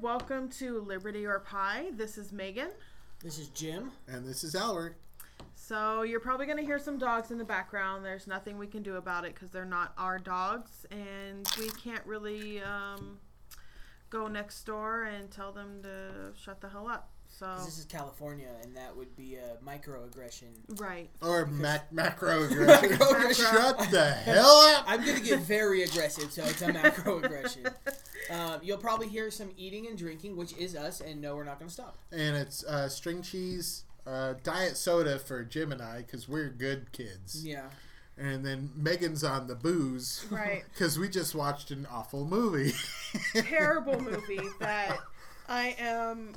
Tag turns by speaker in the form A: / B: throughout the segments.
A: welcome to Liberty or Pie. This is Megan.
B: This is Jim.
C: And this is Albert.
A: So you're probably going to hear some dogs in the background. There's nothing we can do about it because they're not our dogs, and we can't really um, go next door and tell them to shut the hell up. So
B: 'Cause This is California, and that would be a microaggression.
A: right,
C: Or mac- macro aggression.
B: Macro-
C: Shut the hell up!
B: I'm gonna get very aggressive, so it's a macroaggression. Um, you'll probably hear some eating and drinking, which is us, and no, we're not gonna stop.
C: And it's uh, string cheese, uh, diet soda for Jim and I because we're good kids.
B: Yeah.
C: And then Megan's on the booze.
A: Right.
C: Because we just watched an awful movie.
A: terrible movie that I am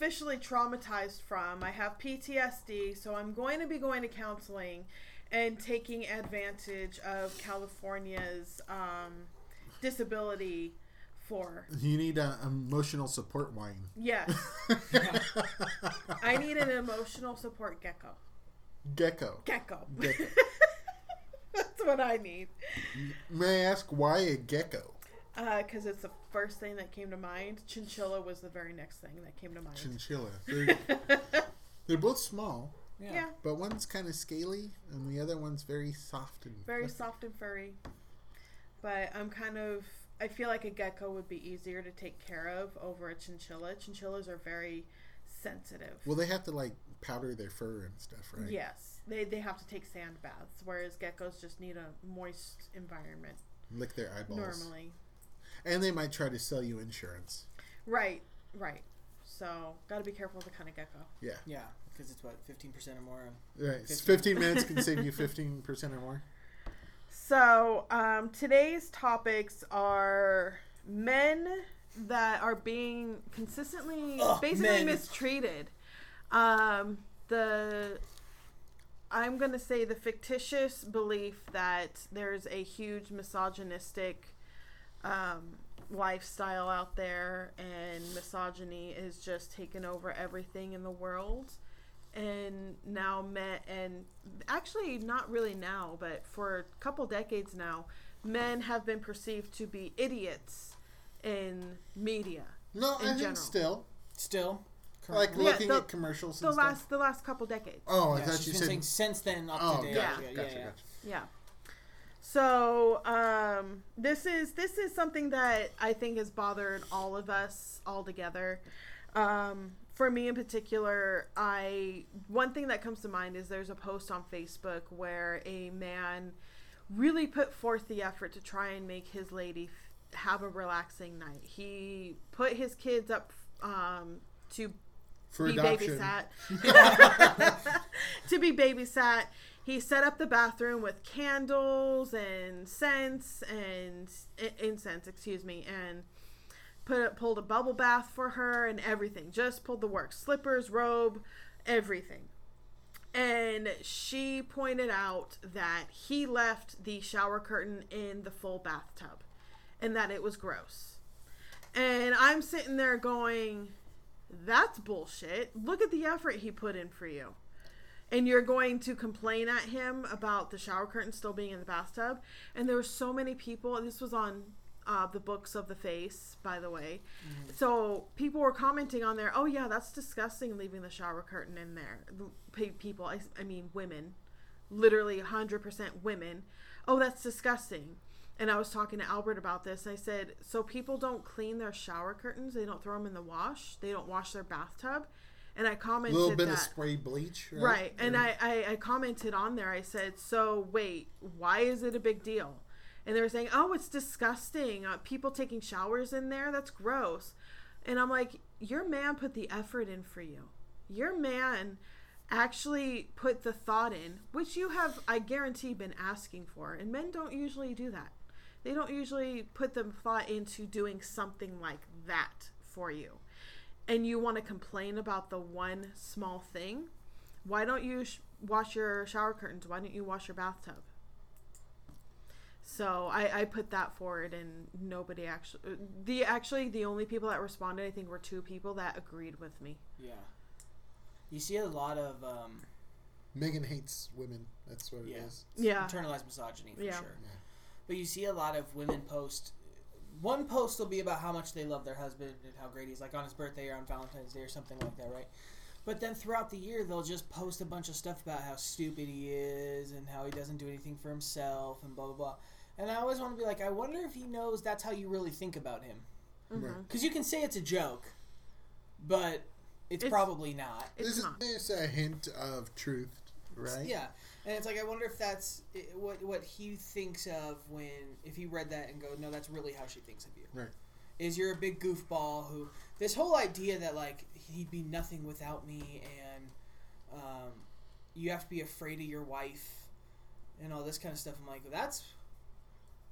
A: officially traumatized from. I have PTSD, so I'm going to be going to counseling and taking advantage of California's um, disability for.
C: You need an emotional support wine.
A: Yes, I need an emotional support gecko.
C: Gecko.
A: Gecko.
C: Gecko.
A: That's what I need.
C: May I ask why a gecko?
A: Uh, because it's the first thing that came to mind. Chinchilla was the very next thing that came to mind.
C: Chinchilla. They're, they're both small,
B: Yeah.
A: yeah.
C: but one's kind of scaly and the other one's very soft and
A: very
C: fluffy.
A: soft and furry. But I'm kind of I feel like a gecko would be easier to take care of over a chinchilla. Chinchillas are very sensitive.
C: Well, they have to like powder their fur and stuff, right?
A: Yes, they they have to take sand baths, whereas geckos just need a moist environment
C: Lick their eyeballs.
A: normally.
C: And they might try to sell you insurance.
A: Right, right. So got to be careful with the kind of gecko.
C: Yeah.
B: Yeah, because it's what 15% or more.
C: Right.
B: 15.
C: 15 minutes can save you 15% or more.
A: So um, today's topics are men that are being consistently
B: Ugh,
A: basically
B: men.
A: mistreated. Um, the I'm gonna say the fictitious belief that there's a huge misogynistic um, lifestyle out there, and misogyny is just taken over everything in the world. And now, men, and actually, not really now, but for a couple decades now, men have been perceived to be idiots in media.
C: No,
A: In
C: I think
A: general.
C: still.
B: Still.
C: Like.
A: Yeah,
C: looking
A: the-
C: at commercials
A: The
C: and stuff.
A: last, the last couple decades.
C: Oh, I
B: Yeah,
C: thought you
B: been
C: said.
B: saying since then up
C: Oh,
B: to date.
C: gotcha,
B: Yeah, yeah,
C: gotcha,
B: yeah.
C: gotcha.
A: Yeah. So um, this is this is something that I think has bothered all of us all together. Um, for me in particular, I one thing that comes to mind is there's a post on Facebook where a man really put forth the effort to try and make his lady f- have a relaxing night. He put his kids up um, to
C: For
A: be
C: adoption.
A: babysat. to be babysat. He set up the bathroom with candles and scents and incense, excuse me, and put a, pulled a bubble bath for her and everything. Just pulled the work, slippers, robe, everything. And she pointed out that he left the shower curtain in the full bathtub and that it was gross. And I'm sitting there going, that's bullshit. Look at the effort he put in for you. And you're going to complain at him about the shower curtain still being in the bathtub. And there were so many people, and this was on uh, the books of the face, by the way. So people were commenting on there, oh, yeah, that's disgusting leaving the shower curtain in there. The People, I, I mean, women, literally 100% women. Oh, that's disgusting. And I was talking to Albert about this. I said, so people don't clean their shower curtains. They don't throw them in the wash. They don't wash their bathtub. And I
C: A
A: commented
C: little bit
A: that,
C: of spray bleach. Right.
A: right. And I, I, I commented on there. I said, so wait, why is it a big deal? And they were saying, oh, it's disgusting. Uh, people taking showers in there. That's gross. And I'm like, your man put the effort in for you. Your man actually put the thought in, which you have, I guarantee, been asking for. And men don't usually do that. They don't usually put the thought into doing something like that for you. And you want to complain about the one small thing. Why don't you sh- wash your shower curtains? Why don't you wash your bathtub? So I, I put that forward, and nobody actually the actually the only people that responded, I think, were two people that agreed with me.
B: Yeah. You see a lot of um,
C: Megan hates women. That's what it is.
B: Yeah.
A: Yeah,
B: internalized misogyny for
A: Yeah.
B: sure. But you see a lot of women post one post will be about how much they love their husband and how great he's like on his birthday or on Valentine's Day or something like that, right? But then throughout the year, they'll just post a bunch of stuff about how stupid he is and how he doesn't do anything for himself and blah blah blah. And I always want to be like, I wonder if he knows that's how you really think about him. Mm-hmm.
C: Right.
B: Because you can say it's a joke, but it's,
A: It's-
B: probably not.
A: It's
C: There's,
A: not.
C: there's a hint of truth, right?
B: Yeah, and it's like I wonder if that's what what he thinks of when if he read that and go, no, that's really how she thinks of you.
C: Right.
B: Is you're a big goofball who this whole idea that like he'd be nothing without me and um, you have to be afraid of your wife and all this kind of stuff. I'm like, that's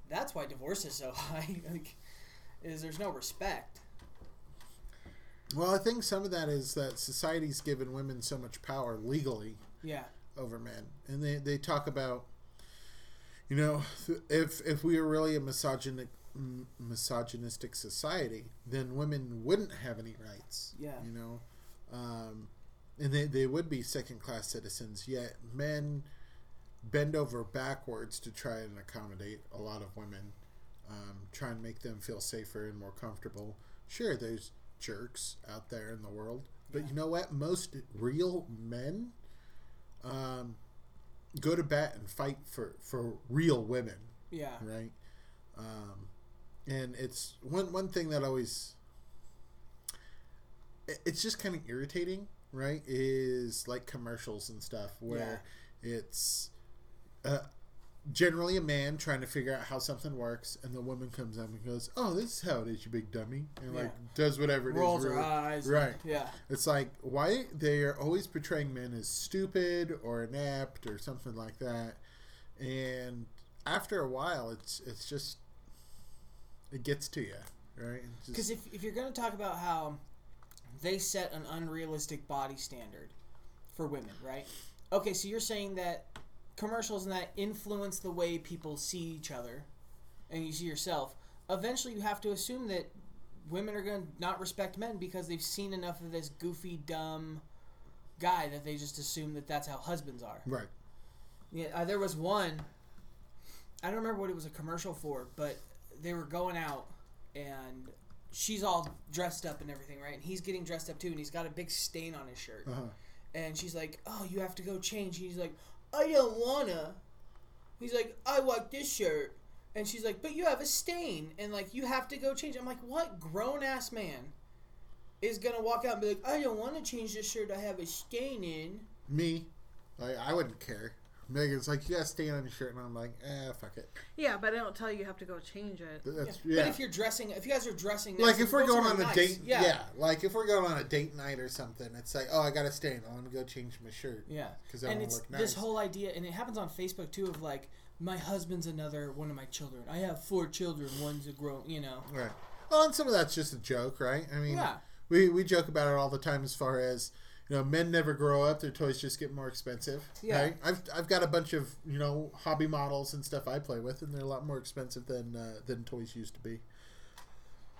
B: that's why divorce is so high. like, is there's no respect.
C: Well, I think some of that is that society's given women so much power legally
B: Yeah.
C: Over men, and they, they talk about, you know, if if we were really a misogynic misogynistic society, then women wouldn't have any rights.
B: Yeah.
C: you know, um, and they they would be second class citizens. Yet men bend over backwards to try and accommodate a lot of women, um, try and make them feel safer and more comfortable. Sure, there's jerks out there in the world, but you know what? Most real men um, go to bat and fight for for real women,
B: Yeah.
C: right? Um, and it's one one thing that always it's just kind of irritating, right? Is like commercials and stuff where it's uh, generally a man trying to figure out how something works, and the woman comes up and goes, "Oh, this is how it is, you big dummy," and like does whatever it is.
B: Rolls her eyes.
C: Right.
B: Yeah.
C: It's like why they are always portraying men as stupid or inept or something like that, and after a while, it's it's just it gets to you, right?
B: Because if, if you're going to talk about how they set an unrealistic body standard for women, right? Okay, so you're saying that commercials and that influence the way people see each other and you see yourself. Eventually, you have to assume that women are going to not respect men because they've seen enough of this goofy, dumb guy that they just assume that that's how husbands are.
C: right,
B: Yeah, uh, there was one. I don't remember what it was a commercial for, but they were going out, and she's all dressed up and everything, right? And he's getting dressed up too, and he's got a big stain on his shirt.
C: uh-huh.
B: And she's like, "Oh, you have to go change." He's like, "I don't wanna." He's like, "I like this shirt," and she's like, "But you have a stain, and like you have to go change." I'm like, "What grown ass man is gonna walk out and be like, I don't want to change this shirt. I have a stain in."
C: me, like I wouldn't care. Megan's like, you got to stain on your shirt, and I'm like, eh, fuck it.
A: Yeah, but I don't tell you you have to go change it.
C: That's
B: Yeah.
C: yeah.
B: But if you're dressing, if you guys are dressing,
C: like if we're going on
B: somewhere
C: a
B: nice.
C: date,
B: yeah,
C: yeah. Like if we're going on a date night or something, it's like, oh, I got a stain. I'm gonna go change my shirt.
B: yeah.
C: 'Cause I
B: and
C: wanna
B: it's
C: look
B: this whole idea, and it happens on Facebook too, of like, my husband's another one of my children. I have four children. One's a grown, you know.
C: Right. Well, and some of that's just a joke, right? I mean,
B: Yeah.
C: we, we joke about it all the time as far as, you know, men never grow up, their toys just get more expensive.
B: Yeah.
C: Right? I've, I've got a bunch of, you know, hobby models and stuff I play with, and they're a lot more expensive than, uh, than toys used to be.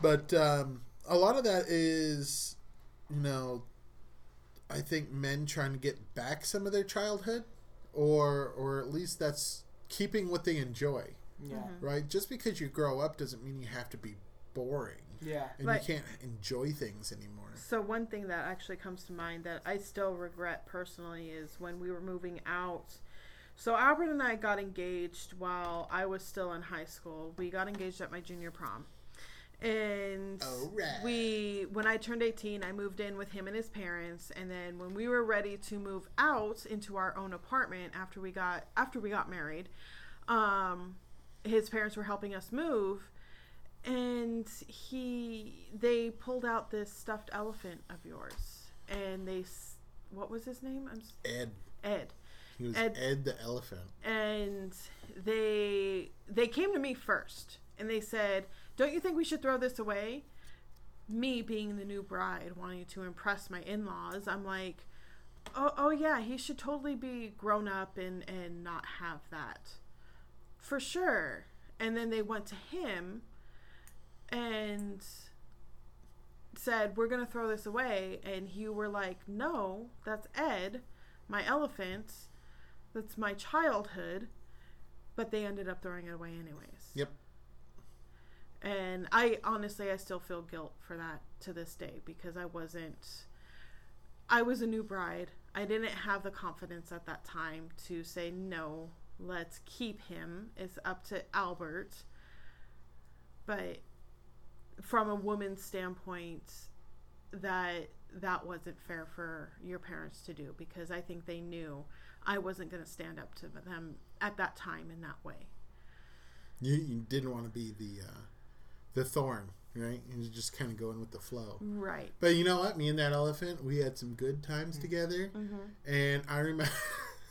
C: But um, a lot of that is, you know, I think men trying to get back some of their childhood, or or at least that's keeping what they enjoy
B: Yeah.
C: right? Just because you grow up doesn't mean you have to be boring
B: Yeah.
C: and
A: Right.
C: you can't enjoy things anymore.
A: So one thing that actually comes to mind that I still regret personally is when we were moving out. So Albert and I got engaged while I was still in high school. We got engaged at my junior prom. And
C: Alright.
A: we when I turned 18, I moved in with him and his parents and then when we were ready to move out into our own apartment after we got after we got married, um his parents were helping us move and he they pulled out this stuffed elephant of yours and they what was his name? I'm
C: Ed,
A: ed.
C: He was
A: Ed-
C: Ed, the elephant.
A: and they they came to me first and they said don't you think we should throw this away? Me being the new bride wanting to impress my in-laws i'm like oh, oh yeah he should totally be grown up and and not have that. For sure. And then they went to him and said we're gonna throw this away and you were like no that's ed my elephant that's my childhood but they ended up throwing it away anyways
C: Yep.
A: And I honestly, I still feel guilt for that to this day because I wasn't, I was a new bride. I didn't have the confidence at that time to say, no, let's keep him. It's up to Albert. But from a woman's standpoint, that that wasn't fair for your parents to do because I think they knew I wasn't going to stand up to them at that time in that way.
C: You, you didn't want to be the uh, the thorn, right? And you just kind of going with the flow.
A: Right.
C: But you know what? Me and that elephant, we had some good times together.
A: Mm-hmm.
C: And I remember,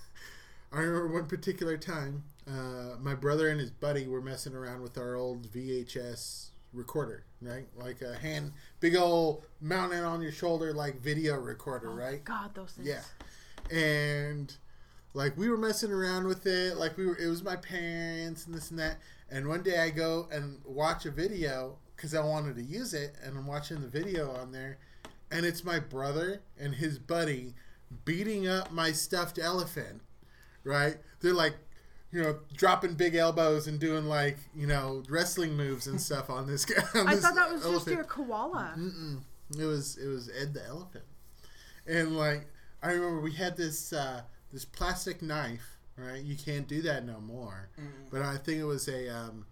C: I remember one particular time, uh, my brother and his buddy were messing around with our old VHS recorder, right? Like a hand, big old mounted on your shoulder, like video recorder, oh right?
A: God, those things.
C: Yeah. And like we were messing around with it, like we were, it was my parents and this and that. And one day I go and watch a video because I wanted to use it, and I'm watching the video on there, and it's my brother and his buddy beating up my stuffed elephant, right? They're like, you know, dropping big elbows and doing like, you know, wrestling moves and stuff on this guy. on
A: I
C: this
A: thought that was just your koala.
C: Mm-mm. It was it was Ed the elephant, and like I remember we had this uh, this plastic knife. Right, you can't do that no more. But I think it was a um,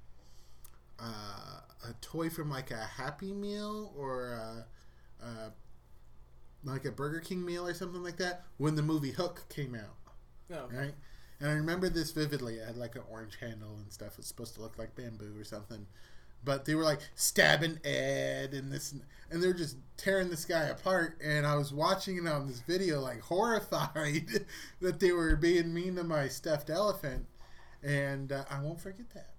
C: uh, a toy from like a Happy Meal or a, uh like a Burger King meal or something like that when the movie Hook came out
B: Oh, okay.
C: right? And I remember this vividly. It had like an orange handle and stuff. It's supposed to look like bamboo or something. But they were like stabbing Ed and this, and they're just tearing this guy apart. And I was watching it on this video, like horrified that they were being mean to my stuffed elephant. And uh, I won't forget that.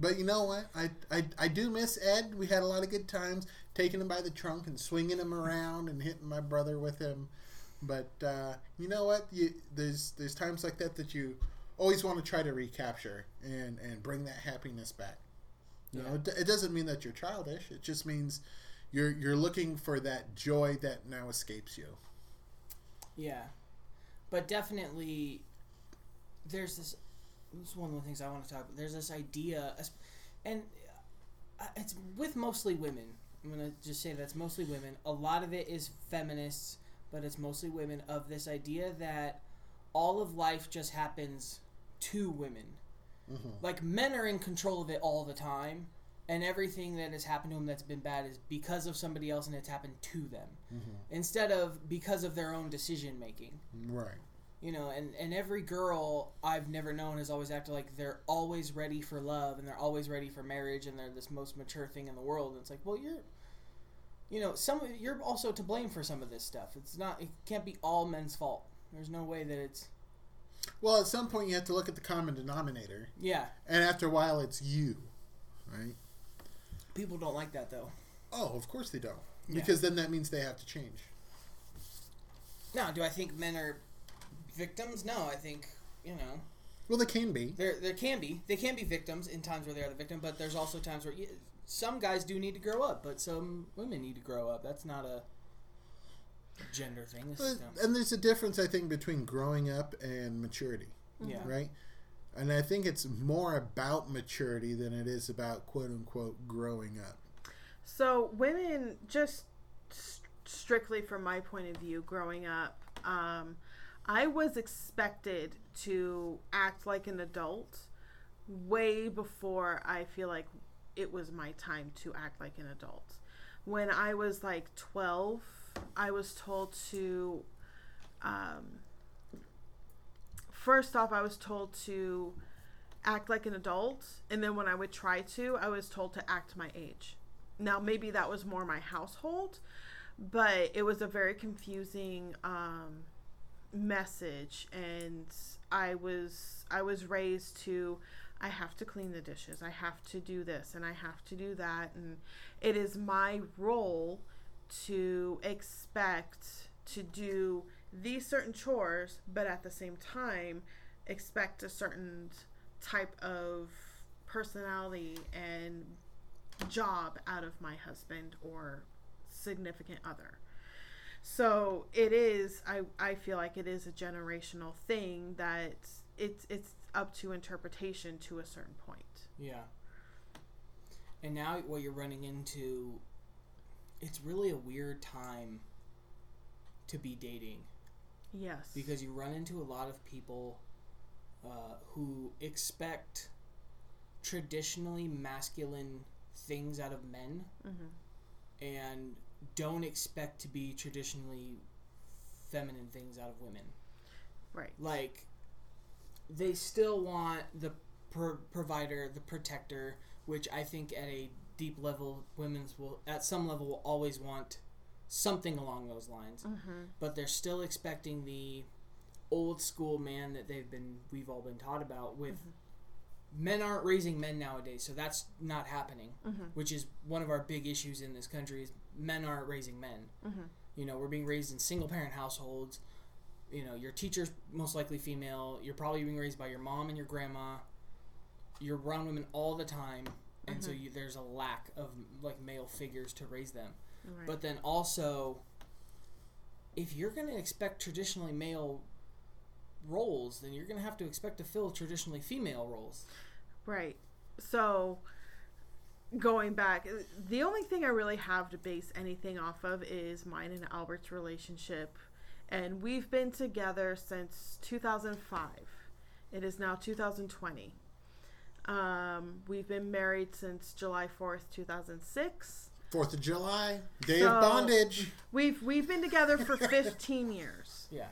C: But you know what? I, I, I do miss Ed. We had a lot of good times taking him by the trunk and swinging him around and hitting my brother with him. But uh, you know what? You, there's there's times like that that you always want to try to recapture and and bring that happiness back. You know, it, it doesn't mean that you're childish. It just means you're you're looking for that joy that now escapes you.
B: Yeah, but definitely, there's this. This is one of the things I want to talk about. There's this idea, and uh, it's with mostly women. I'm gonna just say that's mostly women. A lot of it is feminists, but it's mostly women. Of this idea that all of life just happens to women. Mm-hmm. Like men are in control of it all the time, and everything that has happened to them that's been bad is because of somebody else, and it's happened to them mm-hmm. instead of because of their own decision making
C: Right.
B: you know and and every girl i've never known has always acted like they're always ready for love and they're always ready for marriage and they're this most mature thing in the world and it's like well you're you know some you're also to blame for some of this stuff. It's not it can't be all men's fault. There's no way that it's
C: Well, at some point you have to look at the common denominator,
B: yeah.
C: And after a while it's you, right?
B: people don't like that though.
C: Oh, of course they don't,
B: Yeah.
C: because then that means they have to change.
B: now do i think men are victims? No i think you know.
C: Well, they can be.
B: there there can be. They can be victims in times where they are the victim but there's also times where y some guys do need to grow up but some women need to grow up. That's not a gender thing. It's
C: But- and there's a difference, I think, between growing up and maturity,
B: yeah.
C: right? And I think it's more about maturity than it is about quote unquote growing up.
A: So women, just s- strictly from my point of view, growing up, um, I was expected to act like an adult way before I feel like it was my time to act like an adult. When I was like 12, I was told to, um, first off, I was told to act like an adult. And then when I would try to, I was told to act my age. Now, maybe that was more my household, but it was a very confusing um, message. And I was I was raised to I have to clean the dishes. I have to do this and I have to do that. And it is my role to expect to do these certain chores, but at the same time, expect a certain type of personality and job out of my husband or significant other. So it is I, I feel like it is a generational thing that it's it's up to interpretation to a certain point.
B: Yeah. And now what you're running into, it's really a weird time to be dating
A: Yes.
B: because you run into a lot of people uh, who expect traditionally masculine things out of men
A: Mhm.
B: and don't expect to be traditionally feminine things out of women.
A: Right.
B: Like, they still want the pro- provider, the protector, which I think at a deep level, women's will, at some level, will always want something along those lines.
A: Mm-hmm.
B: But they're still expecting the old school man that they've been, we've all been taught about with. Men aren't raising men nowadays, so that's not happening.
A: Mm-hmm.
B: Which is one of our big issues in this country: is men aren't raising men.
A: Mm-hmm.
B: You know, we're being raised in single parent households. You know, your teacher's most likely female. You're probably being raised by your mom and your grandma. You're around women all the time, and so you, there's a lack of like male figures to raise them.
A: Right.
B: But then also, if you're going to expect traditionally male roles, then you're going to have to expect to fill traditionally female roles.
A: Right. So, going back, the only thing I really have to base anything off of is mine and Albert's relationship. And we've been together since 2005. It is now 2020. Um, we've been married since July 4th, 2006.
C: Fourth of July, day
A: So-
C: of bondage.
A: We've we've been together for 15 years.
B: Yeah.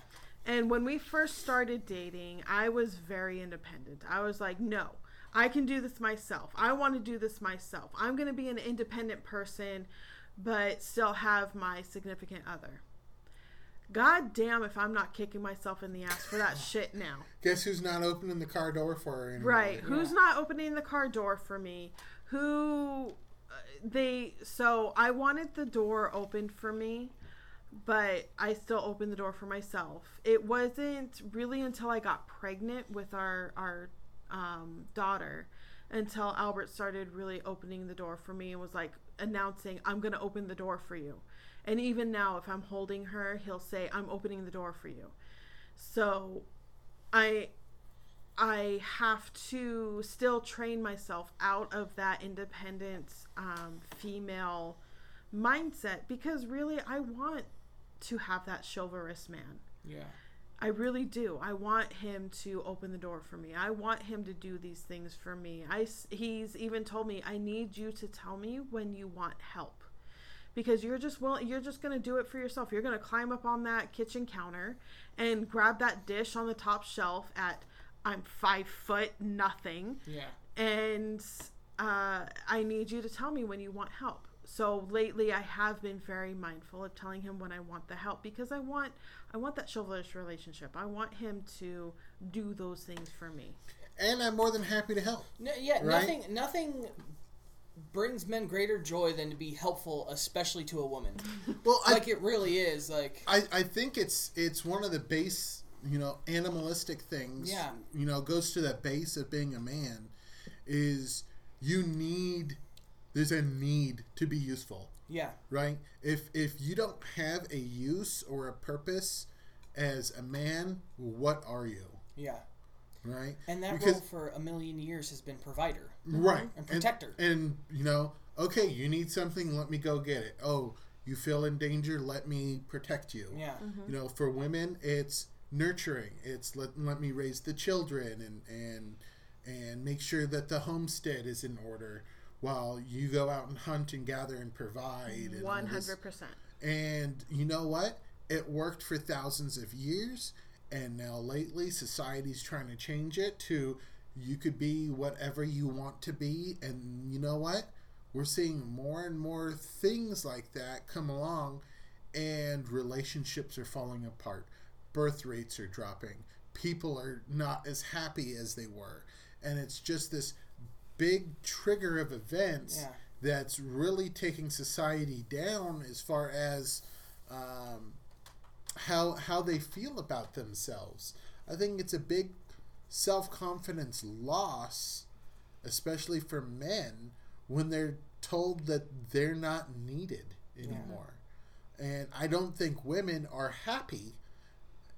A: And when we first started dating, I was very independent. I was like, no, I can do this myself. I want to do this myself. I'm going to be an independent person, but still have my significant other. God damn if I'm not kicking myself in the ass for that shit now.
C: Guess who's not opening the car door for her anymore?
A: Right. Who's not opening the car door for me? Who uh, they so I wanted the door open for me, but I still opened the door for myself. It wasn't really until I got pregnant with our our um, daughter until Albert started really opening the door for me and was like announcing, "I'm going to open the door for you." And even now if I'm holding her, he'll say, "I'm opening the door for you." So I I have to still train myself out of that independent um, female mindset because really I want to have that chivalrous man.
B: Yeah.
A: I really do. I want him to open the door for me. I want him to do these things for me. I he's even told me I need you to tell me when you want help. Because you're just you're just going to do it for yourself. You're going to climb up on that kitchen counter and grab that dish on the top shelf at I'm 5 foot nothing
B: Yeah.
A: and uh, I need you to tell me when you want help. So lately, I have been very mindful of telling him when I want the help because I want I want that chivalrous relationship. I want him to do those things for me.
C: And I'm more than happy to help.
B: No, yeah,
C: Right?
B: nothing nothing brings men greater joy than to be helpful, especially to a woman.
C: Well, I,
B: like it really is. Like
C: I, I think it's it's one of the base, you know, animalistic things.
B: Yeah.
C: You know, goes to that base of being a man, is you need. There's a need to be useful,
B: yeah,
C: right? If if you don't have a use or a purpose as a man, what are you,
B: yeah.
C: right?
B: And that
C: Because-
B: role for a million years has been provider. Mm-hmm.
C: right
B: And protector.
C: and, you know okay you need something let me go get it oh you feel in danger let me protect you
B: Yeah, mm-hmm.
C: you know for women it's nurturing it's let, let me raise the children and and and make sure that the homestead is in order while you go out and hunt and gather and provide
A: One hundred percent.
C: And you know what? It worked for thousands of years, and now lately society's trying to change it to you could be whatever you want to be. And you know what? We're seeing more and more things like that come along, and relationships are falling apart. Birth rates are dropping. People are not as happy as they were. And it's just this big trigger of events
B: Yeah.
C: that's really taking society down as far as um, how how they feel about themselves. I think it's a big self confidence loss, especially for men when they're told that they're not needed anymore. And I don't think women are happy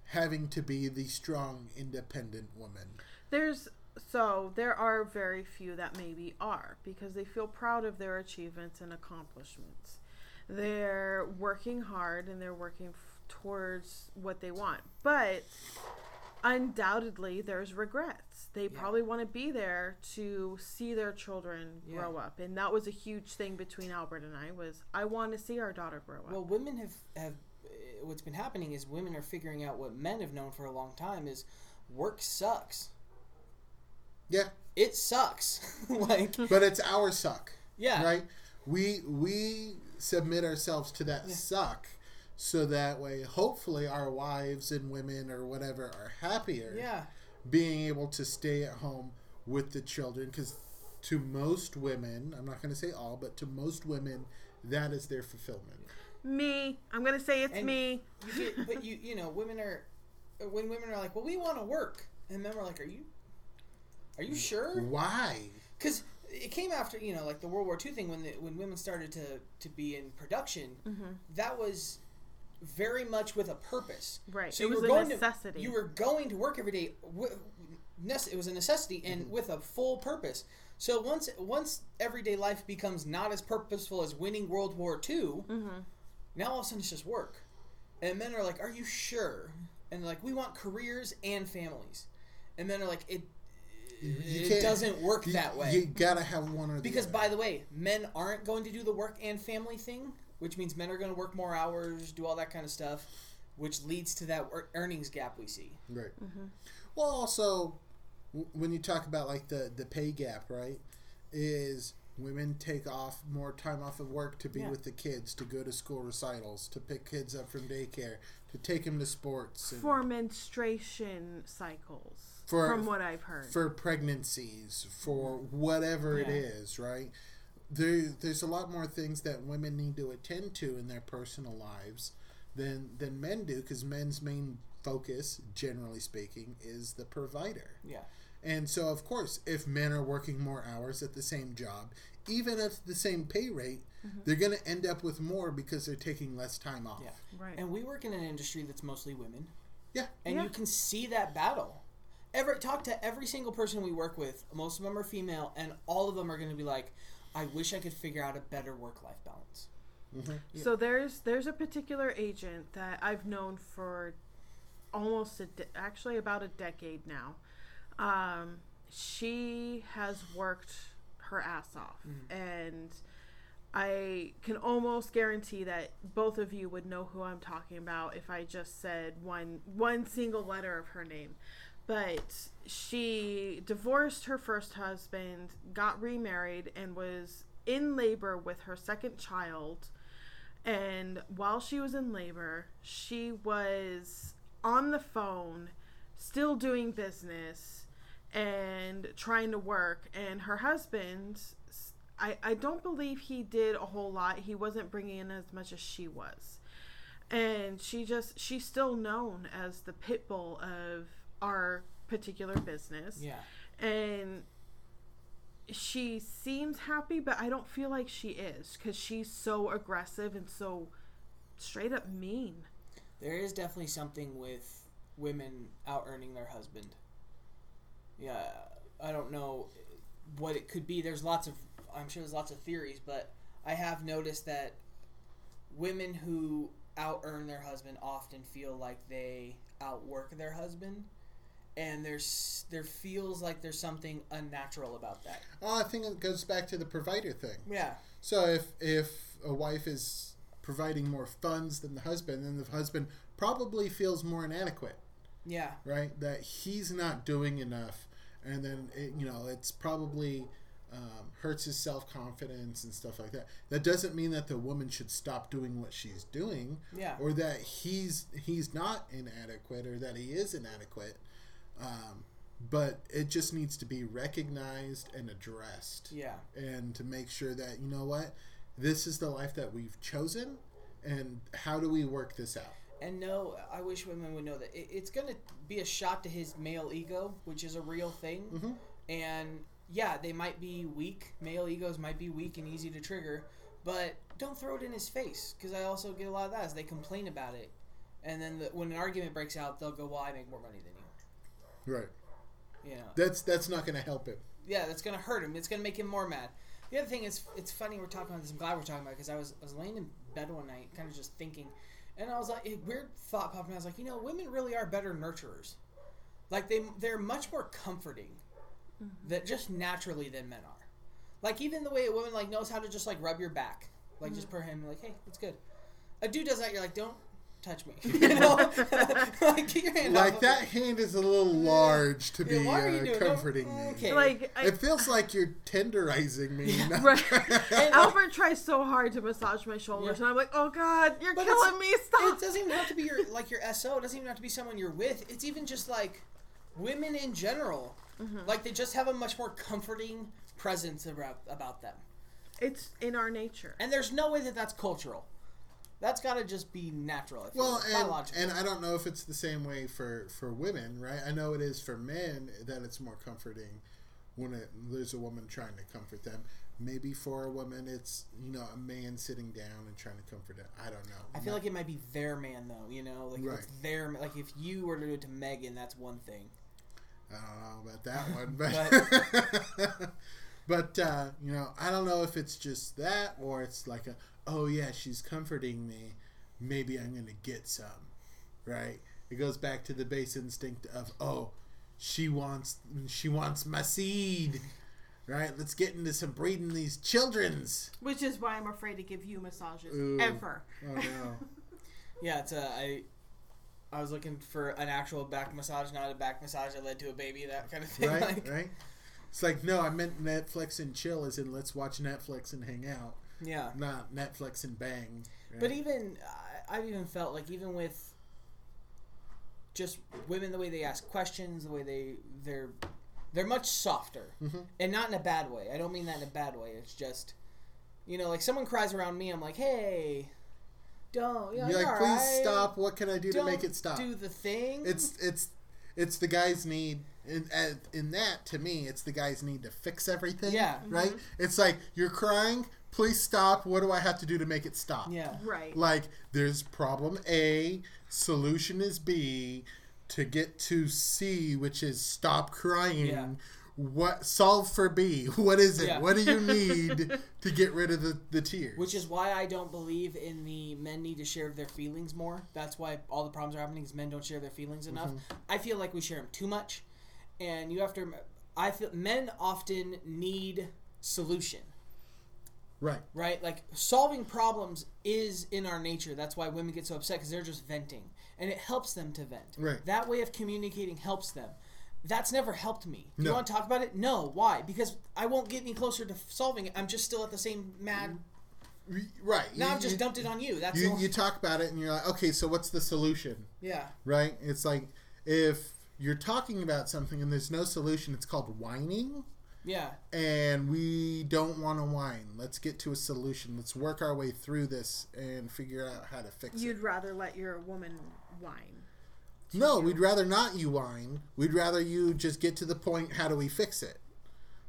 C: having to be the strong, independent woman.
A: There's so there are very few that maybe are because they feel proud of their achievements and accomplishments. They're working hard and they're working f- towards what they want. But undoubtedly there's regrets. They
B: Yeah.
A: probably want to be there to see their children
B: Yeah.
A: grow up. And that was a huge thing between Albert and I was I want to see our daughter grow up.
B: Well, women have have uh, what's been happening is women are figuring out what men have known for a long time is work sucks.
C: Yeah,
B: It sucks. like
C: but it's our suck.
B: yeah.
C: right? We we submit ourselves to that suck, so that way, hopefully, our wives and women or whatever are happier.
B: Yeah.
C: being able to stay at home with the children, because to most women, I'm not going to say all, but to most women, that is their fulfillment.
A: me, I'm going to say it's
B: And-
A: me.
B: You get, but you you know women are when women are like, well, we want to work, and then we're like, are you are you sure?
C: Why?
B: Because it came after you know like the World War II thing when the, when women started to to be in production.
A: Mm-hmm.
B: That was very much with a purpose.
A: Right.
B: So
A: it
B: you
A: was
B: were
A: a
B: going
A: necessity.
B: to you were going to work every day. wi- It was a necessity and
C: Mm-hmm.
B: with a full purpose. So once once everyday life becomes not as purposeful as winning World War II,
A: Mm-hmm.
B: now all of a sudden it's just work. And men are like, "Are you sure?" And they're like, "We want careers and families." And men are like, "It
C: You
B: it
C: can't-
B: doesn't work
C: You,
B: that way."
C: You gotta have one or the
B: Because,
C: other.
B: by the way, men aren't going to do the work and family thing, which means men are going to work more hours, do all that kind of stuff, which leads to that earnings gap we see.
C: Right. Mm-hmm. Well, also, w- when you talk about like the the pay gap, right, is women take off more time off of work to be
B: Yeah.
C: with the kids, to go to school recitals, to pick kids up from daycare, to take them to sports, and
A: for menstruation cycles,
C: For-
A: from what I've heard.
C: for pregnancies, for whatever it
B: Yeah.
C: is, right? There, there's a lot more things that women need to attend to in their personal lives than than men do, because men's main focus, generally speaking, is the provider.
B: Yeah.
C: And so, of course, if men are working more hours at the same job, even at the same pay rate, mm-hmm. they're going to end up with more because they're taking less time off.
B: Yeah.
A: right.
B: And we work in an industry that's mostly women,
C: Yeah.
B: and
A: Yeah.
B: you can see that battle. Every talk to every single person we work with, most of them are female, and all of them are going to be like, "I wish I could figure out a better work-life balance."
A: So there's there's a particular agent that I've known for almost a de- actually about a decade now. Um, she has worked her ass off, and I can almost guarantee that both of you would know who I'm talking about if I just said one one single letter of her name. But she divorced her first husband, got remarried, and was in labor with her second child. And while she was in labor, she was on the phone, still doing business and trying to work. And her husband, I, I don't believe he did a whole lot. He wasn't bringing in as much as she was. And she just, she's still known as the pit bull of our particular business
B: Yeah.
A: and she seems happy but i don't feel like she is because she's so aggressive and so straight up mean
B: There is definitely something with women out earning their husband. Yeah, I don't know what it could be. There's lots of, I'm sure there's lots of theories, but I have noticed that women who out earn their husband often feel like they outwork their husband. And there's there feels like there's something unnatural about that.
C: Oh, I think it goes back to the provider thing.
B: Yeah,
C: So if if a wife is providing more funds than the husband, then the husband probably feels more inadequate,
B: yeah,
C: right? That he's not doing enough, and then it, you know it's probably um, hurts his self confidence and stuff like that. That doesn't mean that the woman should stop doing what she's doing,
B: yeah.
C: or that he's he's not inadequate, or that he is inadequate. Um, but it just needs to be recognized and addressed
B: Yeah.
C: and to make sure that you know what this is the life that we've chosen and how do we work this out
B: And no, I wish women would know that it, it's going to be a shot to his male ego, which is a real thing.
C: Mhm.
B: And yeah, they might be weak. Male egos might be weak and easy to trigger, but don't throw it in his face because I also get a lot of that as they complain about it. And then the, when an argument breaks out, they'll go, "Well, I make more money than you."
C: Right
B: You know,
C: That's that's not going to help him.
B: yeah, that's gonna hurt him. It's gonna make him more mad. The other thing is, it's funny we're talking about this. I'm glad we're talking about it because I was I was laying in bed one night, kind of just thinking, and I was like, a weird thought popped in. I was like, you know, women really are better nurturers. Like they they're much more comforting, mm-hmm. that just naturally than men are. Like even the way a woman like knows how to just like rub your back, like just mm-hmm. put her hand and like, hey, it's good. A dude does that, you're like, don't touch me. you know, like get your hand
C: Like
B: off
C: that hand is a little large to
B: Yeah,
C: be
B: why
C: uh, comforting
B: don't-
C: me.
B: okay.
A: Like I,
C: It feels like you're tenderizing me. not-
A: Right. Albert tries so hard to massage my shoulders,
B: Yeah.
A: and I'm like, "Oh God, you're
B: But
A: killing me! Stop!"
B: It doesn't even have to be your like your SO. It doesn't even have to be someone you're with. It's even just like women in general.
A: Mm-hmm.
B: Like they just have a much more comforting presence about about them.
A: It's in our nature.
B: And there's no way that that's cultural. That's got to just be natural.
C: Well,
B: like,
C: and,
B: biological.
C: and I don't know if it's the same way for, for women, right? I know it is for men that it's more comforting when it, there's a woman trying to comfort them. Maybe for a woman, it's you know a man sitting down and trying to comfort it. I don't know.
B: I feel like it might be their man though. You know, like
C: Right.
B: it's their like if you were to do it to Megan, that's one thing.
C: I don't know about that one, but but uh, you know, I don't know if it's just that or it's like a oh yeah, she's comforting me. Maybe I'm gonna get some, right? It goes back to the base instinct of oh, she wants she wants my seed, right? Let's get into some breeding these childrens.
A: Which is why I'm afraid to give you massages
C: Ooh.
A: ever.
C: Oh no.
B: Yeah, it's a I. I was looking for an actual back massage, not a back massage that led to a baby, that kind of thing.
C: right,
B: like,
C: right. It's like no, I meant Netflix and chill, as in let's watch Netflix and hang out,
B: yeah.
C: not Netflix and bang. right?
B: But even I, I've even felt like even with just women, the way they ask questions, the way they they're they're much softer,
C: Mhm.
B: and not in a bad way. I don't mean that in a bad way. It's just you know, like someone cries around me, I'm like, hey, don't. Yeah,
C: You're like,
B: you're
C: please
B: alright.
C: stop. What can I do to
B: Don't
C: make it stop?
B: Do the thing.
C: It's it's it's the guy's need. In, uh, in that, to me, it's the guy's need to fix everything.
B: Yeah.
C: Right. It's like you're crying. Please stop. What do I have to do to make it stop?
B: yeah.
A: Right.
C: Like there's problem A, solution is B, to get to C, which is stop crying.
B: Yeah.
C: What solve for B? What is it?
B: Yeah.
C: What do you need to get rid of the, the tears?
B: Which is why I don't believe in the men need to share their feelings more. That's why all the problems are happening is men don't share their feelings enough.
C: Mm-hmm.
B: I feel like we share them too much, and you have to. I feel men often need solution,
C: right.
B: right? Like solving problems is in our nature. That's why women get so upset because they're just venting, and it helps them to vent.
C: Right.
B: That way of communicating helps them. That's never helped me.
C: No.
B: you want to talk about it? No. Why? Because I won't get any closer to solving it. I'm just still at the same mad.
C: Right.
B: Now I've just dumped it on you. That's
C: you,
B: only-
C: you talk about it and you're like, okay, so what's the solution?
B: yeah.
C: Right? It's like if you're talking about something and there's no solution, it's called whining.
B: Yeah.
C: And we don't want to whine. Let's get to a solution. Let's work our way through this and figure out how to fix it.
A: You'd rather let your woman whine.
C: No, we'd rather not you whine. We'd rather you just get to the point. How do we fix it?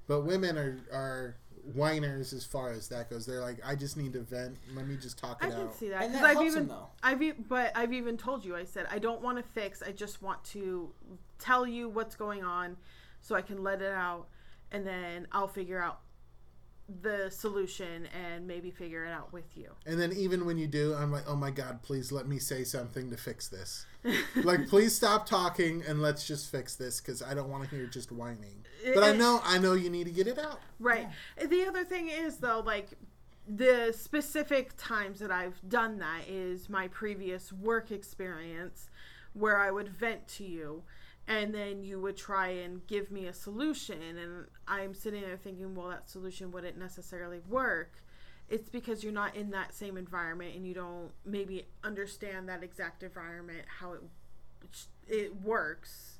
C: But women are are whiners as far as that goes. They're like, I just need to vent. Let me just talk it
A: I
C: it
A: can
C: out.
A: see that
B: And
A: because
B: that
A: I've
B: helps
A: even,
B: them, though.
A: I've e- but I've even told you. I said I don't want to fix. I just want to tell you what's going on, so I can let it out, and then I'll figure out the solution and maybe figure it out with you.
C: And then even when you do, I'm like, oh my god, please let me say something to fix this. like, please stop talking and let's just fix this because I don't want to hear just whining. But I know, I know you need to get it out.
A: Right. The other thing is though, like the specific times that I've done that is my previous work experience where I would vent to you and then you would try and give me a solution and I'm sitting there thinking, well that solution wouldn't necessarily work. It's because you're not in that same environment and you don't maybe understand that exact environment how it it works.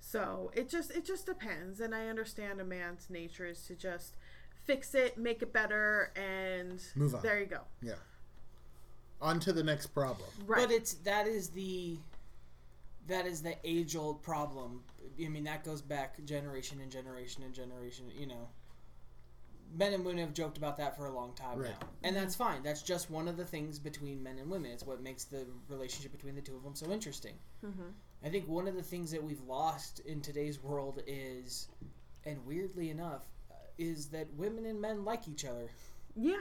A: So it just it just depends, and I understand a man's nature is to just fix it, make it better, and
C: Move on.
A: There you go.
C: Yeah. On to the next problem.
A: Right.
B: But it's that is the that is the age old problem. I mean that goes back generation and generation and generation. You know, men and women have joked about that for a long time
C: Right.
B: now, and that's fine. That's just one of the things between men and women. It's what makes the relationship between the two of them so interesting.
A: Mm-hmm.
B: I think one of the things that we've lost in today's world is, and weirdly enough, uh, is that women and men like each other.
A: Yeah.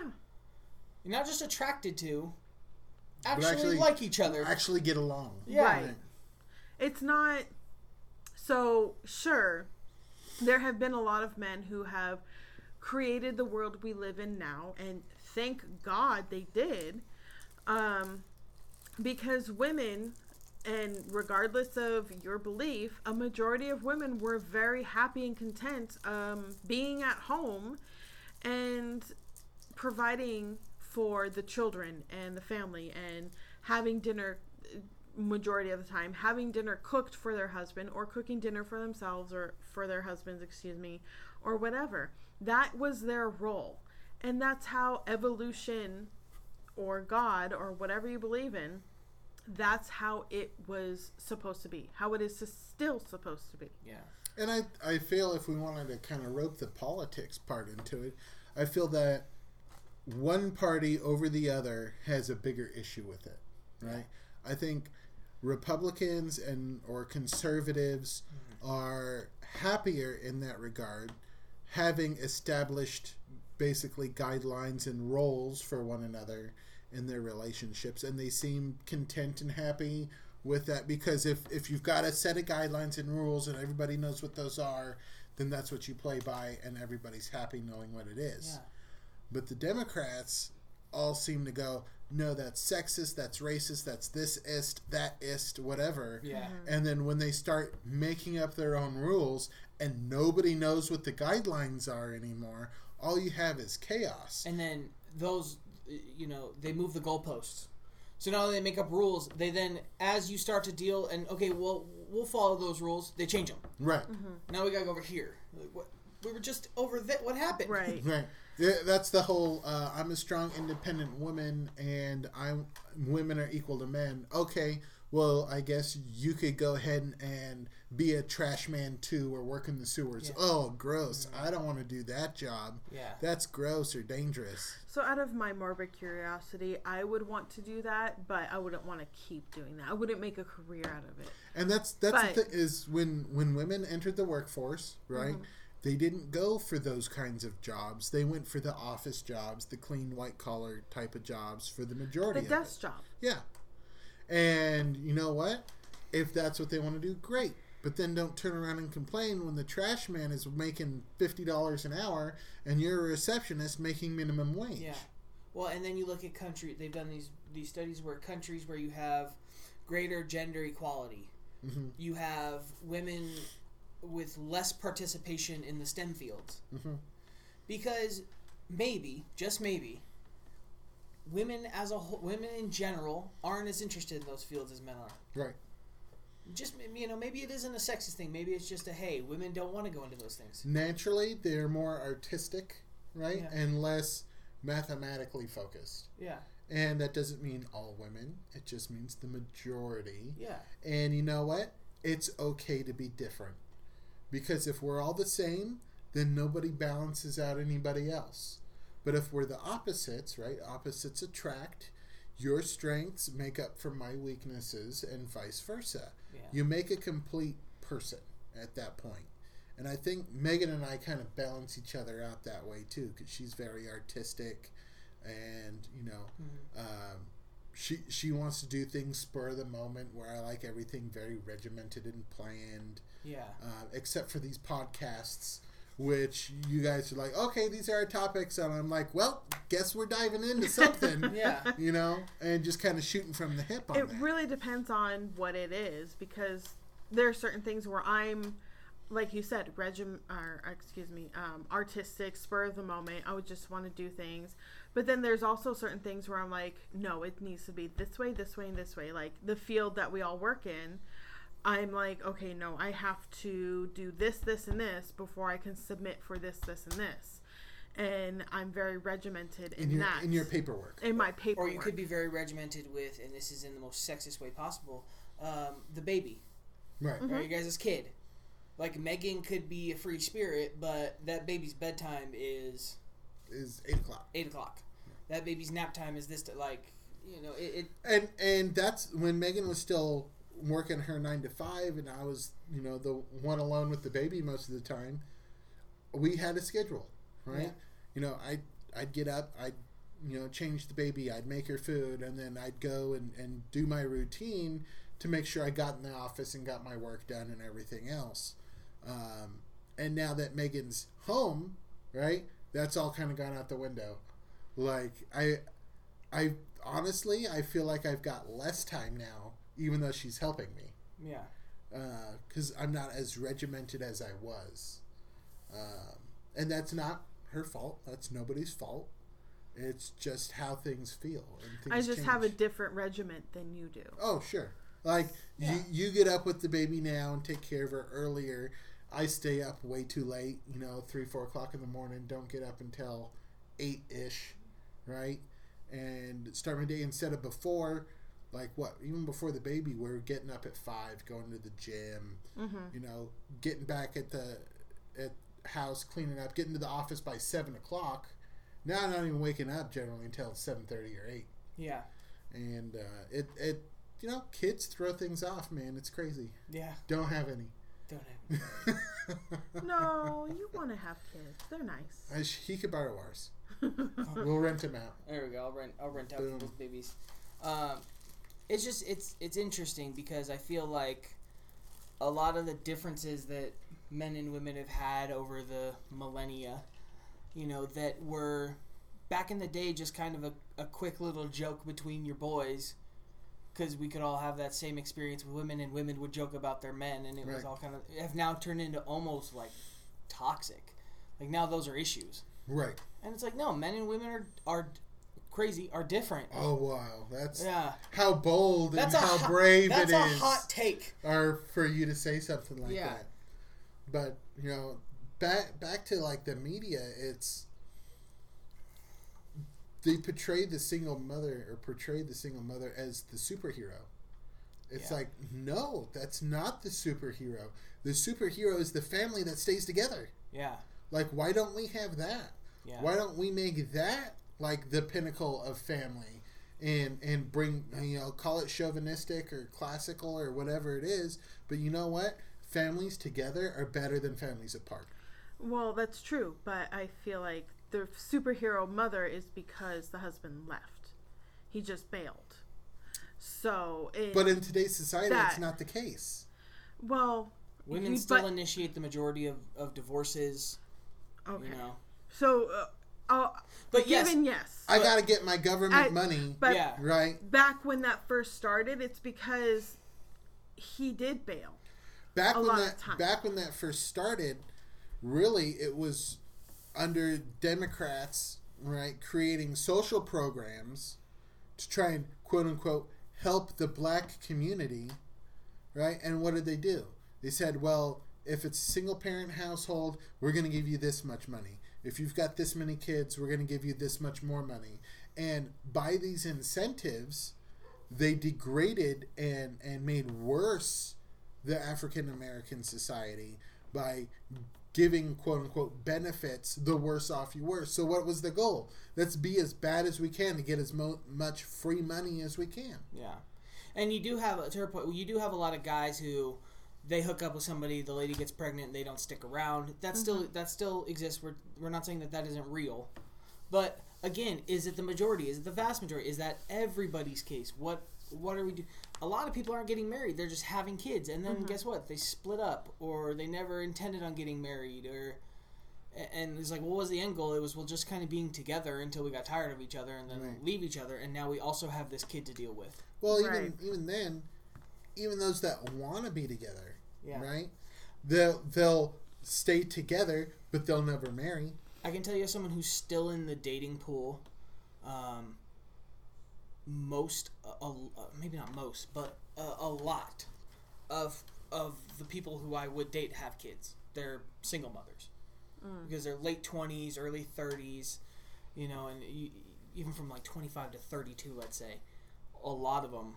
B: You're not just attracted to, actually,
C: actually-
B: like each other.
C: Actually, get along.
B: Yeah.
A: Right. It's not so sure there have been a lot of men who have created the world we live in now and thank God they did. Um because women and regardless of your belief, a majority of women were very happy and content um, being at home and providing for the children and the family and having dinner majority of the time having dinner cooked for their husband or cooking dinner for themselves or for their husbands excuse me or whatever that was their role and that's how evolution or god or whatever you believe in that's how it was supposed to be how it is still supposed to be
B: yeah.
C: And I, I feel if we wanted to kind of rope the politics part into it, I feel that one party over the other has a bigger issue with it, right? I think Republicans and or conservatives mm-hmm. are happier in that regard, having established basically guidelines and roles for one another in their relationships, and they seem content and happy with that because if if you've got a set of guidelines and rules and everybody knows what those are, then that's what you play by, and everybody's happy knowing what it is.
B: Yeah.
C: But the Democrats all seem to go, no, that's sexist, that's racist, that's this ist, that ist, whatever.
B: Yeah. Mm-hmm.
C: And then when they start making up their own rules and nobody knows what the guidelines are anymore, all you have is chaos.
B: And then those, you know, they move the goalposts. So now they make up rules. They then, as you start to deal, and okay, well, we'll follow those rules. They change them.
C: Right. Mm-hmm.
B: Now we gotta go over here. Like, what? We were just over there. What happened?
A: right
C: Right. Yeah, That's the whole uh, I'm a strong, independent woman and I'm women are equal to men. Okay, well, I guess you could go ahead and, and be a trash man too or work in the sewers.
B: Yeah.
C: Oh, gross. I don't want to do that job.
B: Yeah.
C: That's gross or dangerous.
A: So, out of my morbid curiosity, I would want to do that, but I wouldn't want to keep doing that. I wouldn't make a career out of it.
C: And that's that's
A: But-
C: the thing is when when women entered the workforce, right?
A: Mm-hmm.
C: They didn't go for those kinds of jobs. They went for the office jobs, the clean white collar type of jobs for the majority
A: The
C: of it.
A: desk job.
C: Yeah. And you know what? If that's what they want to do, great. But then don't turn around and complain when the trash man is making fifty dollars an hour and you're a receptionist making minimum wage.
B: Yeah. Well, and then you look at country. They've done these these studies where countries where you have greater gender equality,
C: Mhm.
B: you have women with less participation in the STEM fields,
C: Mhm.
B: because maybe, just maybe, women as a whole, women in general aren't as interested in those fields as men are.
C: Right.
B: Just you know, maybe it isn't a sexist thing. Maybe it's just a hey, women don't want to go into those things.
C: Naturally, they're more artistic, right?
B: Yeah.
C: And less mathematically focused.
B: Yeah,
C: And that doesn't mean all women. It just means the majority.
B: yeah,
C: And you know what? It's okay to be different. Because if we're all the same, then nobody balances out anybody else. But if we're the opposites, right? Opposites attract. Your strengths make up for my weaknesses and vice versa.
B: yeah.
C: You make a complete person at that point. And I think Megan and I kind of balance each other out that way too, because she's very artistic, and you know, um, she she wants to do things spur of the moment, where I like everything very regimented and planned,
B: yeah.
C: uh, except for these podcasts, which you guys are like, okay, these are our topics, and I'm like, well, guess we're diving into something,
B: Yeah.
C: you know, and just kind of shooting from the hip on
A: It
C: that.
A: really depends on what it is because there are certain things where I'm, like you said, regim or excuse me, um, artistic, spur of the moment. I would just want to do things, but then there's also certain things where I'm like, no, it needs to be this way, this way, and this way. Like the field that we all work in, I'm like, okay, no, I have to do this, this, and this before I can submit for this, this, and this. And I'm very regimented in,
C: in your
A: that.
C: in your paperwork.
A: in my paperwork.
B: Or you could be very regimented with, and this is in the most sexist way possible, um, the baby,
C: Right.
A: Mm-hmm.
B: or you guys' kid. Like Megan could be a free spirit, but that baby's bedtime is
C: is eight o'clock.
B: eight o'clock. That baby's nap time is this. To, like you know it. it
C: And and that's when Megan was still working her nine to five, and I was you know the one alone with the baby most of the time. We had a schedule, right?
B: Yeah.
C: You know, I I'd get up, I'd you know change the baby, I'd make her food, and then I'd go and and do my routine to make sure I got in the office and got my work done and everything else. Um, and now that Megan's home, right? That's all kind of gone out the window. Like I, I honestly, I feel like I've got less time now, even though she's helping me,
B: yeah.
C: because I'm not as regimented as I was. Um, and that's not her fault. That's nobody's fault. It's just how things feel. And
A: I
C: things
A: just have a different regiment than you do.
C: Oh, sure. Like
B: Yeah.
C: you, you get up with the baby now and take care of her earlier. I stay up way too late. You know, three, four o'clock in the morning. Don't get up until eight ish, right? And start my day instead of before, like what? Even before the baby, we're getting up at five, going to the gym.
A: Mm-hmm.
C: You know, getting back at the at house, cleaning up, getting to the office by seven o'clock. Now I'm not even waking up generally until seven thirty or eight
B: Yeah.
C: and uh, it it you know kids throw things off man it's crazy
B: Yeah.
C: don't have any
B: Don't have.
A: No, you want to have kids. They're nice.
C: I sh- he could borrow ours we'll rent him out
B: There we go. I'll rent. I'll rent out
C: Boom.
B: people's babies. Um, it's just it's it's interesting because I feel like a lot of the differences that men and women have had over the millennia, you know, that were back in the day just kind of a, a quick little joke between your boys. Because we could all have that same experience with women, and women would joke about their men, and it was all kind of have now turned into almost like toxic. Like now, those are issues.
C: right
B: And it's like, no, men and women are are crazy, are different.
C: oh wow. That's
B: Yeah,
C: how bold
B: that's
C: and how
B: hot,
C: brave
B: That's
C: it
B: a
C: is
B: hot take.
C: or for you to say something like
B: Yeah.
C: that. But you know back back to like the media it's they portray the single mother or portray the single mother as the superhero. It's
B: Yeah.
C: like no that's not the superhero. The superhero is the family that stays together.
B: Yeah,
C: like why don't we have that?
B: Yeah,
C: why don't we make that like the pinnacle of family and and bring you know call it chauvinistic or classical or whatever it is but you know what families together are better than families apart
A: Well, that's true, but I feel like the superhero mother is because the husband left. He just bailed. So, in,
C: but in today's society
A: That-
C: it's not the case
A: well,
B: Women
A: you-
B: still
A: but-
B: initiate the majority of, of divorces.
A: okay.
B: You know,
A: So, uh, uh,
B: but yes,
A: given yes,
C: i gotta get my government
A: I-
C: money
A: but
B: yeah,
C: right?
A: back when that first started, it's because he did bail.
C: back
A: A
C: when
A: lot of
C: that
A: time.
C: back when that first started really it was under democrats right creating social programs to try and quote unquote help the black community right? And what did they do? They said well if it's a single parent household we're going to give you this much money if you've got this many kids we're going to give you this much more money and by these incentives they degraded and and made worse the African American society by giving quote unquote benefits the worse off you were. So what was the goal? Let's be as bad as we can to get as mo- much free money as we can.
B: yeah. And you do have to her point. You do have a lot of guys who they hook up with somebody, the lady gets pregnant, they don't stick around. That still mm-hmm. that still exists. We're we're not saying that that isn't real, but again, is it the majority? Is it the vast majority? Is that everybody's case? What what are we do? A lot of people aren't getting married; they're just having kids, and then mm-hmm. guess what? They split up, or they never intended on getting married, or and it's like, what was the end goal? It was well, just kind of being together until we got tired of each other, and then
C: Right.
B: leave each other, and now we also have this kid to deal with.
C: Well,
A: Right.
C: even even then, even those that want to be together,
B: Yeah.
C: right? They'll they'll stay together, but they'll never marry.
B: I can tell you, as someone who's still in the dating pool, um, most, a, a, maybe not most, but a, a lot of of the people who I would date have kids. They're single mothers because they're late twenties, early thirties, you know, and you, even from like twenty five to thirty two, let's say, a lot of them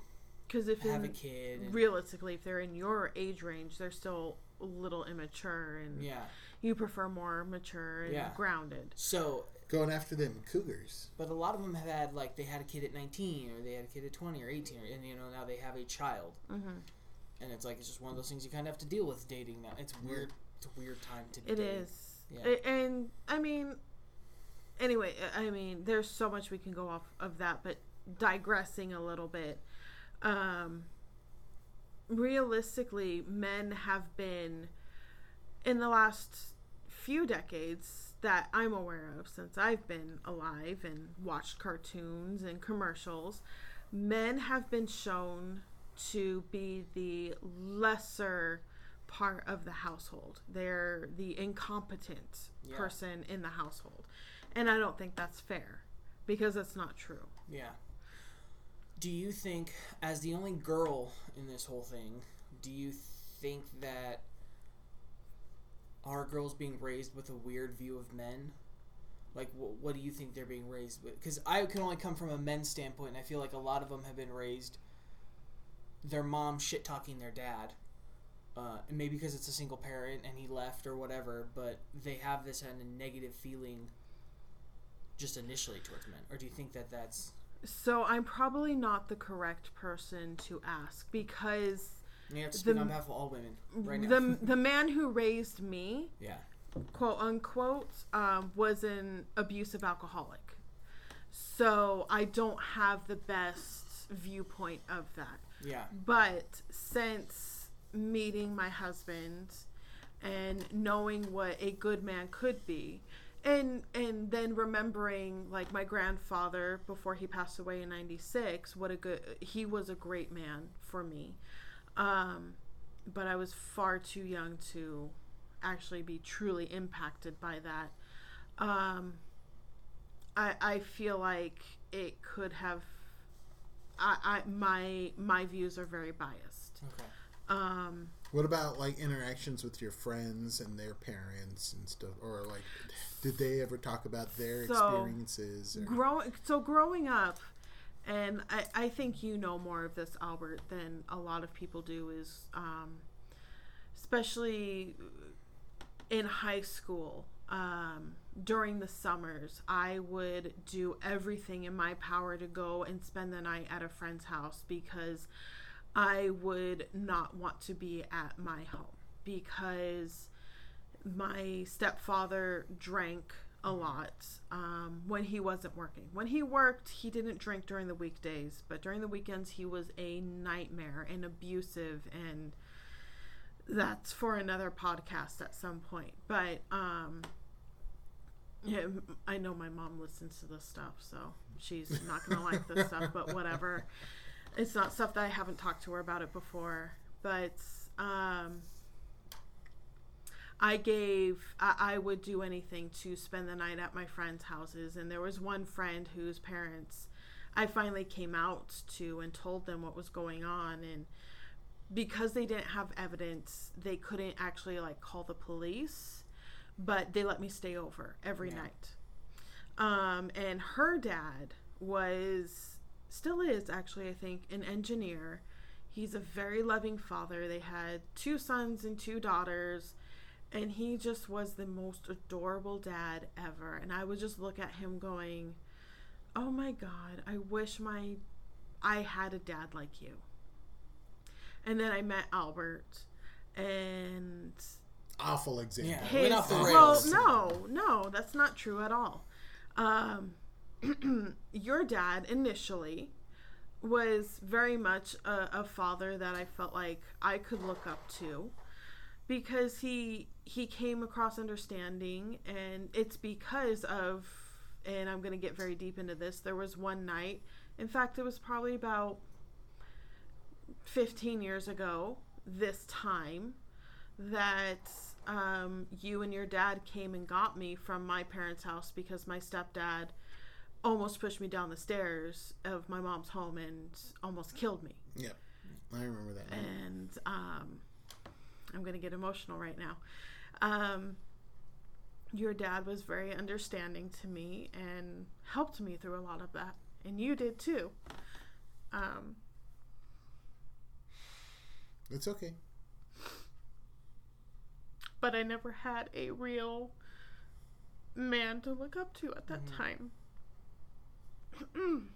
A: Because if
B: have a kid. And,
A: realistically, if they're in your age range, they're still a little immature, and
B: yeah.
A: you prefer more mature and
B: Yeah.
A: grounded.
B: So
C: Going after them cougars.
B: But a lot of them have had like they had a kid at 19 or they had a kid at 20 or 18 or, and you know now they have a child.
A: Mm-hmm.
B: And it's like it's just one of those things you kind of have to deal with dating now. It's weird. It's a weird time to
A: It
B: date.
A: is.
B: Yeah.
A: A- And I mean, anyway, I mean, there's so much we can go off of that, but digressing a little bit, um, realistically, men have been in the last few decades that I'm aware of since I've been alive and watched cartoons and commercials, men have been shown to be the lesser part of the household. They're the incompetent
B: Yeah.
A: person in the household. And I don't think that's fair because that's not true.
B: Yeah. Do you think, as the only girl in this whole thing, do you think that are girls being raised with a weird view of men? Like, wh- what do you think they're being raised with? Because I can only come from a men's standpoint, and I feel like a lot of them have been raised their mom shit talking their dad. Uh, and maybe because it's a single parent and he left or whatever, but they have this kind of negative feeling just initially towards men. Or do you think that that's
A: So I'm probably not the correct person to ask because
B: You have to speak
A: The-
B: on behalf of all women right now.
A: the the man who raised me,
B: yeah.
A: quote unquote, um, was an abusive alcoholic. So I don't have the best viewpoint of that.
B: Yeah.
A: But since meeting my husband and knowing what a good man could be, and and then remembering like my grandfather before he passed away in 96 what a good he was a great man for me. Um but i was far too young to actually be truly impacted by that. Um i i feel like it could have i i my my views are very biased.
B: Okay.
A: um
C: What about like interactions with your friends and their parents and stuff, or like, did they ever talk about their
A: So,
C: experiences? Or,
A: growing so growing up and I, I think you know more of this albert than a lot of people do is um, especially in high school um, during the summers i would do everything in my power to go and spend the night at a friend's house because i would not want to be at my home because my stepfather drank a lot um, when he wasn't working. When he worked, he didn't drink during the weekdays, but during the weekends, he was a nightmare and abusive. And that's for another podcast at some point. But um, yeah, I know my mom listens to this stuff, so she's not going to like this stuff, but whatever. It's not stuff that I haven't talked to her about it before. But. Um, I gave, I, I would do anything to spend the night at my friends' houses. And there was one friend whose parents I finally came out to and told them what was going on. And because they didn't have evidence, they couldn't actually like call the police, but they let me stay over every
B: Yeah.
A: night. Um, and her dad was, still is actually, I think, an engineer. He's a very loving father. They had two sons and two daughters and he just was the most adorable dad ever and i would just look at him going oh my god i wish my i had a dad like you and then i met albert and
C: awful example.
B: Yeah.
A: his
B: went off the
A: well no no that's not true at all um your dad initially was very much a, a father that i felt like i could look up to because he he came across understanding and it's because of and I'm going to get very deep into this there was one night in fact it was probably about 15 years ago this time that um, you and your dad came and got me from my parents' house because my stepdad almost pushed me down the stairs of my mom's home and almost killed me
C: Yeah, I remember that.
A: and um, I'm going to get emotional right now. Um, your dad was very understanding to me and helped me through a lot of that, and you did too. Um,
C: It's okay.
A: but I never had a real man to look up to at that
B: Mhm.
A: time.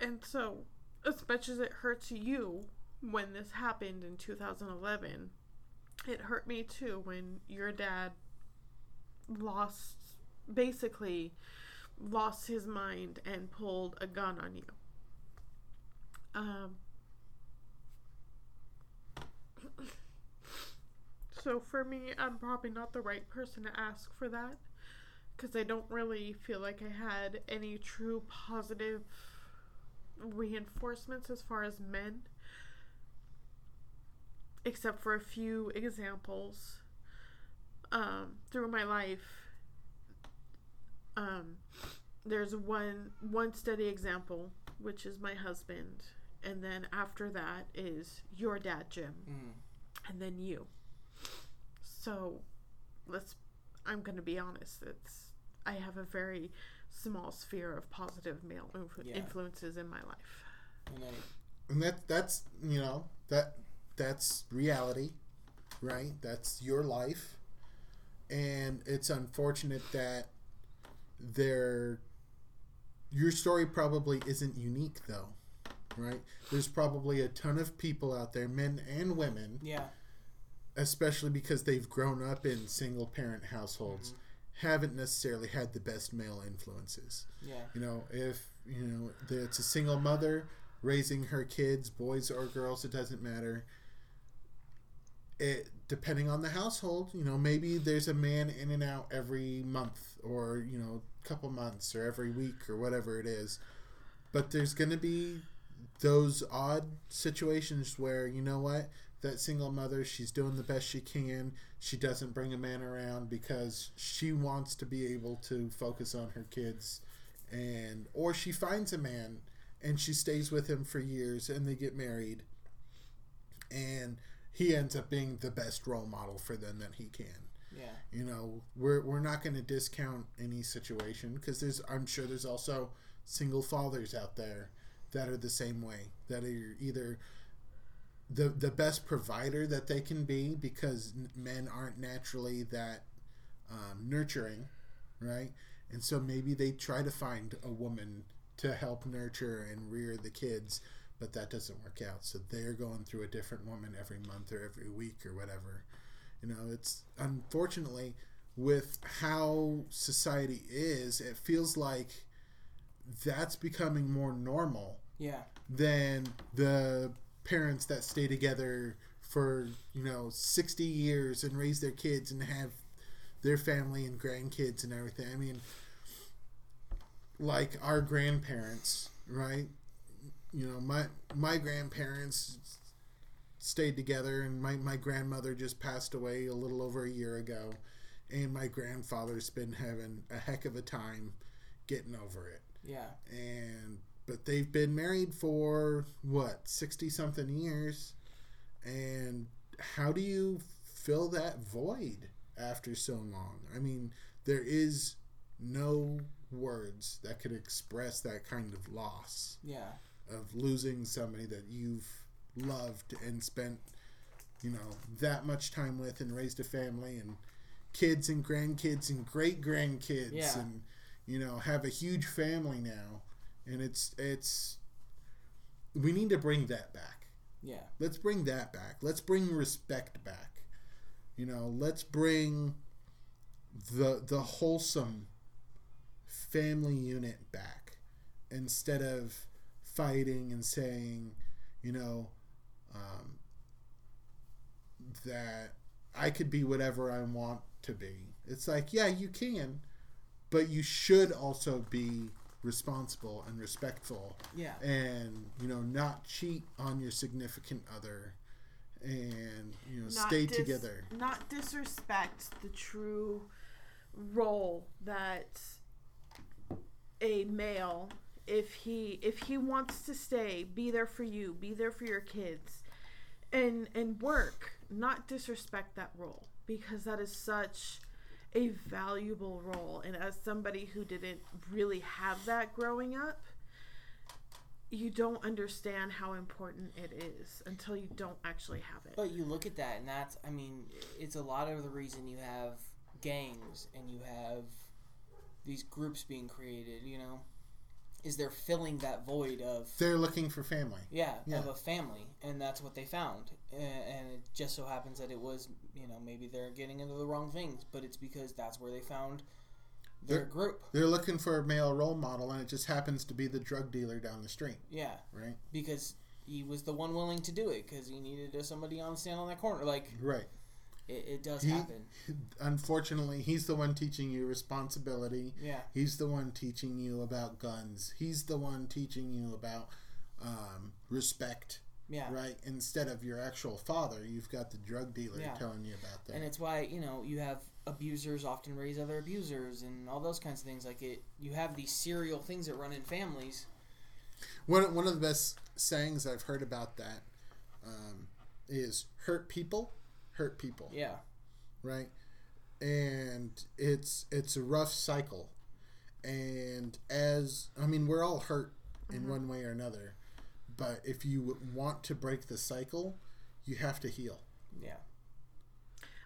A: and so, as much as it hurts you when this happened in 2011, it hurt me too when your dad lost, basically, lost his mind and pulled a gun on you. Um, so for me, I'm probably not the right person to ask for that because I don't really feel like I had any true positive reinforcements as far as men, except for a few examples um, through my life. Um, there's one one steady example, which is my husband, and then after that is your dad, Jim,
B: Mm.
A: and then you. So, let's. I'm going to be honest. It's I have a very small sphere of positive male influ-
B: Yeah.
A: influences in my life.
B: And
C: and that that's you know that that's reality right? That's your life. And it's unfortunate that there your story probably isn't unique though right? There's probably a ton of people out there men and women
B: yeah,
C: especially because they've grown up in single parent households mm-hmm. haven't necessarily had the best male influences.
B: Yeah,
C: you know if you know that it's a single mother raising her kids boys or girls it doesn't matter it depending on the household you know maybe there's a man in and out every month or you know couple months or every week or whatever it is. But there's going to be those odd situations where you know what that single mother she's doing the best she can. She doesn't bring a man around because she wants to be able to focus on her kids and or she finds a man and she stays with him for years and they get married. And he ends up being the best role model for them that he can.
B: Yeah,
C: you know we're, we're not going to discount any situation because there's i'm sure there's also single fathers out there that are the same way that are either the the best provider that they can be because men aren't naturally that um, nurturing right? And so maybe they try to find a woman to help nurture and rear the kids but that doesn't work out so they're going through a different woman every month or every week or whatever you know, it's unfortunately with how society is, it feels like that's becoming more normal
B: yeah,
C: than the parents that stay together for, you know, 60 years and raise their kids and have their family and grandkids and everything. I mean, like our grandparents, right? You know, my my grandparents stayed together and my, my grandmother just passed away a little over a year ago. And my grandfather's been having a heck of a time getting over it.
B: Yeah,
C: and but they've been married for what 60 something years. And how do you fill that void after so long? I mean there is no words that could express that kind of loss.
B: Yeah,
C: of losing somebody that you've loved and spent you know that much time with and raised a family and kids and grandkids and great grandkids
B: Yeah.
C: and you know have a huge family now. And it's it's we need to bring that back.
B: Yeah,
C: let's bring that back. Let's bring respect back. You know let's bring the the wholesome family unit back instead of fighting and saying you know um, that i could be whatever i want to be. It's like yeah you can but you should also be responsible and respectful
B: yeah,
C: and you know not cheat on your significant other and you know
A: Not
C: stay
A: dis-
C: together.
A: Not disrespect the true role that a male if he if he wants to stay be there for you be there for your kids and and work not disrespect that role because that is such a valuable role. And as somebody who didn't really have that growing up you don't understand how important it is until you don't actually have it.
B: But you look at that, and that's, I mean, it's a lot of the reason you have gangs and you have these groups being created, you know, is they're filling that void of
C: They're looking for family.
B: yeah,
C: Yeah.
B: of a family, and that's what they found. And it just so happens that it was, you know, maybe they're getting into the wrong things, but it's because that's where they found their
C: They're-
B: group.
C: They're looking for a male role model, and it just happens to be the drug dealer down the street,
B: Yeah,
C: right?
B: because he was the one willing to do it because he needed somebody on the stand on that corner. Like
C: Right.
B: It, it does
C: He-
B: happen.
C: Unfortunately, he's the one teaching you responsibility.
B: Yeah,
C: He's the one teaching you about guns. He's the one teaching you about um, respect,
B: yeah.
C: right? Instead of your actual father, you've got the drug dealer
B: Yeah.
C: telling you about that.
B: and it's why you know you have abusers often raise other abusers and all those kinds of things like it you have these serial things that run in families
C: One, one of the best sayings I've heard about that um, is hurt people, hurt people,
B: yeah
C: right? And it's it's a rough cycle. And as I mean, we're all hurt in mm-hmm. one way or another. But if you want to break the cycle, you have to heal.
B: yeah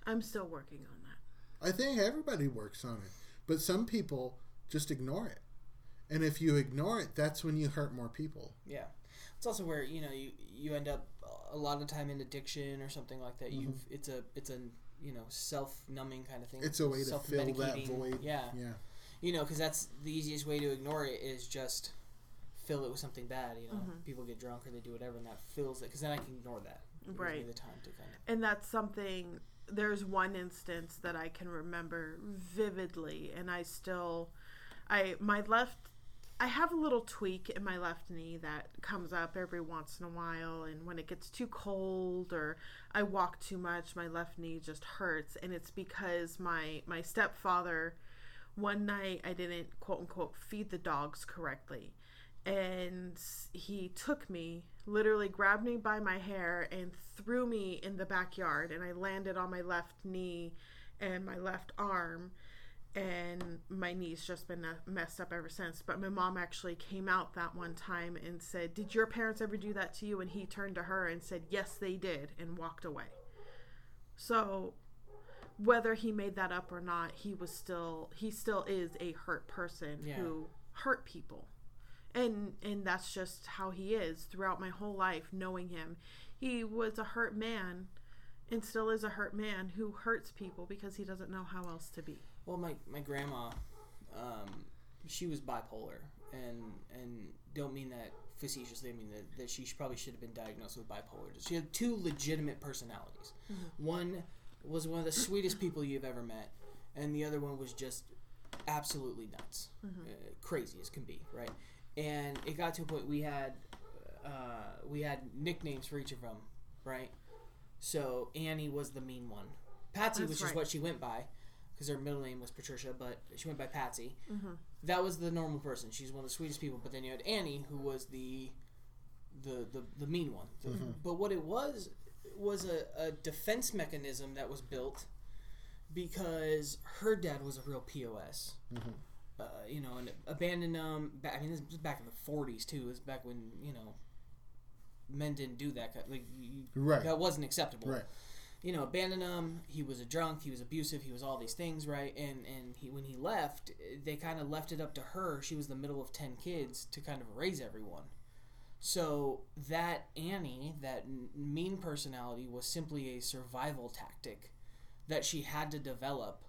A: I'm still working on that.
C: I think everybody works on it, but some people just ignore it. And if you ignore it, that's when you hurt more people.
B: yeah it's also where you know you you end up a lot of time in addiction or something like that you've mm-hmm. it's a it's a you know self-numbing kind of thing
C: It's a way to fill that
B: Self-medicating.
C: void.
B: yeah
C: Yeah.
B: you know because that's the easiest way to ignore it is just fill it with something bad you know mm-hmm. people get drunk or they do whatever and that fills it because then i can ignore that It
A: Right.
B: the time to kind of
A: And that's something, there's one instance that I can remember vividly, and I still, I, my left, I have a little tweak in my left knee that comes up every once in a while, and when it gets too cold or I walk too much, my left knee just hurts, and it's because my, my stepfather, one night I didn't quote unquote feed the dogs correctly. And he took me literally grabbed me by my hair and threw me in the backyard and i landed on my left knee and my left arm and my knee's just been messed up ever since. But my mom actually came out that one time and said did your parents ever do that to you? And he turned to her and said yes they did and walked away. So whether he made that up or not he was still he still is a hurt person
B: Yeah.
A: who hurt people. And and that's just how he is throughout my whole life knowing him. He was a hurt man and still is a hurt man who hurts people because he doesn't know how else to be
B: Well, my my grandma, um, she was bipolar, and and don't mean that facetiously. I mean that, that she probably should have been diagnosed with bipolar. She had two legitimate personalities. One was one of the sweetest people you've ever met, and the other one was just absolutely nuts, uh, crazy as can be, right? And it got to a point we had uh, we had nicknames for each of them, right? So Annie was the mean one. Patsy
A: That's
B: just
A: right.
B: what she went by because her middle name was Patricia, but she went by Patsy. Mm-hmm. That was the normal person. She's one of the sweetest people. But then you had Annie, who was the the the, the mean one. The- mm-hmm. But what it was was a, a defense mechanism that was built because her dad was a real pos. Mm-hmm. Uh, you know, and abandoned them. Back, I mean, this was back in the '40s too. It was back when you know men didn't do that. Like you,
C: Right.
B: that wasn't acceptable
C: Right.
B: You know, abandoned him. He was a drunk. He was abusive. He was all these things, right? And and he when he left, they kind of left it up to her. She was the middle of ten kids to kind of raise everyone. So that Annie, that mean personality, was simply a survival tactic that she had to develop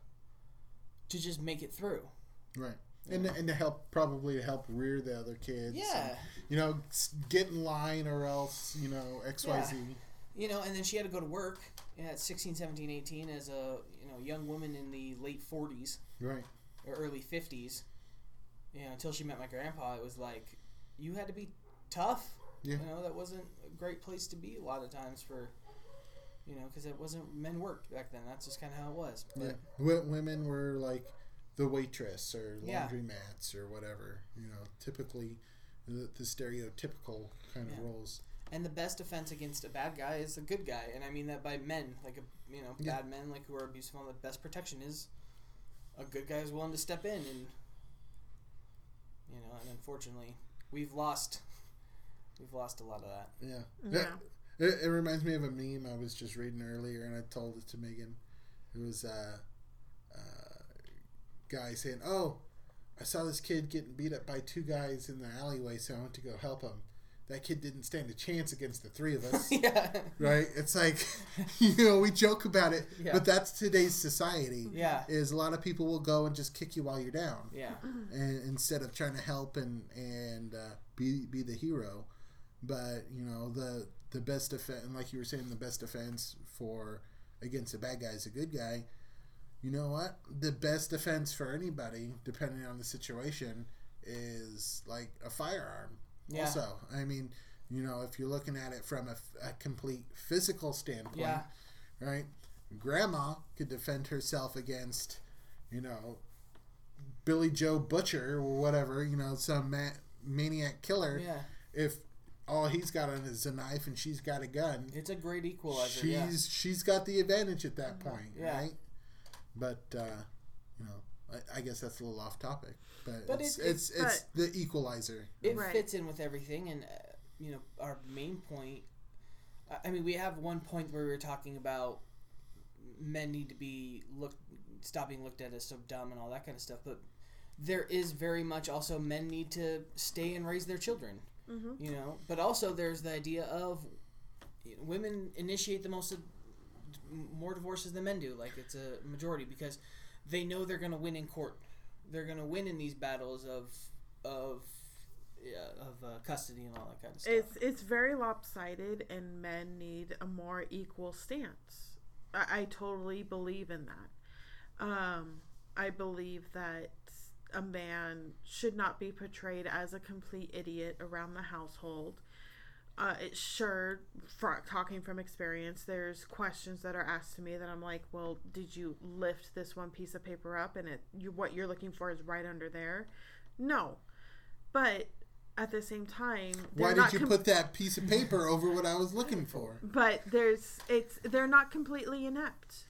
B: to just make it through.
C: Right. And, and to help, probably to help rear the other kids.
B: Yeah.
C: and, you know, get in line or else, you know, XYZ.
B: You know and then she had to go to work at 16 17 18 as a you know young woman in the late 40s
C: Right.
B: or early 50s you know until she met my grandpa it was like you had to be tough
C: Yeah.
B: you know that wasn't a great place to be a lot of times for you know because it wasn't men worked back then that's just kind of how it was but
C: Yeah. Women were like the waitress or
B: Yeah.
C: laundromats or whatever. You know, typically the, the stereotypical kind of
B: Yeah.
C: roles.
B: And the best defense against a bad guy is a good guy and i mean that by men like a you know
C: Yeah.
B: bad men like who are abusive on the best protection is a good guy is willing to step in and you know and unfortunately we've lost we've lost a lot of that
C: Yeah.
A: Yeah.
C: It, it reminds me of a meme I was just reading earlier, and I told it to Megan. It was uh, uh, guy saying, "Oh, I saw this kid getting beat up by two guys in the alleyway, so I went to go help him." That kid didn't stand a chance against the three of us.
B: yeah.
C: right? It's like, you know, we joke about it,
B: Yeah.
C: but that's today's society.
B: Yeah.
C: Is a lot of people will go and just kick you while you're down,
B: Yeah.
C: and instead of trying to help and and uh, be be the hero. But you know, the the best defense, and like you were saying, the best defense for against a bad guy is a good guy. You know what? The best defense for anybody, depending on the situation, is like a firearm.
B: Yeah.
C: Also, I mean, you know, if you're looking at it from a, a complete physical standpoint,
B: Yeah.
C: right? Grandma could defend herself against, you know, Billy Joe Butcher or whatever, you know, some ma- maniac killer.
B: Yeah.
C: If all he's got on is a knife and she's got a gun,
B: It's a great equalizer.
C: she's
B: yeah.
C: she's got the advantage at that point,
B: Yeah.
C: right? But uh, you know, I, I guess that's a little off topic, but,
B: But
C: it's
B: it-
C: it's
A: it-
C: it's the equalizer.
B: it
A: Right.
B: fits in with everything and uh, you know our main point I- i mean we have one point where we were talking about men need to be looked stop being looked at as so dumb and all that kind of stuff but there is very much also men need to stay and raise their children
A: Mm-hmm.
B: you know but also there's the idea of you know, women initiate the most more divorces than men do like it's a majority because they know they're going to win in court they're to win in these battles of of yeah, of uh, custody and all that kind of stuff
A: It's it's very lopsided, and men need a more equal stance. I, I totally believe in that. Um, I believe that a man should not be portrayed as a complete idiot around the household. Uh, it sure, fr- talking from experience, there's questions that are asked to me that I'm like, well, did you lift this one piece of paper up and it you, what you're looking for is right under there? No, but at the same time,
C: Why did
A: not
C: you
A: com-
C: put that piece of paper over what I was looking for?
A: but there's it's they're not completely inept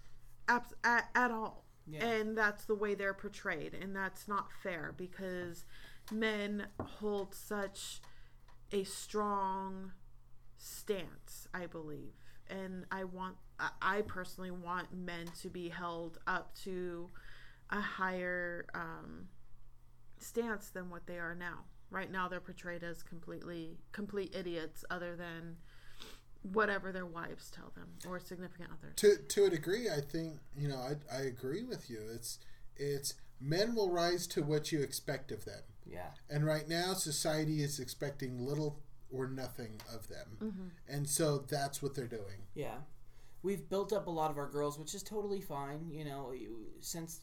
A: abs- at, at all
B: Yeah.
A: and that's the way they're portrayed and that's not fair because men hold such a strong stance i believe and i want I- i personally want men to be held up to a higher um, stance than what they are now right now they're portrayed as completely complete idiots other than whatever their wives tell them or significant others.
C: To to a degree, I think you know I I agree with you. It's it's men will rise to what you expect of them,
B: yeah
C: and right now society is expecting little or nothing of them, mm-hmm. and so that's what they're doing.
B: Yeah. We've built up a lot of our girls, which is totally fine. You know, since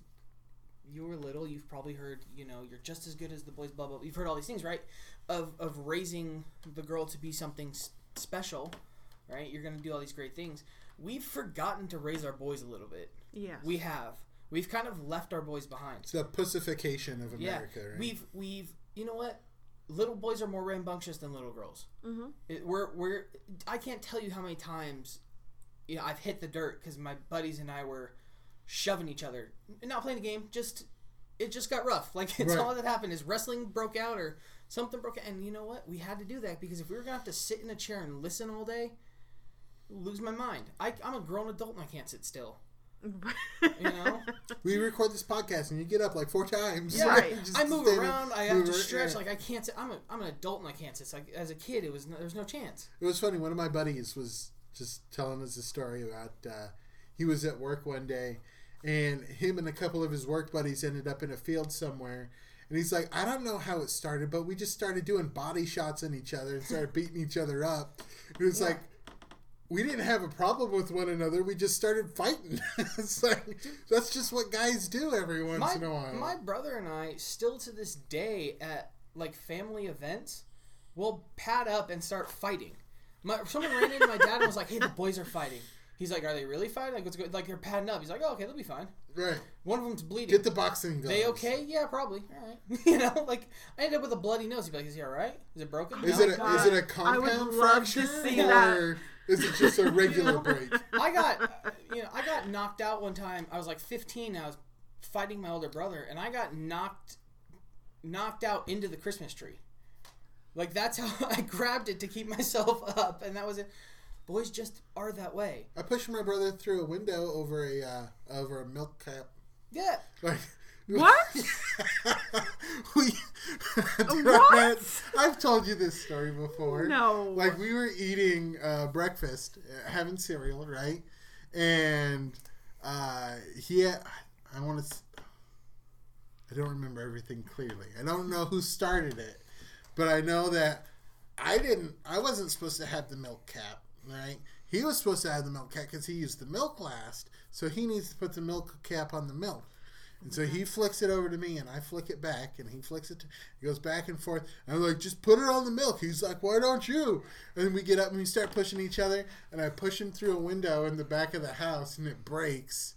B: you were little, you've probably heard, you know, you're just as good as the boys, blah, blah. You've heard all these things, right? Of, of raising the girl to be something s- special, right? You're going to do all these great things. We've forgotten to raise our boys a little bit.
A: Yeah.
B: We have. We've kind of left our boys behind.
C: It's the pussification of America,
B: yeah.
C: right?
B: We've, we've, you know what? Little boys are more rambunctious than little girls.
A: Mhm.
B: It, we're we're I can't tell you how many times you know I've hit the dirt because my buddies and I were shoving each other, not playing a game. Just it just got rough. Like it's
C: Right.
B: all that happened is wrestling broke out or something broke out, and you know what? We had to do that because if we were gonna have to sit in a chair and listen all day, lose my mind. I, I'm a grown adult and I can't sit still. You know.
C: we record this podcast and you get up like four times.
B: Yeah,
A: Right.
C: Just
B: I move around. I have to stretch.
C: yeah.
B: Like I can't. Sit, I'm a I'm an adult and I can't sit. Like as a kid, it was no, there was no chance.
C: It was funny. One of my buddies was just telling us a story about uh, he was at work one day, and him and a couple of his work buddies ended up in a field somewhere. And he's like, I don't know how it started, but we just started doing body shots on each other and started beating each other up. It was
B: Yeah.
C: like we didn't have a problem with one another. We just started fighting. it's like that's just what guys do every once
B: my,
C: in a while.
B: my brother and I still to this day at like family events will pad up and start fighting. My, someone ran into my dad and was like, "Hey, the boys are fighting." He's like, "Are they really fighting? Like, what's good? Like, they're padding up." He's like, "Oh, okay, they'll be fine."
C: right.
B: One of them's bleeding.
C: Get the boxing gloves.
B: they okay? Yeah, probably. All right. you know, like I ended up with a bloody nose. He'd be like, "Is he all right? Is it broken?"
C: Is
B: No.
C: it a,
A: God.
C: is it a
A: I would
C: compound
A: love to
C: fracture
A: see that.
C: Or is it just a regular break?
B: I got, you know, I got knocked out one time. I was like 15. I was fighting my older brother, and I got knocked, knocked out into the Christmas tree. Like that's how I grabbed it to keep myself up, and that was it. Boys just are that way.
C: I pushed my brother through a window over a uh, over a milk cap
B: Yeah.
C: Like
A: What?
C: we,
A: What?
C: I've told you this story before.
A: No.
C: Like we were eating uh, breakfast, uh, having cereal, right? And uh, he, had, I want to. I don't remember everything clearly. I don't know who started it, but I know that I didn't. I wasn't supposed to have the milk cap, right? He was supposed to have the milk cap because he used the milk last, so he needs to put the milk cap on the milk. And so he flicks it over to me, and I flick it back, and he flicks it. To, he goes back and forth. I'm like, just put it on the milk. He's like, why don't you? And then we get up and we start pushing each other, and I push him through a window in the back of the house, and it breaks.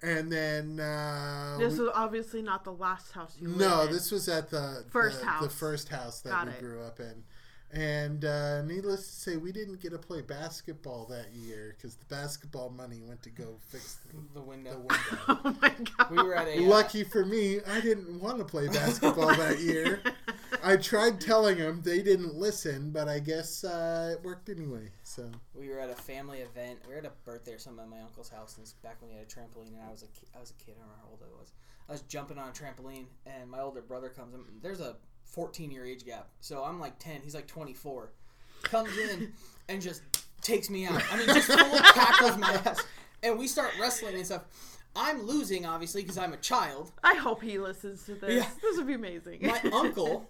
C: And then uh,
A: this
C: we-
A: was obviously not the last house you lived
C: no, this was at the
A: First
C: the,
A: house.
C: the first house that
A: Got
C: we
A: it.
C: grew up in. And uh, needless to say, we didn't get to play basketball that year because the basketball money went to go fix the,
B: The
C: the
B: window.
C: window.
A: Oh my god.
B: We were at a. uh,
C: Lucky for me, I didn't want to play basketball that year. I tried telling them, they didn't listen, but I guess uh, it worked anyway. So
B: We were at a family event. We were at a birthday or something at my uncle's house. And it's back when he had a trampoline, and I was a ki- I was a kid. I don't remember how old I was. I was jumping on a trampoline, and my older brother comes in. There's a 14 year age gap, so I'm like 10. He's like 24. Comes in and just takes me out. I mean, just full tackles my ass, and we start wrestling and stuff. I'm losing, obviously, because I'm a child.
A: I hope he listens to this.
B: Yeah.
A: This would be amazing.
B: My uncle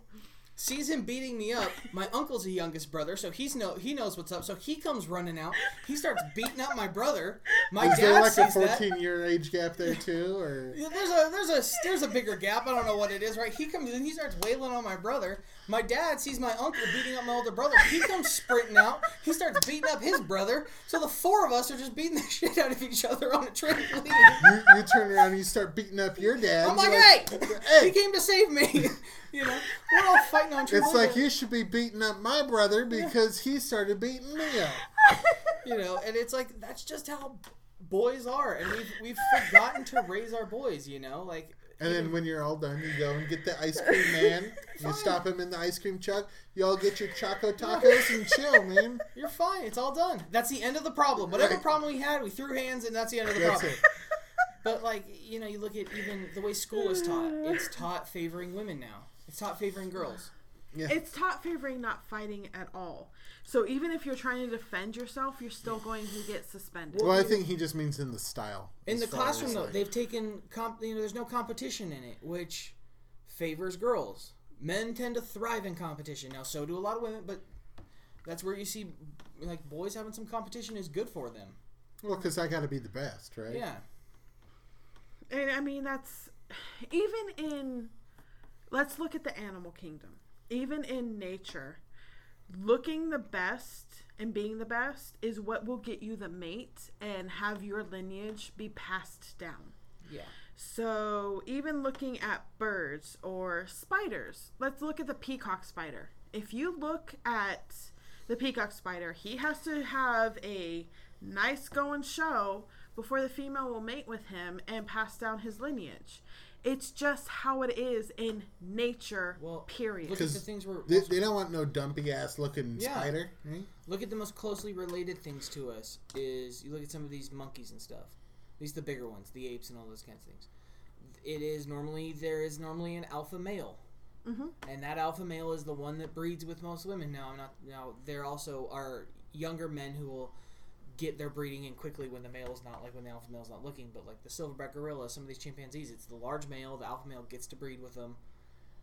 B: sees him beating me up. My uncle's a youngest brother, so he's no he knows what's up. So he comes running out. He starts beating up my brother. My
C: is
B: dad
C: there like a
B: sees that.
C: 14 year age gap there too? Or
B: Yeah, There's a there's a there's a bigger gap. I don't know what it is. Right? He comes in. He starts wailing on my brother. My dad sees my uncle beating up my older brother. He comes sprinting out. He starts beating up his brother. So the four of us are just beating the shit out of each other on a trampoline.
C: you, you turn around and you start beating up your dad.
B: I'm like,
C: You're
B: hey,
C: hey.
B: he came to save me. you know, we're all fighting on trampolines.
C: It's like you should be beating up my brother because he started beating me up.
B: you know, and it's like that's just how boys are, and we've we've forgotten to raise our boys. You know, like
C: And then when you're all done, you go and get the ice cream man. You stop him in the ice cream truck. You all get your choco tacos and chill, man.
B: you're fine. It's all done. That's the end of the problem. Whatever
C: Right.
B: problem we had, we threw hands, and that's the end of the
C: That's
B: problem.
C: it.
B: But like you know, you look at even the way school is taught. It's taught favoring women now. It's taught favoring girls.
A: It's taught favoring not fighting at all. So even if you're trying to defend yourself, you're still going to get suspended.
C: Well, I think he just means in the style.
B: In the classroom, though,
C: like-
B: they've taken comp. You know, there's no competition in it, which favors girls. Men tend to thrive in competition. Now, so do a lot of women, but that's where you see like boys having some competition is good for them.
C: well, because I got to be the best, right?
B: Yeah,
A: And I mean, that's even in, let's look at the animal kingdom. Even in nature, looking the best and being the best is what will get you the mate and have your lineage be passed down.
B: yeah.
A: So, even looking at birds or spiders, let's look at the peacock spider. If you look at the peacock spider, he has to have a nice going show before the female will mate with him and pass down his lineage. It's just how it is in nature,
B: Well,
A: period.
B: Look at the
C: Because
B: things we're
C: They, they don't want no dumpy ass looking
B: Yeah.
C: spider, right?
B: look at the most closely related things to us. Is you look at some of these monkeys and stuff. These the bigger ones, the apes and all those kinds of things. It is normally there is normally an alpha male.
A: Mhm.
B: and that alpha male is the one that breeds with most women. Now, I'm not now there also are younger men who will get their breeding in quickly when the male is not like when the alpha male is not looking. But like the silverback gorilla, some of these chimpanzees, it's the large male. The alpha male gets to breed with them,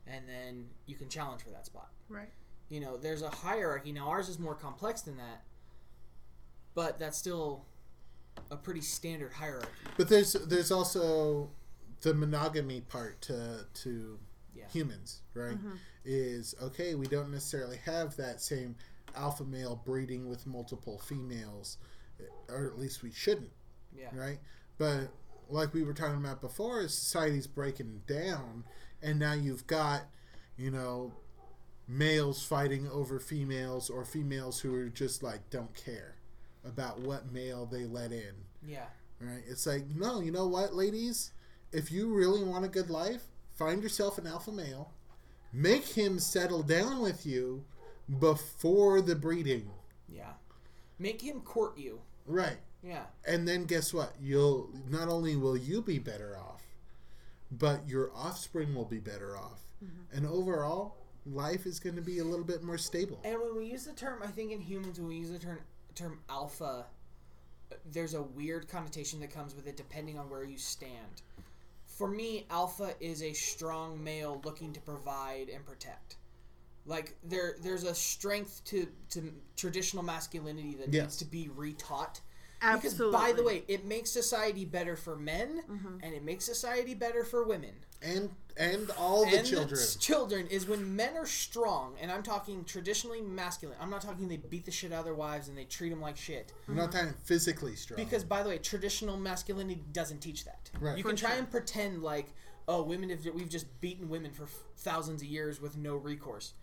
B: and then you can challenge for that spot.
A: Right.
B: You know, there's a hierarchy. Now ours is more complex than that, but that's still a pretty standard hierarchy.
C: But there's there's also the monogamy part to to
B: Yeah.
C: humans, right? Mm-hmm. Is okay. We don't necessarily have that same alpha male breeding with multiple females, or at least we shouldn't,
B: Yeah.
C: right? But like we were talking about before, society's breaking down, and now you've got, you know, males fighting over females, or females who are just like don't care about what male they let in.
B: Yeah.
C: Right? It's like, no, you know what, ladies? If you really want a good life, find yourself an alpha male, make him settle down with you before the breeding.
B: Yeah. Make him court you.
C: Right.
B: Yeah.
C: And then guess what? You'll not only will you be better off, but your offspring will be better off. Mm-hmm. And overall, life is going to be a little bit more stable.
B: And when we use the term, I think in humans, when we use the term term alpha, there's a weird connotation that comes with it depending on where you stand. For me, alpha is a strong male looking to provide and protect. Like there, there's a strength to to traditional masculinity that
C: Yes.
B: needs to be retaught.
A: Absolutely.
B: Because by the way, it makes society better for men, mm-hmm. and it makes society better for women
C: And and all the
B: and
C: children.
B: s- children is when men are strong, and I'm talking traditionally masculine. I'm not talking they beat the shit out of their wives and they treat them like shit.
C: I'm not mm-hmm. talking physically strong.
B: Because by the way, traditional masculinity doesn't teach that.
C: Right.
B: You
A: For
B: can try
A: sure.
B: and pretend like, oh, women have we've just beaten women for f- thousands of years with no recourse.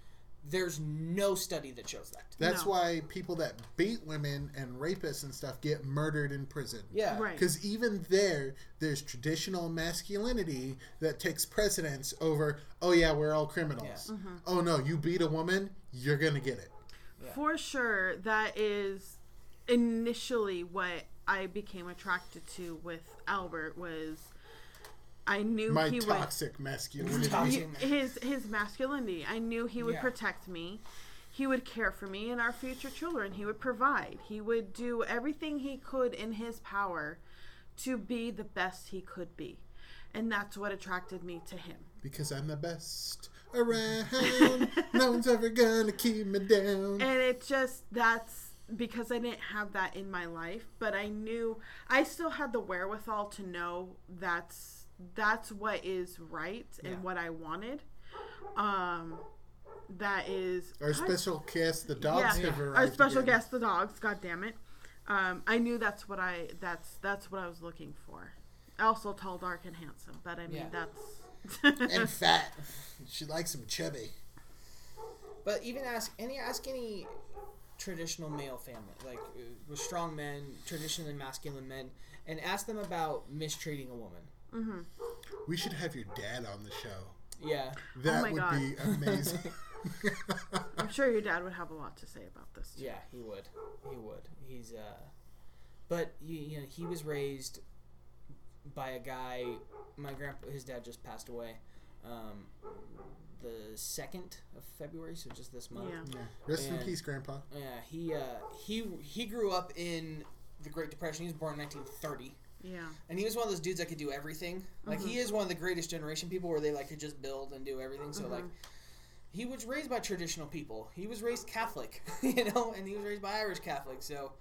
B: There's no study that shows that.
C: That's
A: No.
C: why people that beat women and rapists and stuff get murdered in prison.
B: Yeah.
A: Right.
C: Because even there, there's traditional masculinity that takes precedence over, oh, yeah, we're all criminals.
B: Yeah.
A: Mm-hmm.
C: Oh, no, you beat a woman, you're going to get it.
A: For sure, that is initially what I became attracted to with Albert was I knew
C: My
A: he would
C: toxic masculinity.
B: Toxic.
A: his his masculinity. I knew he would
B: Yeah.
A: protect me. He would care for me and our future children. He would provide. He would do everything he could in his power to be the best he could be. And that's what attracted me to him.
C: Because I'm the best around. no one's ever going to keep me down.
A: And it just that's because I didn't have that in my life, but I knew I still had the wherewithal to know that's that's what is right and
B: Yeah.
A: what I wanted. Um that is
C: Our
A: God
C: special guest, the dogs
A: yeah,
C: have arrived.
A: our special
C: again.
A: guest, the dogs. God damn it! Um, I knew that's what I that's that's what I was looking for. Also tall, dark, and handsome. But I mean,
B: Yeah.
A: that's
C: And fat. She likes him chubby.
B: But even ask any ask any traditional male family, like uh, with strong men, traditionally masculine men, and ask them about mistreating a woman.
C: We should have your dad on the show.
B: Yeah.
C: That
A: Oh my
C: would
A: God.
C: be amazing.
A: I'm sure your dad would have a lot to say about this. Too.
B: Yeah, he would. He would. He's uh but you, you know, he was raised by a guy my grandpa his dad just passed away. Um the 2nd of February, so just this month.
A: Yeah.
C: Yeah. Rest in peace, Grandpa.
B: Yeah, he uh he he grew up in the Great Depression. He was born in 1930.
A: Yeah.
B: And he was one of those dudes that could do everything. Like he is one of the greatest generation people where they like could just build and do everything. So like he was raised by traditional people. He was raised Catholic, you know, and he was raised by Irish Catholic. So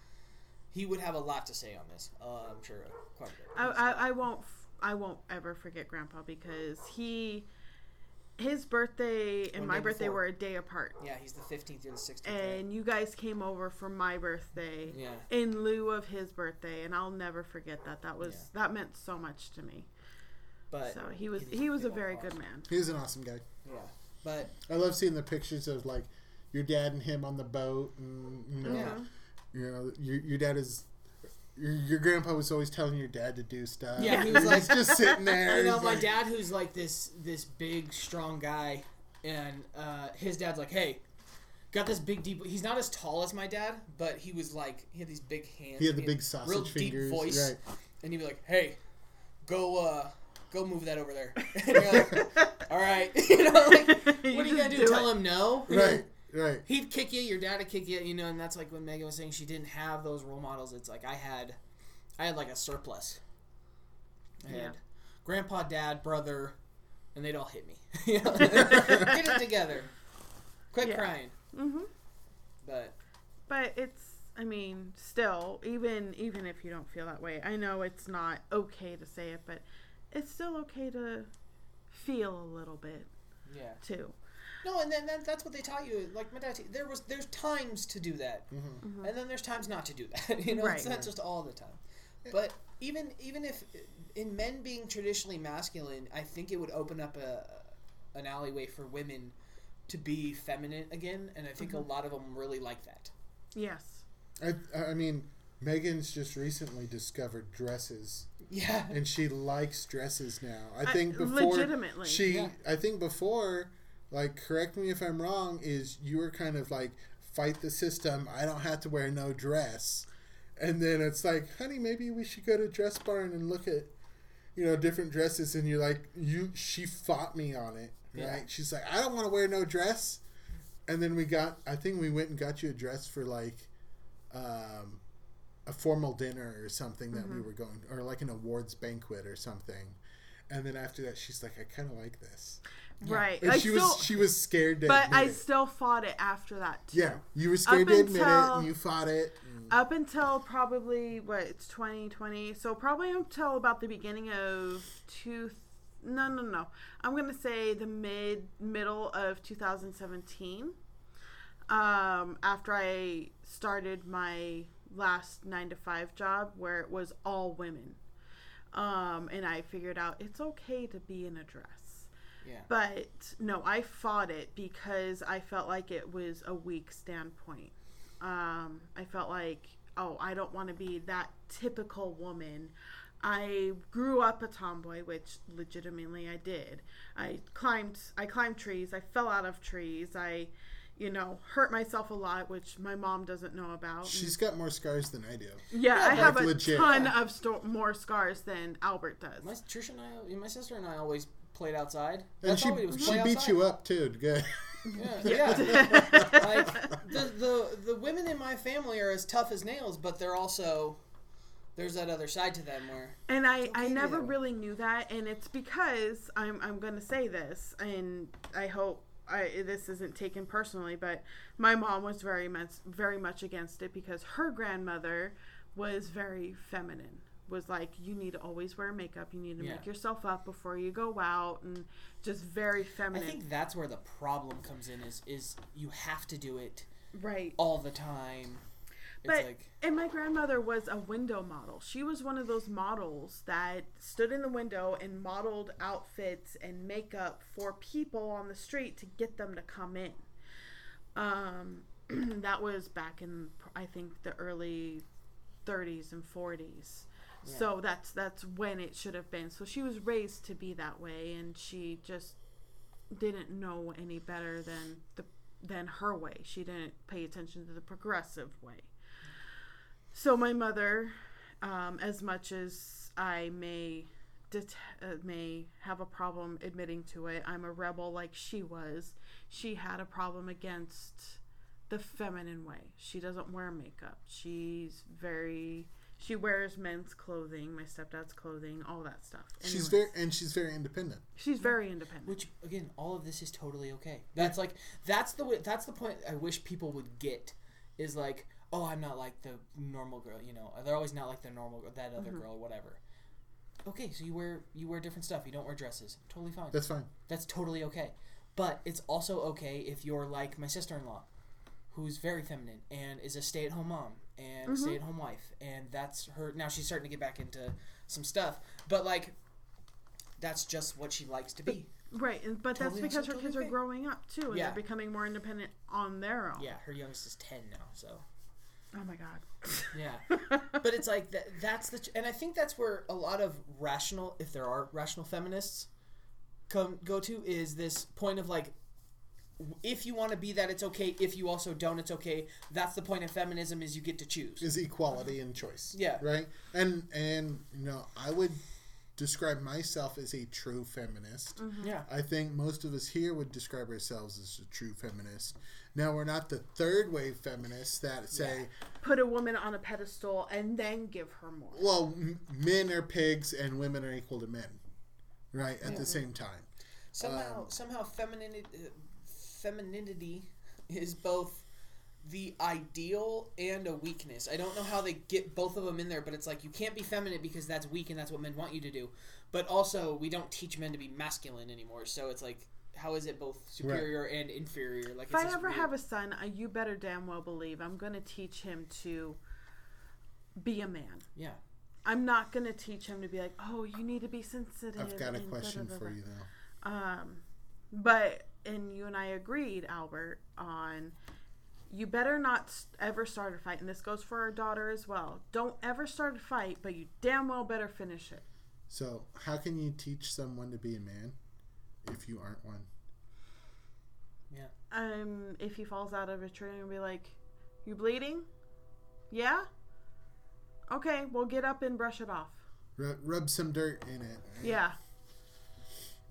B: he would have a lot to say on this. Uh, I'm sure quite a bit.
A: I, I, I won't f- I won't ever forget Grandpa because he his birthday and
B: One
A: my
B: day
A: birthday
B: before.
A: were a day apart.
B: yeah, he's the 15th, you're the 16th. right?
A: And you guys came over for my birthday
B: Yeah.
A: in lieu of his birthday, and I'll never forget that. That was
B: Yeah.
A: that meant so much to me.
B: But
A: So he was he was a very
B: awesome.
A: good man.
C: He was an awesome guy.
B: Yeah. But
C: I love seeing the pictures of like your dad and him on the boat, and you know,
B: Yeah.
C: you know, your, your dad is. Your, your grandpa was always telling your dad to do stuff.
B: Yeah, he was like-
C: just sitting there.
B: You know my
C: like-
B: dad, who's like this this big strong guy, and uh, his dad's like, "Hey, got this big deep." He's not as tall as my dad, but he was like he had these big hands.
C: He had the
B: and
C: big sausage
B: real
C: fingers,
B: deep voice,
C: right.
B: and he'd be like, "Hey, go uh, go move that over there." and you're like, "All right," you know, like, what
A: You
B: are you
A: just
B: gonna do?
A: do
B: Tell
A: it.
B: him no?
C: Right, right.
B: He'd kick you. Your dad would kick you. You know, and that's like when Megan was saying she didn't have those role models. It's like I had, I had like a surplus. I
A: Yeah.
B: had grandpa, dad, brother, and they'd all hit me. You know? Get it together. Quit
A: Yeah.
B: crying.
A: hmm
B: But
A: But it's I mean, still, even even if you don't feel that way, I know it's not okay to say it, but it's still okay to feel a little bit
B: yeah.
A: too.
B: No, and then that, that's what they taught you. Like my dad, there was there's times to do that,
C: Mm-hmm.
B: and then there's times not to do that. You know,
A: Right.
B: it's not just all the time. But even even if in men being traditionally masculine, I think it would open up a an alleyway for women to be feminine again, and I think a lot of them really like that.
A: Yes.
C: I, I mean, Megan's just recently discovered dresses,
B: Yeah,
C: and she likes dresses now. I
A: I-
C: think before
A: legitimately,
C: she,
B: yeah.
C: I think before, like, correct me if I'm wrong, is you were kind of like fight the system. I don't have to wear no dress, and then it's like, honey, maybe we should go to dress barn and look at you know, different dresses, and you're like, you. She fought me on it, right? She's like, I don't want to wear no dress. And then we got, I think we went and got you a dress for like, um, a formal dinner or something that we were going, or like an awards banquet or something. And then after that, she's like, I kind of like this.
A: Right.
C: And
A: I
C: she
A: still,
C: was she was scared to
A: but
C: admit
A: I
C: it.
A: still fought it after that too.
C: yeah, you were scared
A: Up
C: to admit it,
A: until-
C: and you fought it.
A: Up until probably what it's 2020, so probably until about the beginning of two. No, no, no. I'm gonna say the mid middle of 2017. Um, after I started my last nine to five job, where it was all women, um, and I figured out it's okay to be in a dress.
B: Yeah.
A: But no, I fought it because I felt like it was a weak standpoint. Um, I felt like, oh, I don't want to be that typical woman. I grew up a tomboy, which legitimately I did. I climbed, I climbed trees. I fell out of trees. I, you know, hurt myself a lot, which my mom doesn't know about.
C: She's got more scars than I do.
A: yeah, I
C: like
A: have a
C: legit.
A: ton of sto- more scars than Albert does.
B: My Trisha and I, my sister and I always played outside.
C: And she
B: all did was
C: she
B: play
C: beat
B: outside.
C: you up too. Good.
B: Yeah, yeah. like the, the the women in my family are as tough as nails, but they're also there's that other side to them where
A: And I,
B: okay
A: I never
B: that
A: really knew that, and it's because I'm, I'm going to say this, and I hope I, this isn't taken personally, but my mom was very much, very much against it because her grandmother was very feminine. Was like, you need to always wear makeup, you need to
B: Yeah.
A: make yourself up before you go out, and just very feminine.
B: I think that's where the problem comes in is is you have to do it
A: right.
B: all the time. It's
A: But
B: like
A: and my grandmother was a window model. She was one of those models that stood in the window and modeled outfits and makeup for people on the street to get them to come in. Um, that was back in I think the early 30s and 40s. So that's that's when it should have been. So she was raised to be that way, and she just didn't know any better than the than her way. She didn't pay attention to the progressive way. So my mother, um, as much as I may det- uh, may have a problem admitting to it, I'm a rebel like she was. She had a problem against the feminine way. She doesn't wear makeup. She's very she wears men's clothing, my stepdad's clothing, all that stuff.
C: She's very and she's very independent.
A: she's very independent.
B: which again, all of this is totally okay. That's like that's the way, that's the point I wish people would get is like, oh, I'm not like the normal girl, you know. They're always not like the normal girl, that other mm-hmm. girl or whatever. Okay, so you wear you wear different stuff. You don't wear dresses. Totally fine.
C: That's fine.
B: That's totally okay. But it's also okay if you're like my sister in law, who's very feminine and is a stay at home mom and mm-hmm. stay at home wife. And that's her. Now she's starting to get back into some stuff. But like, that's just what she likes to be.
A: Right, and, but
B: Totally
A: that's because her
B: acceptable,
A: kids are growing up too, and
B: Yeah.
A: they're becoming more independent on their own.
B: Yeah, her youngest is 10 now, so.
A: Oh my god.
B: Yeah. but it's like, that, that's the. And I think that's where a lot of rational, if there are rational feminists, come go to is this point of like, if you want to be that, it's okay. If you also don't, it's okay. That's the point of feminism is you get to choose.
C: Is equality and choice.
B: Yeah.
C: Right. And and you know I would describe myself as a true feminist.
B: Yeah.
C: I think most of us here would describe ourselves as a true feminist. Now we're not the third wave feminists that say,
A: Put a woman on a pedestal and then give her more.
C: well, m- men are pigs and women are equal to men, right? At the same time.
B: Somehow, somehow, femininity, uh, femininity is both the ideal and a weakness. I don't know how they get both of them in there, but it's like you can't be feminine because that's weak and that's what men want you to do. But also, we don't teach men to be masculine anymore. So it's like, how is it both superior and inferior? Like,
A: If I ever have a son, uh, you better damn well believe I'm going to teach him to be a man.
B: yeah,
A: I'm not going to teach him to be like, oh, you need to be sensitive.
C: I've got a question
A: da, da, da,
C: for you though.
A: Um, but and you and I agreed, Albert, on you better not ever start a fight, and this goes for our daughter as well. Don't ever start a fight, but you damn well better finish it.
C: So how can you teach someone to be a man if you aren't one?
B: yeah.
A: Um, if he falls out of a tree and be like, "You bleeding? Yeah. Okay, well get up and brush it off."
C: Rub, rub some dirt in it.
A: Yeah.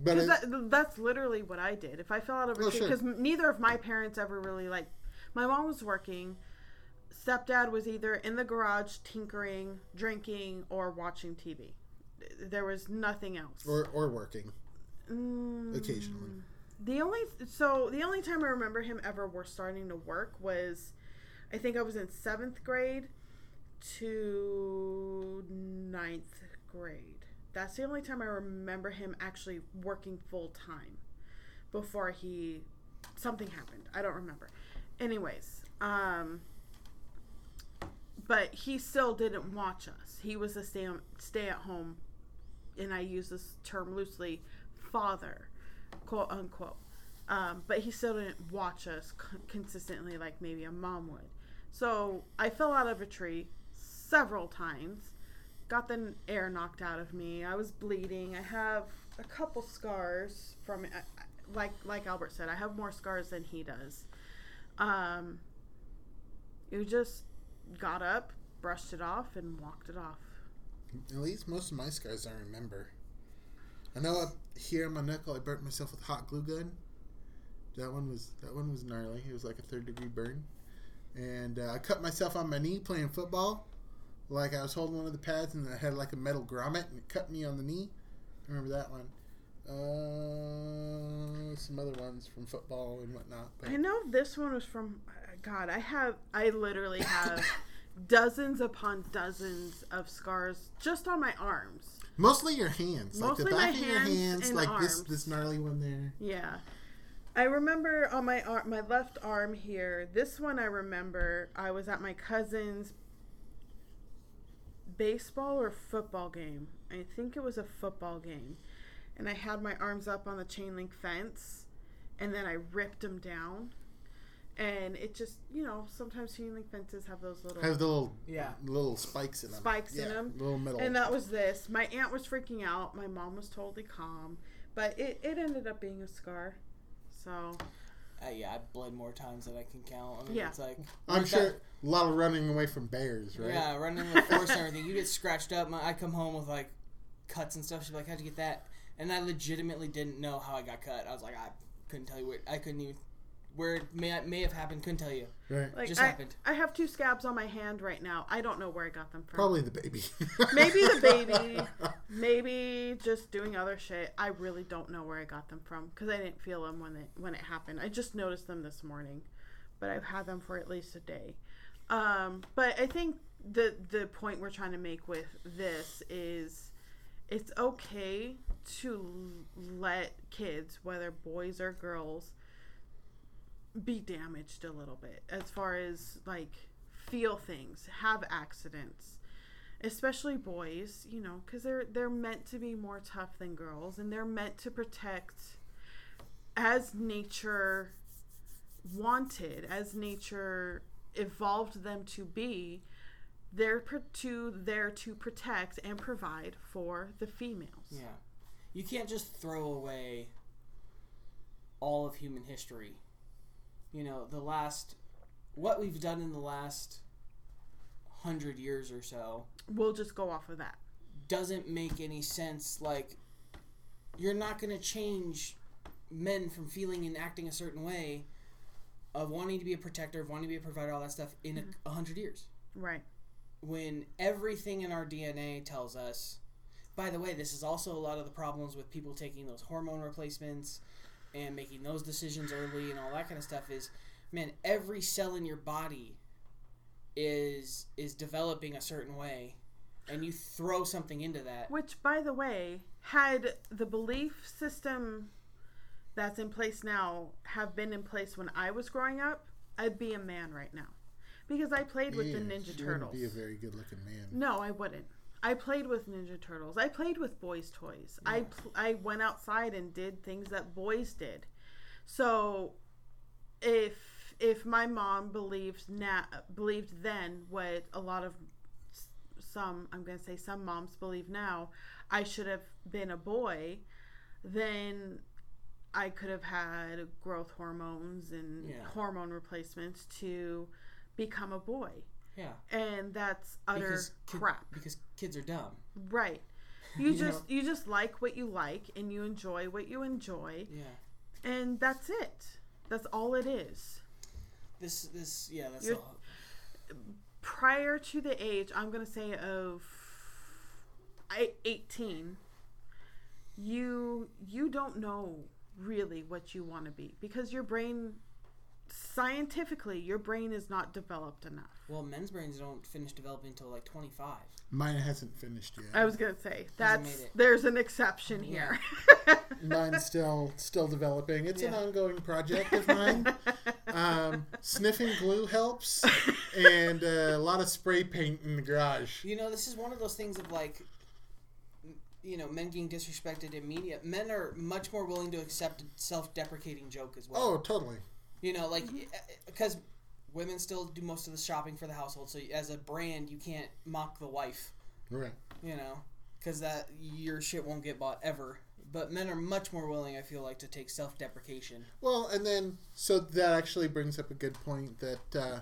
C: But it,
A: that, that's literally what I did. If I fell out of a
C: Oh,
A: tree,
C: sure.
A: because neither of my parents ever really like. My mom was working. Stepdad was either in the garage tinkering, drinking, or watching TV. There was nothing else.
C: or or working
A: Mm,
C: occasionally.
A: The only so the only time I remember him ever were starting to work was, I think I was in seventh grade to ninth grade. That's the only time I remember him actually working full time. Before he, something happened. I don't remember. Anyways, um, but he still didn't watch us. He was a stay stay at home, and I use this term loosely, father, quote unquote. Um, but he still didn't watch us consistently like maybe a mom would. So I fell out of a tree several times, got the air knocked out of me. I was bleeding. I have a couple scars from Like like Albert said, I have more scars than he does. Um, you just got up, brushed it off, and walked it off.
C: At least most of my scars I remember. I know up here on my knuckle, I burnt myself with hot glue gun. That one was that one was gnarly. It was like a third degree burn, and uh, I cut myself on my knee playing football. Like I was holding one of the pads and I had like a metal grommet and it cut me on the knee. I remember that one. Uh, some other ones from football and whatnot. But
A: I know this one was from God. I have I literally have dozens upon dozens of scars just on my arms.
C: mostly your hands, like the
A: Mostly my
C: back of your
A: hands
C: hands,
A: and
C: like this this gnarly one there.
A: Yeah. I remember on my arm, my left arm here. This one I remember. I was at my cousin's baseball or football game. I think it was a football game, and I had my arms up on the chain link fence, and then I ripped them down, and it just you know sometimes chain link fences have those little
C: Have the little
B: Yeah.
C: little spikes in them.
A: Spikes in
C: Yeah,
A: 'em.
C: Little metal.
A: And that was this. My aunt was freaking out. My mom was totally calm. But it, it ended up being a scar. So,
B: Uh, yeah, I bled more times than I can count. I mean,
A: Yeah.
B: it's like
C: I'm
B: that-
C: sure a lot of running away from bears, right?
B: Yeah, running with force and everything. You get scratched up. My, I come home with like cuts and stuff. She's like, "How'd you get that?" And I legitimately didn't know how I got cut. I was like, I couldn't tell you where. I couldn't even where it may may have happened. Couldn't tell you.
C: Right.
A: like,
B: Just
A: I,
B: happened.
A: I have two scabs on my hand right now. I don't know where I got them from.
C: Probably the baby.
A: Maybe the baby. Maybe just doing other shit. I really don't know where I got them from because I didn't feel them when it when it happened. I just noticed them this morning, but I've had them for at least a day. Um, but I think the the point we're trying to make with this is it's okay to let kids, whether boys or girls, be damaged a little bit as far as like feel things, have accidents especially boys, you know, because they're they're meant to be more tough than girls, and they're meant to protect as nature wanted, as nature evolved them to be. They're pro- to there to protect and provide for the females.
B: Yeah, you can't just throw away all of human history. You know, the last what we've done in the last hundred years or so
A: We'll just go off of that.
B: doesn't make any sense. Like, you're not going to change men from feeling and acting a certain way, of wanting to be a protector, of wanting to be a provider, all that stuff in a, mm-hmm. a hundred years.
A: Right.
B: When everything in our DNA tells us. By the way, this is also a lot of the problems with people taking those hormone replacements and making those decisions early and all that kind of stuff. Is man, every cell in your body is is developing a certain way, and you throw something into that.
A: Which, by the way, had the belief system that's in place now have been in place when I was growing up, I'd be a man right now. Because I played with the
C: Yeah,
A: Ninja Turtles.
C: Be a very good looking man.
A: No, I wouldn't. I played with Ninja Turtles. I played with boys' toys. I pl- I went outside and did things that boys did. So, if if my mom believed na- believed then what a lot of some I'm going to say some moms believe now, I should have been a boy, then I could have had growth hormones and
B: Yeah.
A: hormone replacements to become a boy
B: Yeah,
A: and that's utter
B: because kid-
A: crap.
B: Because kids are dumb.
A: Right. You
B: You
A: just you just like what you like and you enjoy what you enjoy
B: Yeah.
A: and that's it. That's all it is.
B: This this yeah that's
A: You're-
B: all.
A: Prior to the age, I'm going to say of 18, you you don't know really what you want to be because your brain scientifically your brain is not developed enough.
B: Well, men's brains don't finish developing until like 25.
C: Mine hasn't finished yet.
A: I was going to say that's there's an exception
B: Yeah.
A: here.
C: Mine's still still developing. It's an ongoing project of mine. Um, sniffing glue helps, and uh, a lot of spray paint in the garage.
B: You know, this is one of those things of like, m- you know, men getting disrespected in media. Men are much more willing to accept a self-deprecating joke as well.
C: Oh, totally.
B: You know, like because women still do most of the shopping for the household. So as a brand, you can't mock the wife.
C: Right.
B: You know, because that your shit won't get bought ever. But men are much more willing, I feel like, to take self-deprecation.
C: Well, and then so that actually brings up a good point that uh,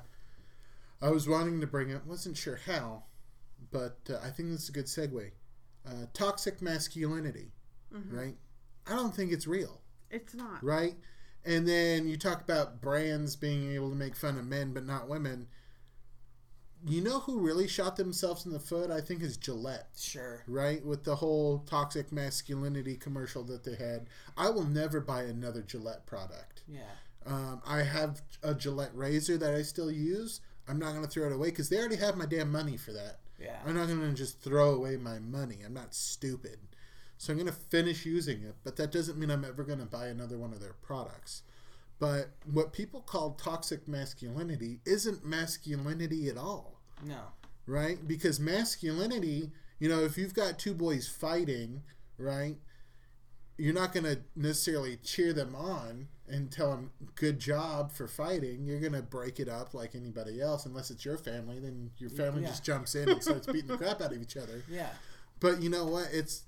C: I was wanting to bring up. wasn't sure how, but uh, I think this is a good segue. Uh, toxic masculinity, right? I don't think it's real,
A: it's not.
C: right? And then you talk about brands being able to make fun of men but not women. You know who really shot themselves in the foot? I think is Gillette
B: Sure.
C: right? With the whole toxic masculinity commercial that they had. I will never buy another Gillette product.
B: Yeah.
C: Um, I have a Gillette razor that I still use. I'm not going to throw it away because they already have my damn money for that.
B: Yeah.
C: I'm not going to just throw away my money. I'm not stupid. So I'm going to finish using it, but that doesn't mean I'm ever going to buy another one of their products. But what people call toxic masculinity isn't masculinity at all
B: No.
C: right? Because masculinity, you know, if you've got two boys fighting, right, you're not going to necessarily cheer them on and tell them good job for fighting. You're going to break it up like anybody else, unless it's your family. Then your family
B: Yeah.
C: just jumps in and starts beating the crap out of each other.
B: Yeah.
C: But you know what? It's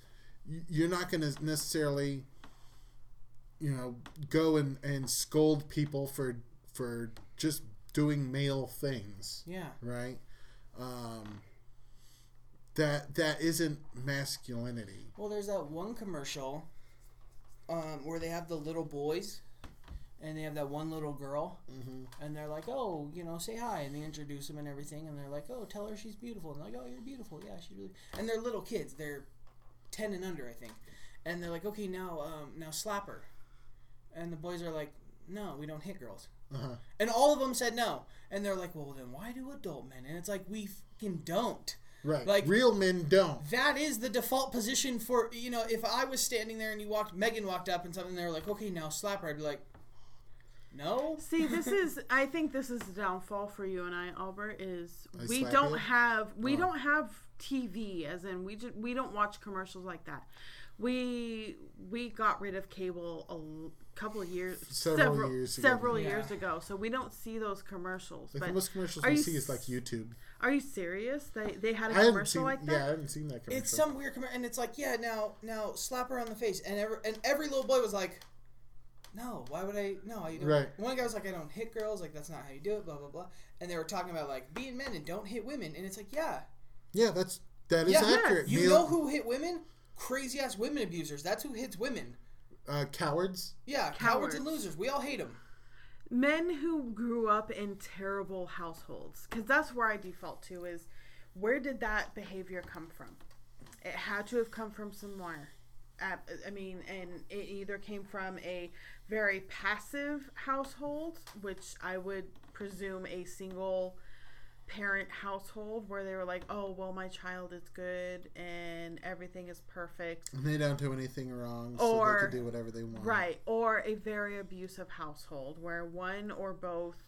C: you're not going to necessarily, you know, go and, and scold people for for just doing male things
B: Yeah.
C: right? Um, that that isn't masculinity.
B: Well, there's that one commercial um, where they have the little boys and they have that one little girl
C: Mm-hmm.
B: and they're like, oh, you know, say hi. And they introduce them and everything. And they're like, oh, tell her she's beautiful. And they're like, oh, you're beautiful. Yeah, she's really. And they're little kids. They're 10 and under, I think. And they're like, okay, now, um, now slap her. And the boys are like, no, we don't hit girls.
C: Uh-huh.
B: And all of them said no. And they're like, well, then why do adult men? And it's like, we fucking don't.
C: Right.
B: Like-
C: real men don't.
B: That is the default position for you know. If I was standing there and you walked, Megan walked up and something, they were like, "Okay, now slap her." I'd be like, "No."
A: See, this is I think this is the downfall for you and I, Albert, is
C: I
A: we don't
C: you?
A: have we
C: Oh.
A: don't have TV as in we just we don't watch commercials like that. We we got rid of cable a couple of years
C: Several years ago.
A: several
B: Yeah.
A: years ago. So we don't see those commercials.
C: Like
A: but
C: most commercials we
A: you
C: see is like YouTube.
A: Are you serious? They they had a
C: I haven't
A: commercial
C: seen.
A: like that?
C: Yeah, I haven't seen that commercial.
B: It's some weird commercial, and it's like, yeah, now, now slap her on the face, and every and every little boy was like, "No, why would I? No, you don't."
C: Right.
B: One guy was like, "I don't hit girls. Like that's not how you do it." Blah blah blah. And they were talking about like being men and don't hit women, and it's like, yeah,
C: yeah, that's that is
B: Yeah, yeah,
C: accurate.
B: you
C: Neil-
B: know who hit women? Crazy ass women abusers. That's who hits women.
C: uh, cowards.
B: Yeah, cowards,
A: Cowards.
B: and losers. We all hate them.
A: Men who grew up in terrible households because that's where i default to is where did that behavior come from? It had to have come from somewhere. I mean and it either came from a very passive household which i would presume a single parent household where they were like oh well my child is good and everything is perfect
C: And they don't do anything wrong, so they can do whatever they want.
A: Right. Or a very abusive household where one or both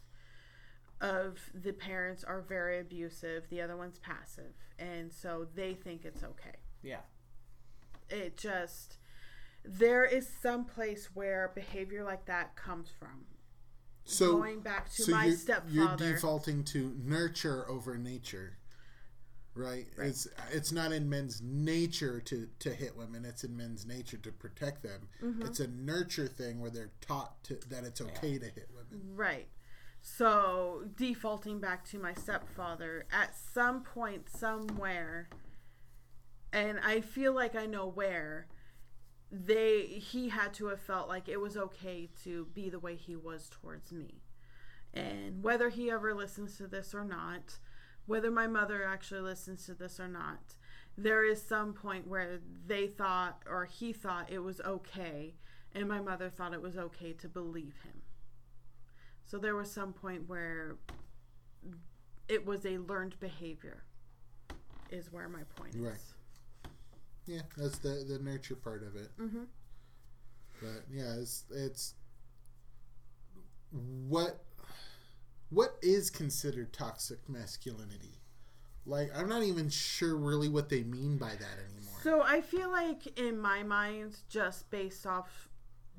A: of the parents are very abusive, the other one's passive. And so they think it's okay.
B: Yeah.
A: It just, there is some place where behavior like that comes from.
C: So
A: Going back to
C: so
A: my
C: you're,
A: stepfather.
C: you're defaulting to nurture over nature, right?
A: Right.
C: It's it's not in men's nature to to hit women. It's in men's nature to protect them.
A: Mm-hmm.
C: It's a nurture thing where they're taught to, that it's okay to hit women.
A: Right. So, defaulting back to my stepfather, at some point, somewhere, and I feel like I know where they he had to have felt like it was okay to be the way he was towards me. And whether he ever listens to this or not, whether my mother actually listens to this or not, there is some point where they thought or he thought it was okay and my mother thought it was okay to believe him. So there was some point where it was a learned behavior is where my point is.
C: Yeah, that's the the nurture part of it.
A: Mhm.
C: But yeah, it's it's what what is considered toxic masculinity. Like I'm not even sure really what they mean by that anymore.
A: So I feel like in my mind, just based off,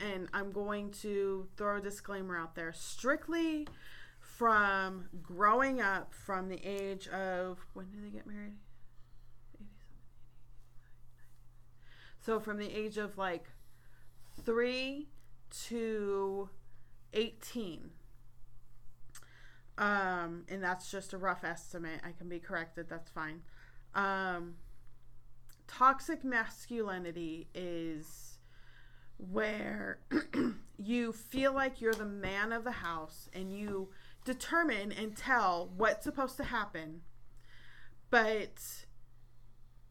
A: and I'm going to throw a disclaimer out there, strictly from growing up from the age of when did they get married? So from the age of like three to 18. Um, and that's just a rough estimate. I can be corrected. That's fine. Um, toxic masculinity is where you feel like you're the man of the house and you determine and tell what's supposed to happen, but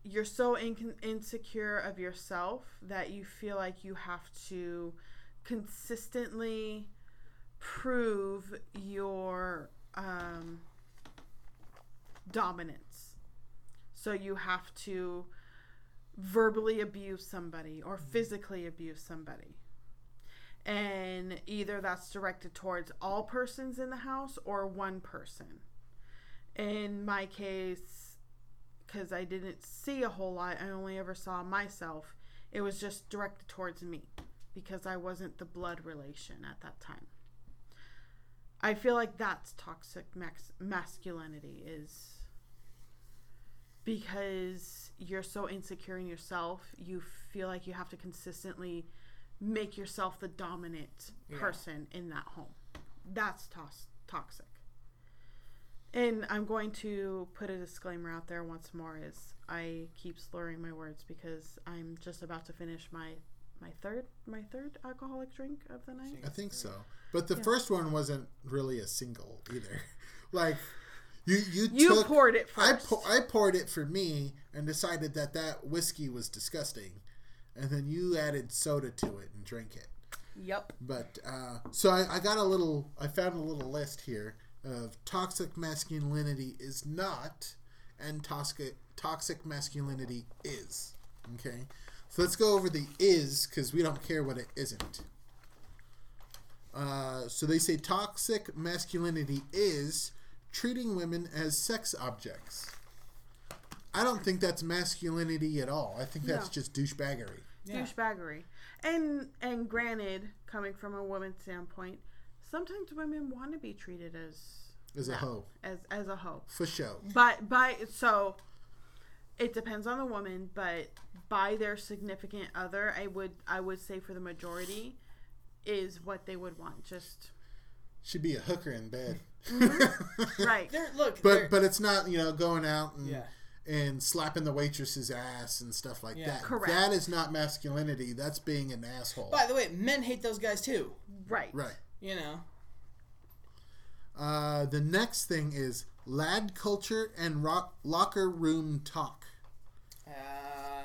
A: you're so in- insecure of yourself that you feel like you have to consistently prove your um, dominance. So you have to verbally abuse somebody or physically abuse somebody. And either that's directed towards all persons in the house or one person. In my case, because I didn't see a whole lot, I only ever saw myself, it was just directed towards me because I wasn't the blood relation at that time. I feel like that's toxic max- masculinity is because you're so insecure in yourself, you feel like you have to consistently make yourself the dominant
B: Yeah.
A: person in that home. That's tos- toxic. And I'm going to put a disclaimer out there once more is I keep slurring my words because I'm just about to finish my my third my third alcoholic drink of the night.
C: I think so. But the
A: Yeah.
C: first one wasn't really a single either. like you you
A: You
C: took
A: poured it
C: I
A: first.
C: pou- I poured it for me and decided that that whiskey was disgusting, and then you added soda to it and drank it.
A: yep.
C: But uh, so I, I got a little. I found a little list here of toxic masculinity is not, and toxic toxic masculinity is. Okay, so let's go over the is because we don't care what it isn't. Uh, so they say toxic masculinity is treating women as sex objects. I don't think that's masculinity at all. I think that's
A: No.
C: just douchebaggery.
B: Yeah.
A: douchebaggery. And and granted, coming from a woman's standpoint, sometimes women want to be treated as
C: As a hoe,
A: as as a hoe.
C: for show.
A: But by so it depends on the woman, but by their significant other, I would I would say for the majority is what they would want. Just
C: Should be a hooker in bed. Mm-hmm.
A: right.
B: There, look, there-
C: But but it's not you know going out and
B: Yeah.
C: and slapping the waitress's ass and stuff like
B: Yeah.
C: that.
A: Correct.
C: That is not masculinity. That's being an asshole.
B: by the way, men hate those guys too.
A: Right.
C: right.
B: You know,
C: Uh, the next thing is lad culture and rock, locker room talk.
B: uh,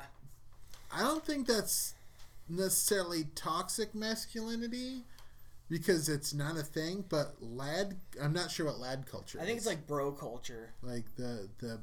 C: I don't think that's necessarily toxic masculinity because it's not a thing. But lad, I'm not sure what lad culture.
B: I think
C: is.
B: it's like bro culture.
C: like the the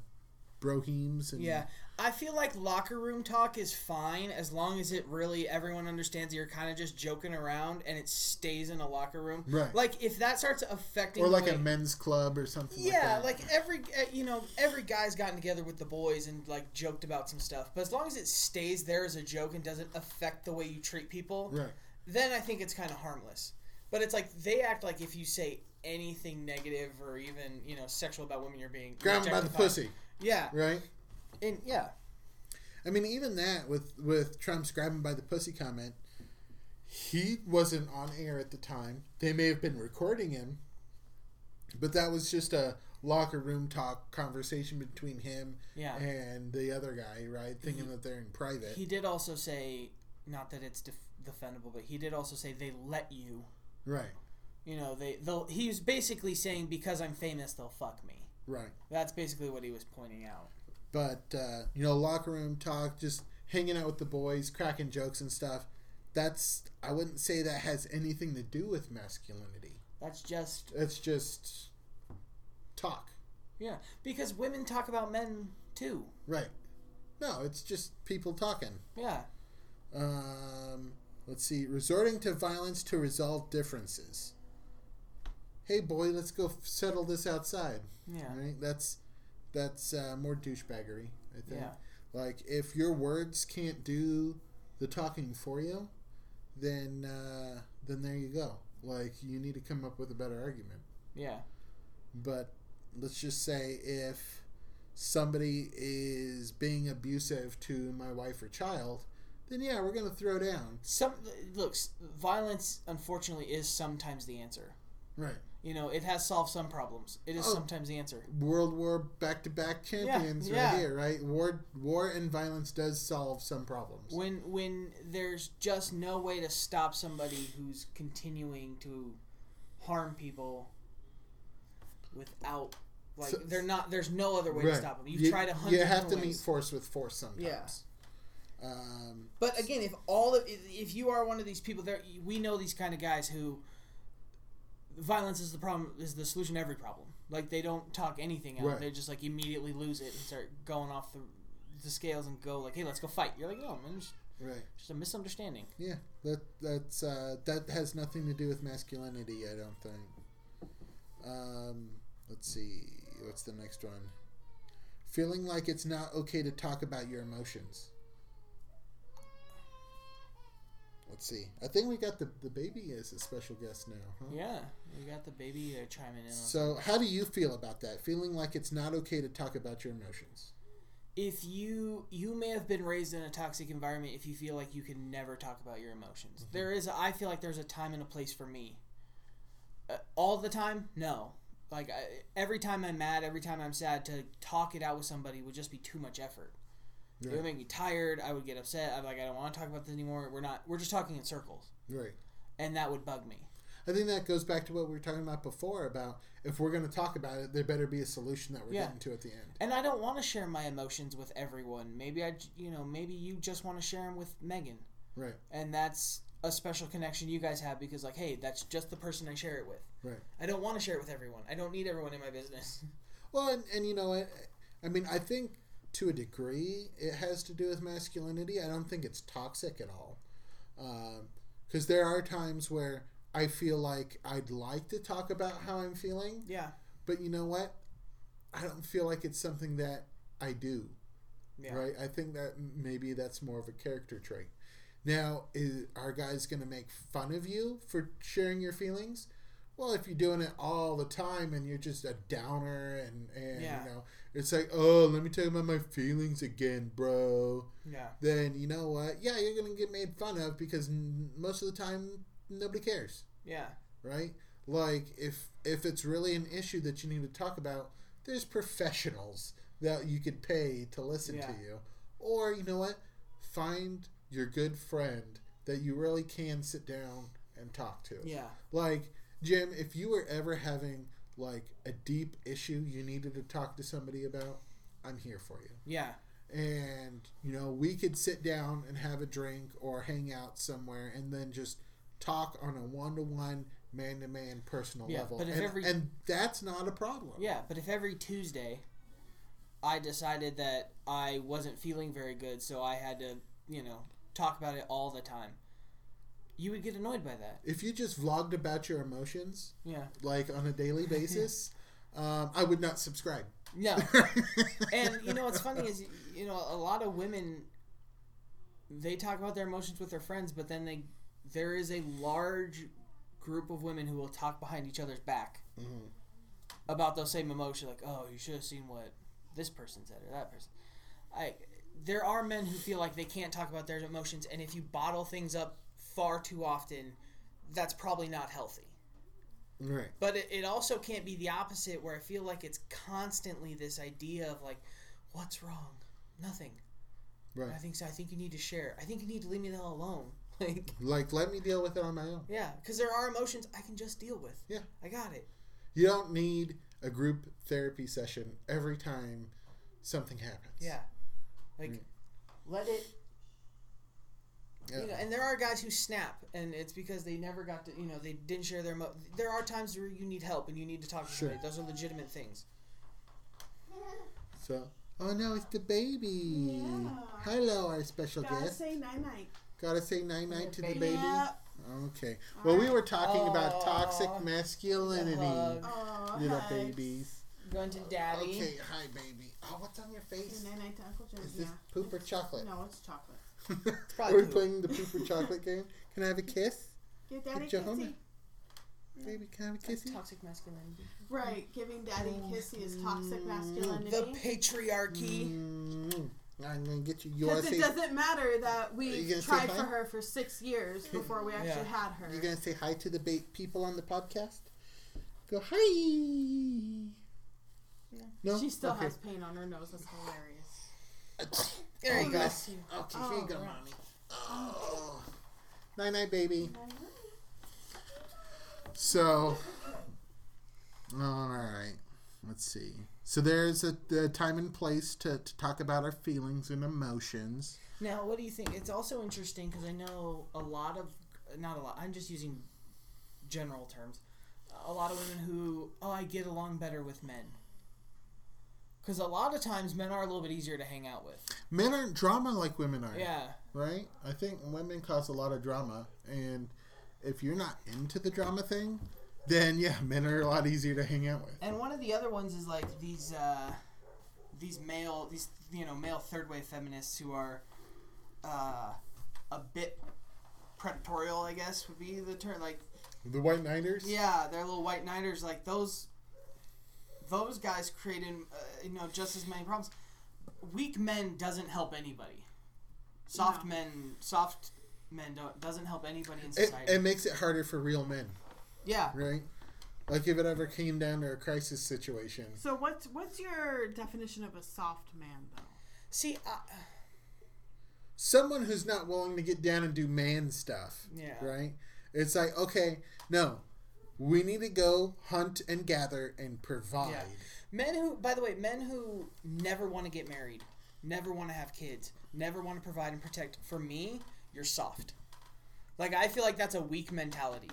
C: brohemes and
B: Yeah, I feel like locker room talk is fine as long as it really everyone understands that you're kind of just joking around and it stays in a locker room.
C: Right.
B: Like if that starts affecting
C: or like
B: way-
C: a men's club or something.
B: Yeah,
C: like, that.
B: like every uh, you know every guy's gotten together with the boys and like joked about some stuff, but as long as it stays there as a joke and doesn't affect the way you treat people,
C: right.
B: then I think it's kind of harmless. But it's like they act like if you say anything negative or even you know sexual about women, you're being
C: Grab 'em by the pussy,
B: Yeah,
C: right?
B: And yeah,
C: I mean, even that with with Trump's grabbing by the pussy comment, he wasn't on air at the time. They may have been recording him, but that was just a locker room talk conversation between him
B: Yeah.
C: and the other guy, right? Thinking that they're in private.
B: He did also say, not that it's def- defendable, but he did also say they let you.
C: right,
B: You know, they they'll. He was basically saying because I'm famous, they'll fuck me.
C: right.
B: That's basically what he was pointing out.
C: But uh, you know, locker room talk, just hanging out with the boys, cracking jokes and stuff. That's I wouldn't say that has anything to do with masculinity.
B: That's just
C: It's just talk,
B: yeah, because women talk about men too.
C: right? No, it's just people talking.
B: Yeah,
C: Um, let's see, resorting to violence to resolve differences. Hey, boy, let's go f- settle this outside.
B: yeah,
C: Right? That's that's uh, more douchebaggery. I think.
B: yeah,
C: Like if your words can't do the talking for you, then uh, then there you go. Like you need to come up with a better argument.
B: yeah,
C: But let's just say if somebody is being abusive to my wife or child, then yeah, we're gonna throw down.
B: Some looks violence. Unfortunately, is sometimes the answer.
C: Right.
B: You know, it has solved some problems. It is
C: Oh.
B: sometimes the answer.
C: World War back to back champions
B: yeah.
C: right here, right? War war and violence does solve some problems.
B: When when there's just no way to stop somebody who's continuing to harm people without like
C: So-
B: they're not there's no other way to stop them. You,
C: you
B: try to hundred
C: You have to
B: different
C: meet force with force sometimes. Um,
B: But again, if all of if you are one of these people, there we know these kind of guys who violence is the problem is the solution to every problem. Like they don't talk anything out;
C: Right.
B: they just like immediately lose it and start going off the the scales and go like, "Hey, let's go fight." You're like, "No, man, it's
C: right.
B: just a misunderstanding."
C: Yeah, that that's uh, that has nothing to do with masculinity. I don't think. Um, let's see, what's the next one? Feeling like it's not okay to talk about your emotions. Let's see. I think we got the the baby as a special guest now. Huh?
B: Yeah, we got the baby uh, chiming in. On
C: So, how do you feel about that? Feeling like it's not okay to talk about your emotions.
B: if you you may have been raised in a toxic environment if you feel like you can never talk about your emotions there is. I feel like there's a time and a place for me uh, all the time no like I, every time i'm mad every time i'm sad to talk it out with somebody would just be too much effort it would make me tired. I would get upset. I'm like i don't want to talk about this anymore. We're not we're just talking in circles.
C: Right.
B: and that would bug me.
C: I think that goes back to what we were talking about before about if we're going to talk about it, there better be a solution that we're
B: Yeah.
C: getting to at the end.
B: and i don't want to share my emotions with everyone. Maybe I, you know maybe you just want to share them with megan.
C: Right.
B: and that's a special connection you guys have because like hey that's just the person i share it with.
C: Right.
B: i don't want to share it with everyone. I don't need everyone in my business.
C: Well, and, and you know, I, I mean, I think to a degree it has to do with masculinity. I don't think it's toxic at all. Um, because there are times where I feel like I'd like to talk about how I'm feeling,
B: yeah
C: but you know what? I don't feel like it's something that I do.
B: yeah
C: Right? I think that maybe that's more of a character trait. Now, is, are guys going to make fun of you for sharing your feelings? Well, if you're doing it all the time and you're just a downer and, and
B: Yeah.
C: you know, it's like, oh, let me tell you about my feelings again, bro.
B: yeah
C: Then you know what? Yeah, you're going to get made fun of because n- most of the time nobody cares,
B: yeah
C: right? Like if if it's really an issue that you need to talk about, there's professionals that you could pay to listen
B: Yeah.
C: to you. Or you know what? Find your good friend that you really can sit down and talk to.
B: yeah
C: Like Jim, if you were ever having like a deep issue you needed to talk to somebody about, I'm here for you.
B: yeah
C: And you know, we could sit down and have a drink or hang out somewhere and then just talk on a one-to-one man-to-man personal
B: Yeah,
C: level.
B: but if
C: and,
B: every-
C: and that's not a problem.
B: yeah but if every tuesday i decided that i wasn't feeling very good so i had to you know talk about it all the time you would get annoyed by that
C: If you just vlogged about your emotions
B: yeah
C: like on a daily basis, um, I would not subscribe.
B: no and you know what's funny is you know a lot of women they talk about their emotions with their friends but then they there is a large group of women who will talk behind each other's back
C: Mhm.
B: about those same emotions like oh you should have seen what this person said or that person i there are men who feel like they can't talk about their emotions and if you bottle things up far too often that's probably not healthy
C: Right.
B: But it, it also can't be the opposite where I feel like it's constantly this idea of like, what's wrong? Nothing.
C: Right.
B: I think so. I think you need to share. I think you need to leave me the hell alone. Like,
C: Like, let me deal with it on my own.
B: yeah, because there are emotions I can just deal with.
C: Yeah.
B: I got it.
C: You don't need a group therapy session every time something happens.
B: Yeah. Like,
C: Mm.
B: let it.
C: Yeah.
B: You know, and there are guys who snap, and it's because they never got to, you know, they didn't share their. Emo- there are times where you need help and you need to talk to
C: Sure.
B: somebody. Those are legitimate things.
C: So, oh no, it's the baby. Hello, our special guest.
A: Gotta say night night.
C: Gotta say night night to the
B: baby.
C: baby.
A: Yeah.
C: Okay. Well, we were talking about toxic masculinity,
B: Hug.
A: Oh,
C: little
A: hugs.
C: babies.
B: Going to daddy.
C: Okay, hi, baby. Oh, what's on your face?
A: Night night to Uncle Jim.
C: Is this
A: yeah.
C: poop or chocolate?
A: No, it's chocolate.
B: probably
C: Are we
B: poop.
C: playing the poop chocolate game? Can I have a kiss?
A: Give daddy a
C: Get your
A: kissy.
C: Baby, can I have a
B: That's
C: kissy?
B: toxic masculinity.
A: Right, giving daddy a kissy is toxic masculinity.
B: The patriarchy.
C: Mm, I'm gonna get you. You
A: Because it doesn't matter that we
C: you gonna say
A: tried for her for six years before we actually
B: Yeah.
A: had her.
C: You're gonna say hi to the ba- people on the podcast? Go hi. No.
A: She still
C: okay.
A: has pain on her nose. That's hilarious.
B: There you
A: Oh,
B: go.
A: you.
C: Okay,
A: Oh,
C: here you go, oh,
A: right.
C: mommy. Oh. Night night, baby. So, all right. Let's see. So there's a, the time and place to, to talk about our feelings and emotions.
B: Now, what do you think? It's also interesting because I know a lot of, not a lot, I'm just using general terms. A lot of women who, oh, I get along better with men. Because a lot of times men are a little bit easier to hang out with.
C: Men aren't drama like women are.
B: Yeah.
C: Right? I think women cause a lot of drama. And if you're not into the drama thing, then yeah, men are a lot easier to hang out with.
B: And one of the other ones is like these, uh, these male, these, you know, male third wave feminists who are uh, a bit predatorial, I guess would be the term. Like,
C: The White Knighters?
B: Yeah, they're little white knighters. Like those, those guys created, uh, you know, just as many problems. Weak men doesn't help anybody. Soft
A: No.
B: men, soft men don't doesn't help anybody in
C: It,
B: society.
C: it makes it harder for real men,
B: yeah,
C: right? Like if it ever came down to a crisis situation.
A: So what's what's your definition of a soft man though?
B: see, uh,
C: someone who's not willing to get down and do man stuff.
B: Yeah.
C: Right? It's like, okay, no. We need to go hunt and gather and provide.
B: Yeah. men who, by the way, men who never want to get married, never want to have kids, never want to provide and protect. For me, you're soft. Like I feel like that's a weak mentality,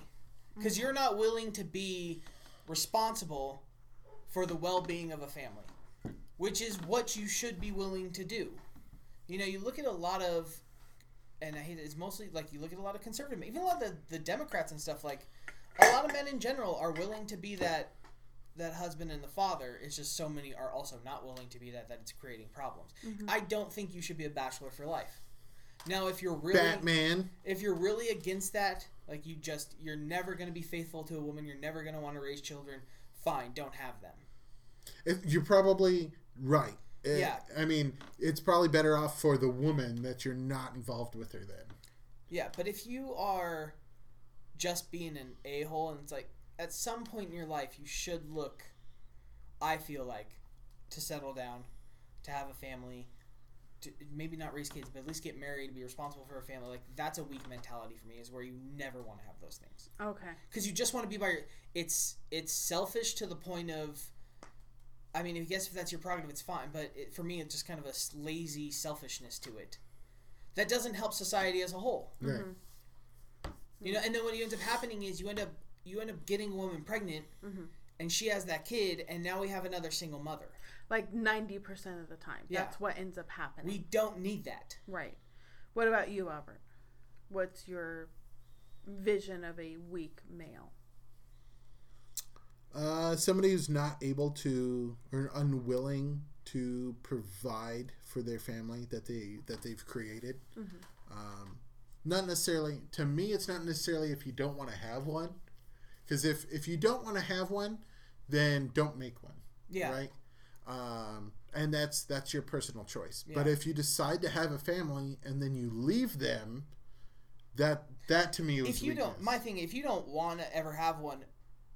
B: because you're not willing to be responsible for the well-being of a family, which is what you should be willing to do. You know, you look at a lot of, and I hate it. It's mostly like you look at a lot of conservative, even a lot of the, the Democrats and stuff. Like a lot of men in general are willing to be that that husband and the father. It's just so many are also not willing to be that that it's creating problems. Mm-hmm. I don't think you should be a bachelor for life. Now, if you're really
C: Batman.
B: if you're really against that, like you just you're never going to be faithful to a woman, you're never going to want to raise children. Fine, don't have them.
C: If you're probably right. It-
B: Yeah.
C: I mean, it's probably better off for the woman that you're not involved with her then.
B: Yeah, but if you are just being an a hole, and it's like at some point in your life you should look, I feel like, to settle down, to have a family, to maybe not raise kids, but at least get married, be responsible for a family. Like that's a weak mentality for me. Is where you never want to have those things
A: Okay.
B: because you just want to be by your. It's it's selfish to the point of. I mean, I guess if that's your prerogative, it's fine. But it, for me, it's just kind of a lazy selfishness to it. That doesn't help society as a whole.
C: Right. Mm-hmm.
B: You know, and then what ends up happening is you end up you end up getting a woman pregnant,
A: Mm-hmm.
B: and she has that kid, and now we have another single mother.
A: Like ninety percent of the time.
B: Yeah.
A: That's what ends up happening.
B: We don't need that.
A: right. What about you, Albert? What's your vision of a weak male?
C: Uh, somebody who's not able to or unwilling to provide for their family that they that they've created. Um, not necessarily to me. It's not necessarily if you don't want to have one, because if if you don't want to have one, then don't make one.
B: Yeah.
C: Right. Um, and that's that's your personal choice.
B: yeah.
C: But if you decide to have a family and then you leave them, that that to me was
B: If you don't, my thing, if you don't want to ever have one,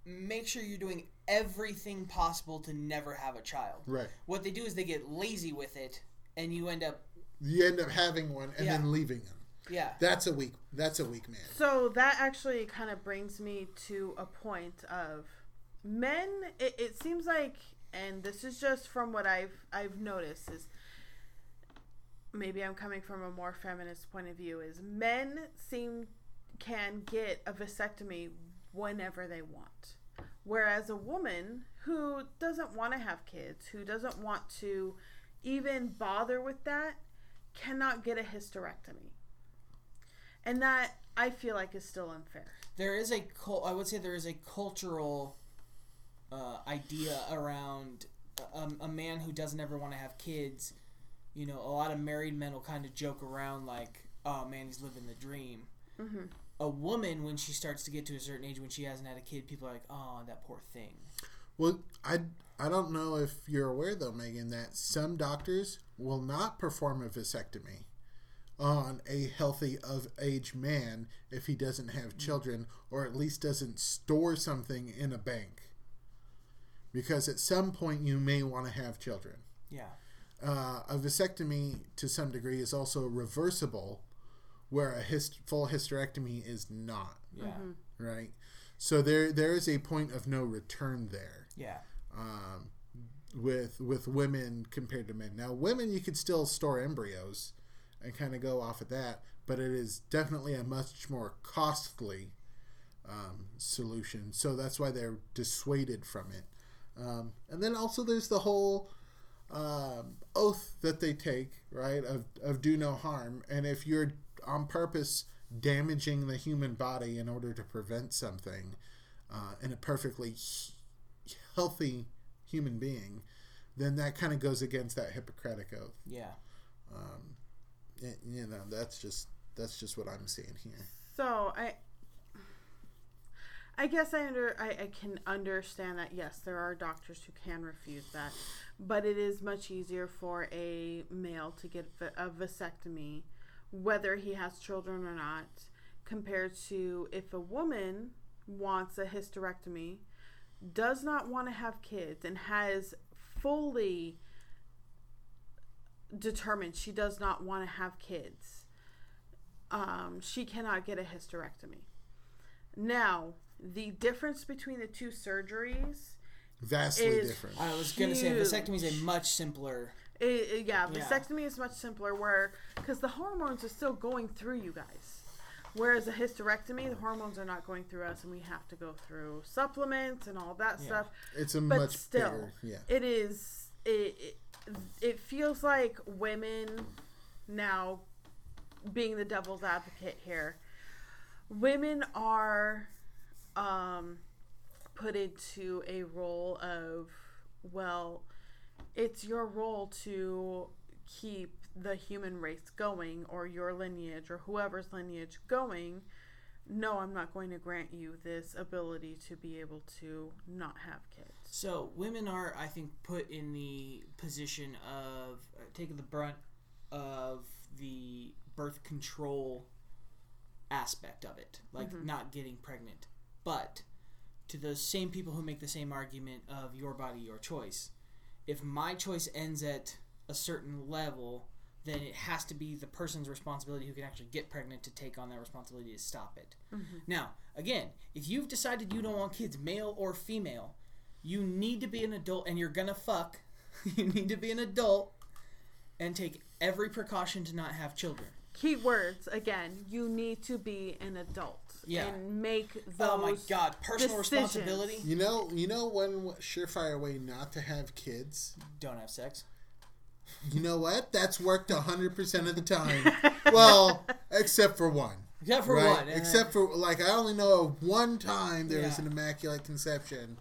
B: make sure you're doing everything possible to never have a child.
C: Right.
B: What they do is they get lazy with it, and you end up,
C: You end up having one and
B: Yeah.
C: then leaving them.
B: Yeah,
C: That's a weak. That's a weak man.
A: So that actually kind of brings me to a point of men. It, it seems like, and this is just from what I've I've noticed is maybe I'm coming from a more feminist point of view. Is men seem can get a vasectomy whenever they want, whereas a woman who doesn't want to have kids, who doesn't want to even bother with that, cannot get a hysterectomy and that I feel like is still unfair.
B: there is a cul- I would say there is a cultural uh, idea around a, a man who doesn't ever want to have kids. You know, a lot of married men will kind of joke around like, "Oh man, he's living the dream."
A: Mm-hmm.
B: A woman, when she starts to get to a certain age, when she hasn't had a kid, people are like, "Oh, that poor thing."
C: Well, I I don't know if you're aware though, Megan, that some doctors will not perform a vasectomy on a healthy of age man if he doesn't have children or at least doesn't store something in a bank. Because at some point you may want to have children.
B: Yeah,
C: Uh, a vasectomy to some degree is also reversible where a hist- full hysterectomy is not,
B: yeah,
C: right? So there there is a point of no return there
B: yeah,
C: um, with with women compared to men. Now, women you could still store embryos and kind of go off of that, but it is definitely a much more costly um, solution. So that's why they're dissuaded from it. Um, and then also there's the whole um, oath that they take, right, of, of do no harm. And if you're on purpose damaging the human body in order to prevent something uh, in a perfectly healthy human being, then that kind of goes against that Hippocratic oath.
B: yeah.
C: Um, you know, that's just that's just what I'm seeing here.
A: So I, I guess I under I, I can understand that. Yes, there are doctors who can refuse that, but it is much easier for a male to get a vasectomy, whether he has children or not, compared to if a woman wants a hysterectomy, does not want to have kids, and has fully determined she does not want to have kids um, she cannot get a hysterectomy. Now, the difference between the two surgeries,
C: Vastly
A: Is-
C: different.
B: I was gonna say
A: Huge.
B: vasectomy is a much simpler.
A: i i- yeah,
B: Yeah.
A: vasectomy is much simpler. Where because the hormones are still going through you guys, whereas a hysterectomy, the hormones are not going through us, and we have to go through supplements and all that
B: Yeah.
A: stuff.
C: It's a
A: but
C: much
A: still,
C: bigger, yeah.
A: It is. It, it feels like women now being the devil's advocate here. Women are um, put into a role of well, it's your role to keep the human race going or your lineage or whoever's lineage going. No, I'm not going to grant you this ability to be able to not have kids.
B: So women are, I think, put in the position of uh, taking the brunt of the birth control aspect of it, like not getting pregnant. But to those same people who make the same argument of your body, your choice, if my choice ends at a certain level, then it has to be the person's responsibility who can actually get pregnant to take on that responsibility to stop it. Now, again, if you've decided you don't want kids, male or female, you need to be an adult and you're gonna fuck. you need to be an adult and take every precaution to not have children.
A: Key words again. You need to be an adult
B: Yeah.
A: and make those.
B: oh my god, personal
A: decisions.
B: responsibility.
C: You know, you know one surefire way not to have kids.
B: Don't have sex.
C: You know what? That's worked hundred percent of the time. well, except for one.
B: Except for
C: right?
B: one.
C: Except for like I only know of one time there was an immaculate conception,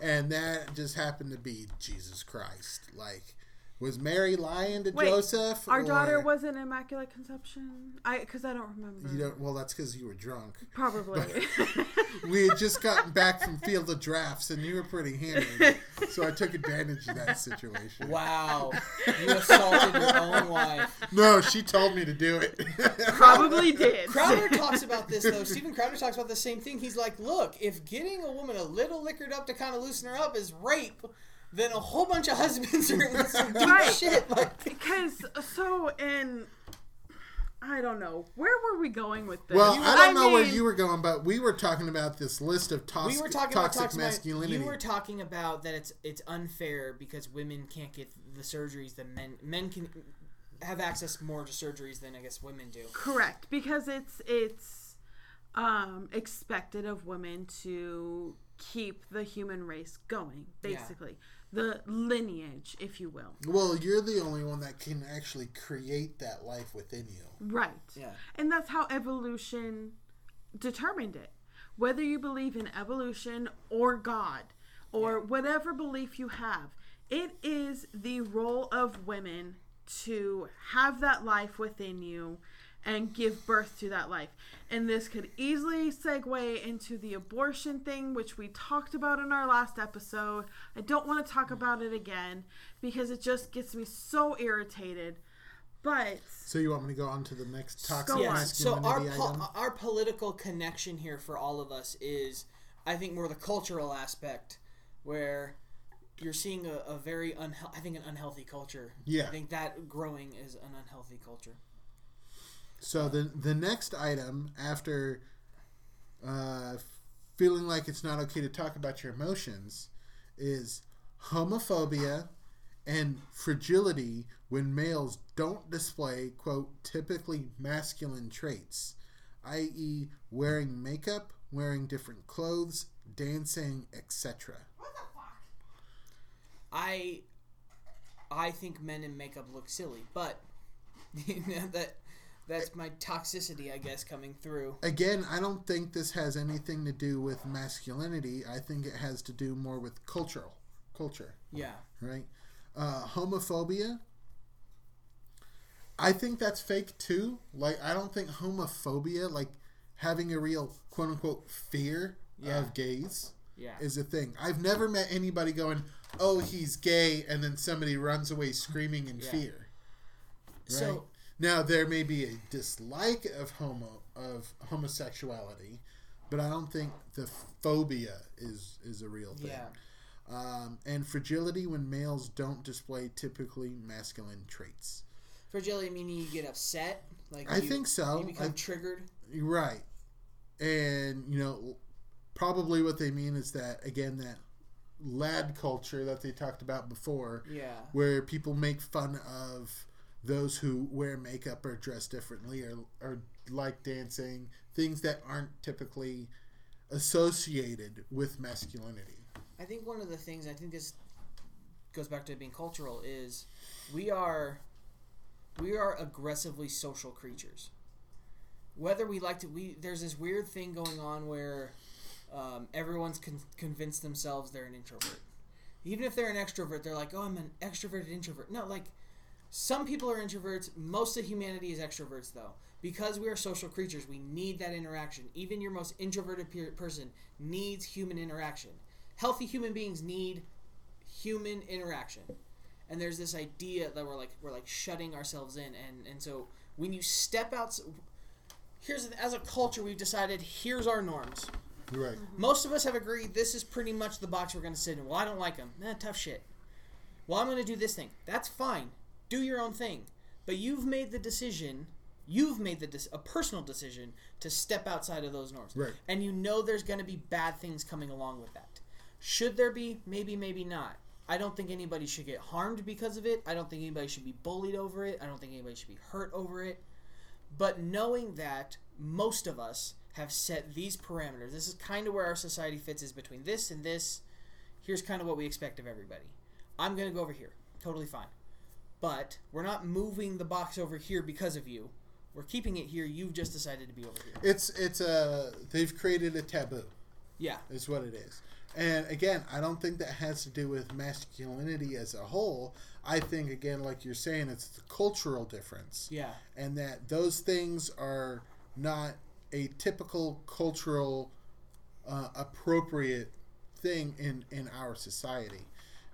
C: and that just happened to be Jesus Christ. Like Was Mary lying to
A: Wait,
C: Joseph?
A: Our daughter was an immaculate conception. I because I don't remember.
C: You don't. Well, that's because you were drunk.
A: Probably.
C: We had just gotten back from Field of Drafts, and you were pretty hammered, so I took advantage of that situation.
B: Wow, you assaulted your own wife.
C: No, she told me to do it.
A: Probably did.
B: Crowder talks about this though. Steven Crowder talks about the same thing. He's like, look, if getting a woman a little liquored up to kind of loosen her up is rape, then a whole bunch of husbands are in some deep
A: Right.
B: shit. Like,
A: Because so in I don't know where were we going with this.
C: Well, I don't know where you were going, but we were talking about this list of toxic,
B: we were talking
C: toxic
B: about toxic
C: masculinity.
B: You were talking about that it's it's unfair because women can't get the surgeries that men men can have access more to surgeries than I guess women do.
A: correct because it's it's um, expected of women to keep the human race going,
B: Yeah.
A: Basically the lineage, if you will.
C: well, you're the only one that can actually create that life within you.
A: Right.
B: Yeah.
A: And that's how evolution determined it. Whether you believe in evolution or God or whatever belief you have, it is the role of women to have that life within you and give birth to that life. And this could easily segue into the abortion thing, which we talked about in our last episode. I don't want to talk about it again because it just gets me so irritated. But
C: So you want me to go on to the next toxic
A: Go on.
B: Yes. So our po-
C: item?
B: our political connection here for all of us is, I think, more the cultural aspect, where you're seeing a, a very unhe- I think an unhealthy culture.
C: Yeah.
B: I think that growing is an unhealthy culture.
C: So the the next item after uh, feeling like it's not okay to talk about your emotions is homophobia and fragility when males don't display quote typically masculine traits, i.e., wearing makeup, wearing different clothes, dancing, etc. What the fuck?
B: I I think men in makeup look silly, but you know, that that's my toxicity, I guess, coming through.
C: Again, I don't think this has anything to do with masculinity. I think it has to do more with cultural culture.
B: Yeah.
C: right? Uh, homophobia. I think that's fake too. Like, I don't think homophobia, like having a real quote unquote fear
B: Yeah.
C: of gays,
B: Yeah.
C: is a thing. I've never met anybody going, "Oh, he's gay," and then somebody runs away screaming in
B: Yeah.
C: fear. Right?
B: So
C: now there may be a dislike of homo of homosexuality, but I don't think the phobia is is a real thing
B: yeah.
C: um, and fragility when males don't display typically masculine traits.
B: Fragility meaning you get upset. Like
C: I
B: you-
C: think so.
B: You become
C: I-
B: triggered.
C: You're right, and you know, probably what they mean is that again that lad culture that they talked about before,
B: Yeah.
C: where people make fun of those who wear makeup or dress differently or or like dancing, things that aren't typically associated with masculinity.
B: I think one of the things I think this goes back to being cultural is we are we are aggressively social creatures. Whether we like to, we there's this weird thing going on where um, everyone's con- convinced themselves they're an introvert. Even if they're an extrovert, they're like, "Oh, I'm an extroverted introvert." No, like some people are introverts. Most of humanity is extroverts, though, because we are social creatures. We need that interaction. Even your most introverted pe- person needs human interaction. Healthy human beings need human interaction and there's this idea that we're like we're like shutting ourselves in and and so when you step out here's as a culture we've decided here's our norms
C: Right.
B: most of us have agreed this is pretty much the box we're going to sit in well i don't like them eh, tough shit well i'm going to do this thing that's fine do your own thing. But you've made the decision you've made the dec- a personal decision to step outside of those norms.
C: Right.
B: and you know there's going to be bad things coming along with that. Should there be? Maybe maybe not. I don't think anybody should get harmed because of it. I don't think anybody should be bullied over it. I don't think anybody should be hurt over it. But knowing that most of us have set these parameters this is kind of where our society fits is between this and this. Here's kind of what we expect of everybody. I'm going to go over here. Totally fine but we're not moving the box over here because of you we're keeping it here you've just decided to be over here
C: It's it's a they've created a taboo.
B: yeah
C: is what it is. And again, I don't think that has to do with masculinity as a whole. I think, again, like you're saying, it's the cultural difference.
B: Yeah.
C: And that those things are not a typical cultural uh, appropriate thing in, in our society.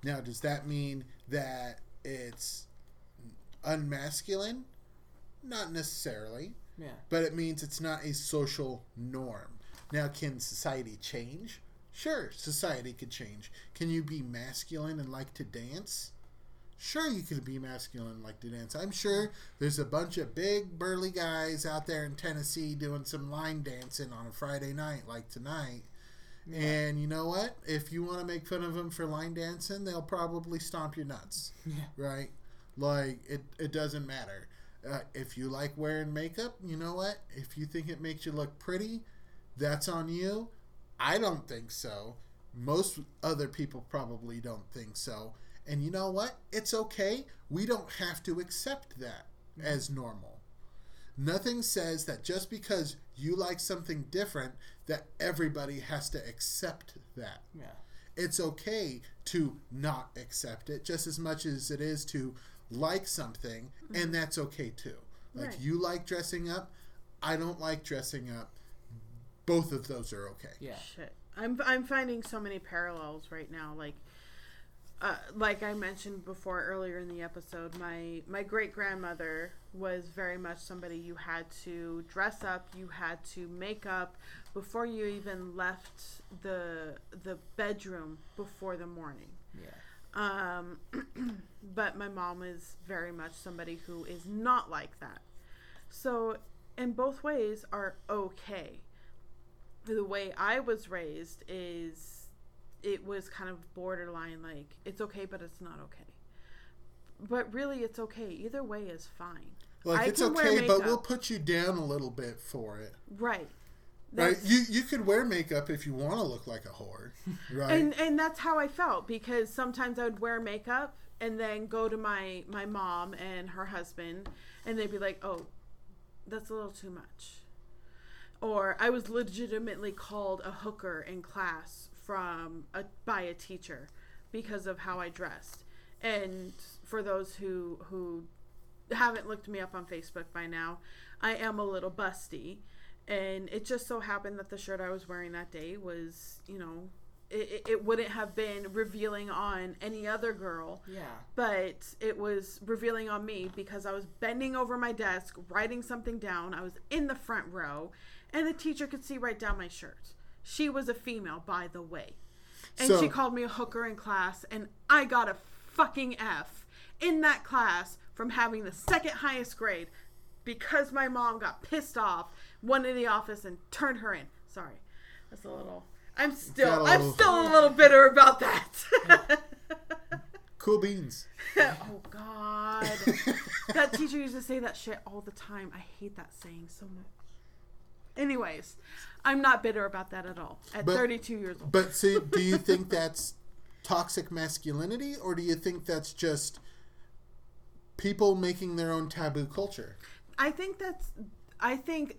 C: Now, does that mean that it's unmasculine? Not necessarily
B: Yeah.
C: but it means it's not a social norm. Now, can society change? Sure, society could change. Can you be masculine and like to dance? Sure, you could be masculine and like to dance. I'm sure there's a bunch of big, burly guys out there in Tennessee doing some line dancing on a Friday night like tonight. And you know what? If you want to make fun of them for line dancing, they'll probably stomp your nuts
B: Yeah.
C: right? Like it, it doesn't matter. Uh, if you like wearing makeup, you know what? If you think it makes you look pretty, that's on you. I don't think so. Most other people probably don't think so. And you know what? It's okay. We don't have to accept that as normal. Nothing says that just because you like something different that everybody has to accept that
B: Yeah.
C: it's okay to not accept it just as much as it is to like something and that's okay too like
A: Right.
C: you like dressing up i don't like dressing up both of those are okay
B: Yeah.
A: Shit. I'm I'm finding so many parallels right now. Like, uh, like I mentioned before earlier in the episode, my my great grandmother was very much somebody you had to dress up, you had to make up before you even left the the bedroom before the morning.
B: Yeah.
A: Um, but my mom is very much somebody who is not like that. So, in both ways, are okay. The way I was raised is it was kind of borderline like it's okay, but it's not okay. But really, it's okay. Either way is fine.
C: like
A: I
C: it's okay but we'll put you down a little bit for it
A: Right.
C: Right you you could wear makeup if you want to look like a whore right
A: and and that's how I felt because sometimes I would wear makeup and then go to my my mom and her husband and they'd be like, "Oh, that's a little too much." Or I was legitimately called a hooker in class from a by a teacher because of how I dressed. And for those who who haven't looked me up on Facebook by now, I am a little busty. And it just so happened that the shirt I was wearing that day was, you know, it, it- it wouldn't have been revealing on any other girl,
B: Yeah.
A: but it was revealing on me because I was bending over my desk, writing something down. I was in the front row, and the teacher could see right down my shirt. She was a female, by the way. And
C: So-
A: she called me a hooker in class, and I got a fucking F in that class from having the second highest grade because my mom got pissed off, went in the office and turned her in. Sorry. That's a little I'm still
C: a
A: I'm
C: little-
A: still a little bitter about that.
C: cool beans
A: oh god. that teacher used to say that shit all the time. I hate that saying so much. Anyways, I'm not bitter about that at all. At
C: But-
A: 32 years old.
C: But see, do you think that's toxic masculinity, or do you think that's just people making their own taboo culture?
A: I think that's I think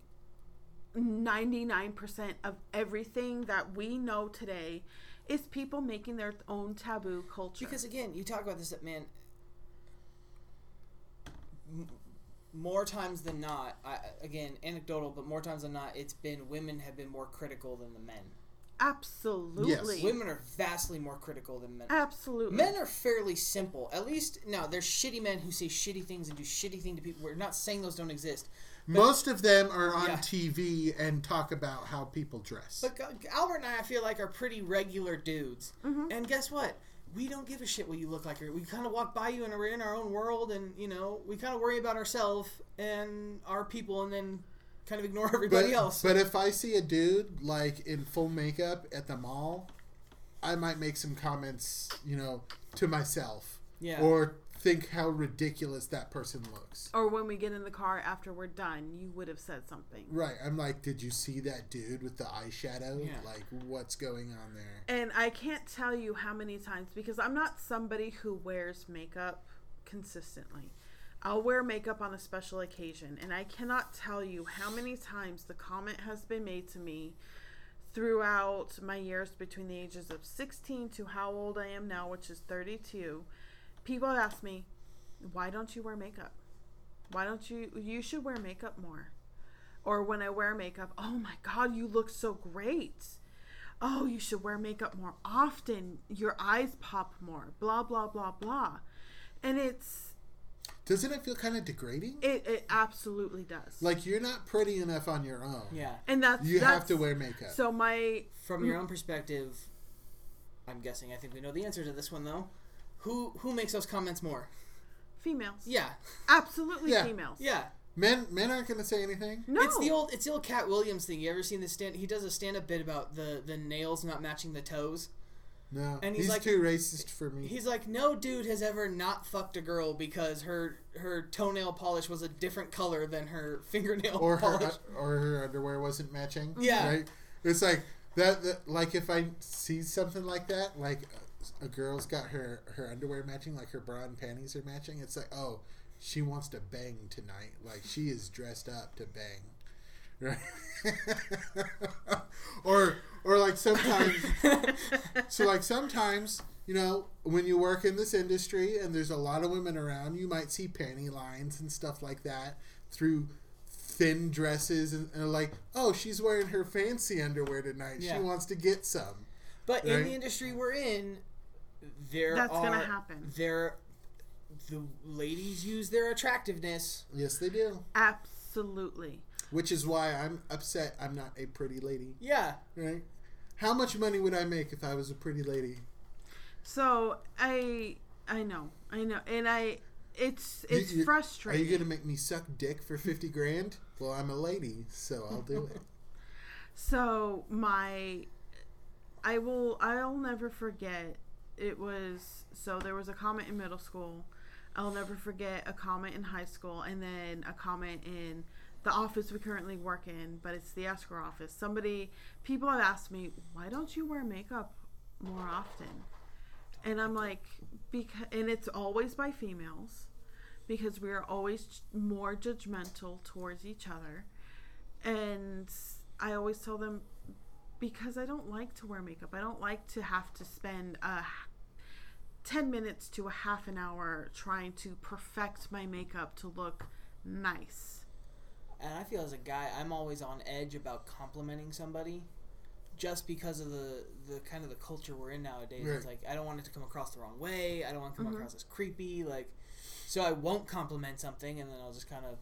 A: 99% of everything that we know today is people making their own taboo culture.
B: Because again, you talk about this, that man. m- More times than not, I, again, anecdotal, but more times than not, it's been women have been more critical than the men.
A: absolutely. Yes.
B: Women are vastly more critical than men.
A: Absolutely.
B: Men are fairly simple. At least now, there's shitty men who say shitty things and do shitty things to people. We're not saying those don't exist.
C: Most of them are on
B: Yeah.
C: TV and talk about how people dress.
B: But Albert and I, I feel like, are pretty regular dudes.
A: Mm-hmm.
B: And guess what? We don't give a shit what you look like. We kind of walk by you and we're in our own world, and you know, we kind of worry about ourselves and our people, and then kind of ignore everybody
C: but,
B: else.
C: but if I see a dude like in full makeup at the mall, I might make some comments, you know, to myself.
B: Yeah.
C: Or think how ridiculous that person looks.
A: or when we get in the car after we're done, you would have said something.
C: Right. I'm like, did you see that dude with the eyeshadow?
B: Yeah.
C: Like, what's going on there?
A: And I can't tell you how many times because I'm not somebody who wears makeup consistently. I'll wear makeup on a special occasion, and I cannot tell you how many times the comment has been made to me throughout my years between the ages of 16 to how old I am now, which is 32, people have asked me, why don't you wear makeup? Why don't you? You should wear makeup more. Or when I wear makeup, oh my God, you look so great. Oh, you should wear makeup more often. Your eyes pop more. Blah, blah, blah, blah. And it's,
C: Doesn't it feel kind of degrading?
A: it, it absolutely does.
C: Like you're not pretty enough on your own.
B: Yeah.
A: and that's,
C: You have to wear makeup.
A: So my,
B: From your own perspective, I'm guessing I think we know the answer to this one though. Who who makes those comments more?
A: females.
B: Yeah.
A: Absolutely
C: Yeah.
A: females.
B: Yeah.
C: men men aren't going to say anything.
A: No.
B: It's the old it's the old Katt Williams thing. You ever seen the stand he does a stand up bit about the the nails not matching the toes?
C: No,
B: And he's
C: he's,
B: like-
C: too racist for me.
B: He's like, no dude has ever not fucked a girl because her her toenail polish was a different color than her fingernail
C: or her
B: polish.
C: or her underwear wasn't matching.
B: Yeah.
C: right. It's like that, that. Like if I see something like that, like a, girl's got her her underwear matching, like her bra and panties are matching. It's like, oh, she wants to bang tonight. Like she is dressed up to bang. Right. or or like sometimes so like sometimes you know when you work in this industry and there's a lot of women around you might see panty lines and stuff like that through thin dresses and, and like oh she's wearing her fancy underwear tonight
B: Yeah.
C: she wants to get some
B: But in the industry we're in, there
A: That's
B: are
A: gonna happen.
B: There, the ladies use their attractiveness.
C: yes they do.
A: Absolutely.
C: which is why i'm upset i'm not a pretty lady.
B: Yeah,
C: right? How much money would i make if i was a pretty lady?
A: So I I know. I know, and I it's
C: You-
A: it's
C: you- are
A: frustrating.
C: you gonna make me suck dick for 50 grand? Well i'm a lady so i'll do it.
A: So my I will I'll never forget it was so there was a comment in middle school. I'll never forget a comment in high school and then a comment in the office we currently work in, but it's the escrow office. Somebody people have asked me, "Why don't you wear makeup more often?" And I'm like, because and it's always by females because we are always more judgmental towards each other. And I always tell them because I don't like to wear makeup. I don't like to have to spend a 10 minutes to a half an hour trying to perfect my makeup to look nice.
B: and I feel as a guy, I'm always on edge about complimenting somebody, just because of the the kind of the culture we're in nowadays. It's like I don't want it to come across the wrong way. I don't want to come
A: Mhm.
B: across as creepy. Like, so I won't compliment something, and then I'll just kind of.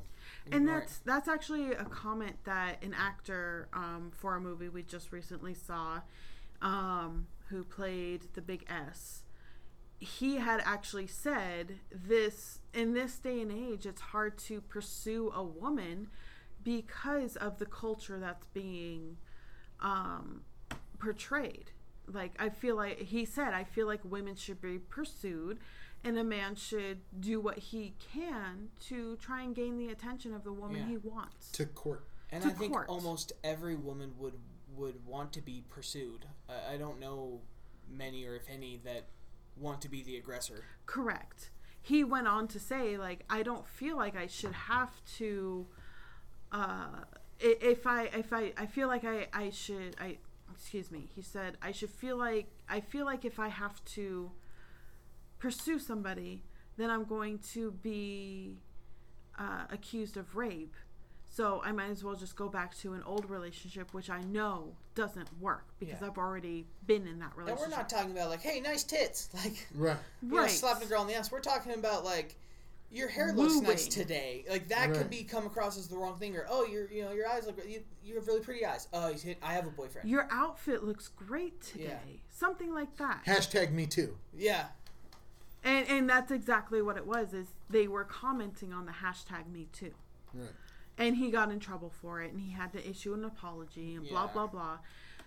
A: And
B: ignore it.
A: that's that's actually a comment that an actor um, for a movie we just recently saw, um, who played the Big S. He had actually said this in this day and age, it's hard to pursue a woman because of the culture that's being um, portrayed. Like I feel like he said, I feel like women should be pursued, and a man should do what he can to try and gain the attention of the woman
B: Yeah.
A: he wants.
C: to court
B: And
A: to
B: I think almost every woman would would want to be pursued. I, I don't know many or if any that want to be the aggressor.
A: Correct. He went on to say, like, I don't feel like I should have to. Uh, if I if I I feel like I I should I excuse me. He said I should feel like I feel like if I have to pursue somebody, then I'm going to be uh, accused of rape. So I might as well just go back to an old relationship, which I know doesn't work because
B: Yeah.
A: I've already been in that relationship.
B: And
A: relationship.
B: we're not talking about like, hey, nice tits, like
C: right
B: you know,
A: right.
B: slapping a girl on the ass. We're talking about like your hair looks nice today. Like that could be come across as the wrong thing, or oh, your you know your eyes look you, you have really pretty eyes. Oh, he's hit, I have a boyfriend.
A: Your outfit looks great today. Something like that.
C: hashtag me too
B: yeah,
A: And and that's exactly what it was is they were commenting on the hashtag me too.
C: right
A: And he got in trouble for it and he had to issue an apology and blah blah blah.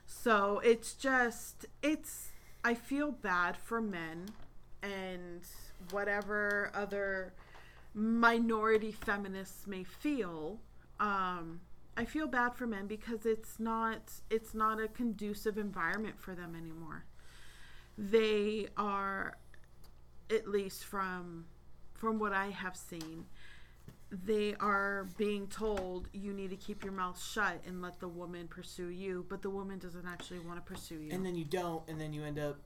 A: So it's just it's I feel bad for men and whatever other minority feminists may feel. Um I feel bad for men because it's not it's not a conducive environment for them anymore. They are at least from from what I have seen they are being told you need to keep your mouth shut and let the woman pursue you, but the woman doesn't actually want to pursue you.
B: and then you don't, and then you end up,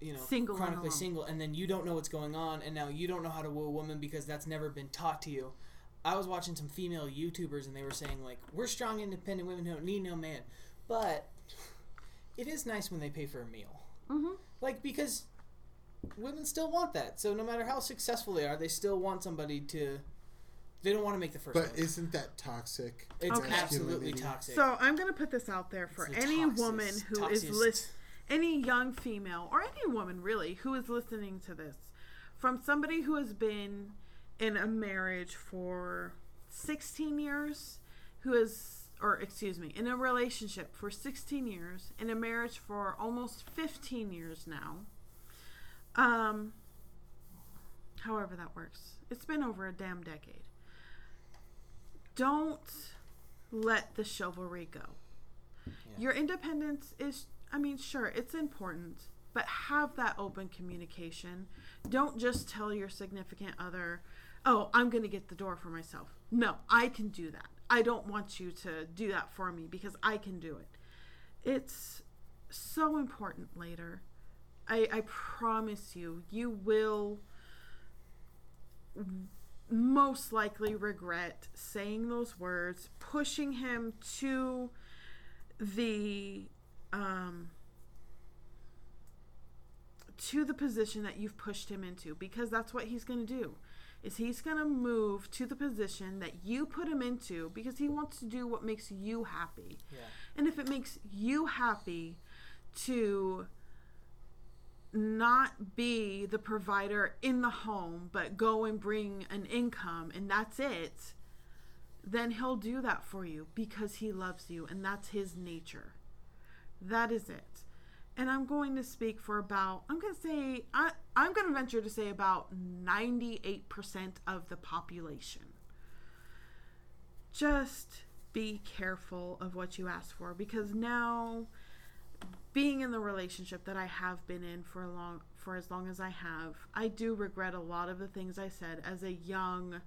B: you know,
A: Single
B: chronically
A: alone.
B: single, and then you don't know what's going on, and now you don't know how to woo a woman because that's never been taught to you. I was watching some female YouTubers, and they were saying like, "We're strong, independent women who don't need no man," but it is nice when they pay for a meal,
A: Mhm.
B: like because women still want that. So no matter how successful they are, they still want somebody to. They don't want to make the first.
C: But
B: move.
C: isn't that toxic?
B: it's
A: Okay.
B: absolutely toxic.
A: So I'm going to put this out there for
B: the
A: any
B: toxis-
A: woman who is
B: toxiest-
A: list, any young female or any woman really who is listening to this, from somebody who has been in a marriage for 16 years, who is, or excuse me, in a relationship for 16 years, in a marriage for almost 15 years now. Um, however that works, it's been over a damn decade. Don't let the chivalry go. Your independence is, I mean, sure, it's important, but have that open communication. Don't just tell your significant other, oh, I'm going to get the door for myself. No, I can do that. I don't want you to do that for me because I can do it. It's so important later. I, I promise you, you will most likely regret saying those words, pushing him to the um to the position that you've pushed him into because that's what he's going to do is he's going to move to the position that you put him into because he wants to do what makes you happy
B: yeah.
A: and if it makes you happy to not be the provider in the home, but go and bring an income and that's it, then he'll do that for you because he loves you and that's his nature. That is it. And I'm going to speak for about, I'm going to say, I, I'm going to venture to say about 98% of the population. Just be careful of what you ask for because now being in the relationship that I have been in for a long for as long as I have, I do regret a lot of the things I said as a young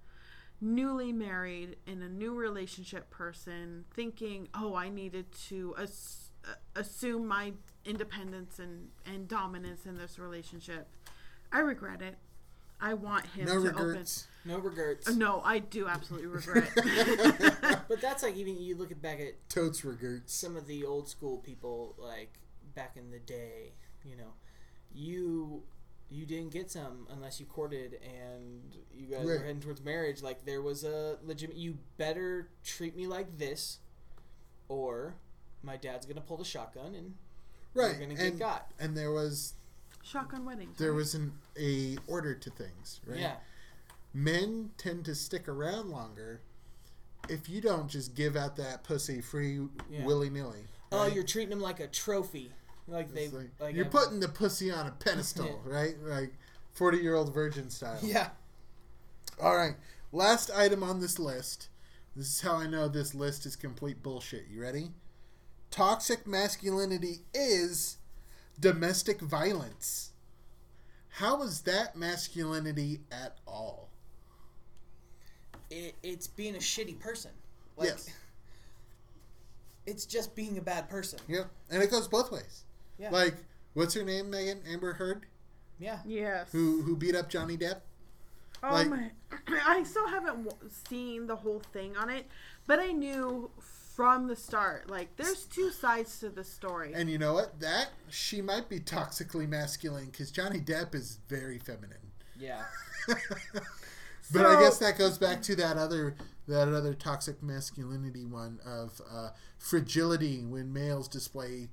A: newly married in a new relationship person thinking, "Oh, I needed to ass- uh, assume my independence and and dominance in this relationship." I regret it. I want him
C: No
A: to
C: regrets.
B: No regrets.
A: No, I do absolutely regret.
B: But that's like even you look at back at
C: Totes regrets.
B: some of the old school people like back in the day, you know, you you didn't get some unless you courted and you guys were heading towards marriage. Like there was a legitimate you better treat me like this or my dad's gonna pull the shotgun and
C: Right.
B: you're gonna get
C: and,
B: got.
C: and there was
A: Shotgun weddings.
C: there
A: right?
C: was an a order to things, right?
B: Yeah.
C: Men tend to stick around longer if you don't just give out that pussy free
B: Yeah.
C: willy nilly.
B: Oh, you're treating them like a trophy. Like they
C: like,
B: like
C: you're
B: a-
C: putting the pussy on a pedestal, right? Like forty year old virgin style.
B: Yeah.
C: All right. Last item on this list. This is how I know this list is complete bullshit. You ready? Toxic masculinity is domestic violence. How is that masculinity at all?
B: It, it's being a shitty person. Like
C: yes.
B: it's just being a bad person.
C: Yep. And it goes both ways.
B: Yeah.
C: Like, what's her name, Megan? Amber Heard?
B: yeah.
A: Yes.
C: Who who beat up Johnny Depp?
A: Oh
C: Like-
A: my! I still haven't w- seen the whole thing on it, but I knew from the start. Like, there's two sides to the story.
C: And you know what? That she might be toxically masculine because Johnny Depp is very feminine.
B: Yeah.
C: but I guess that goes back to that other that other toxic masculinity one of uh, fragility when males display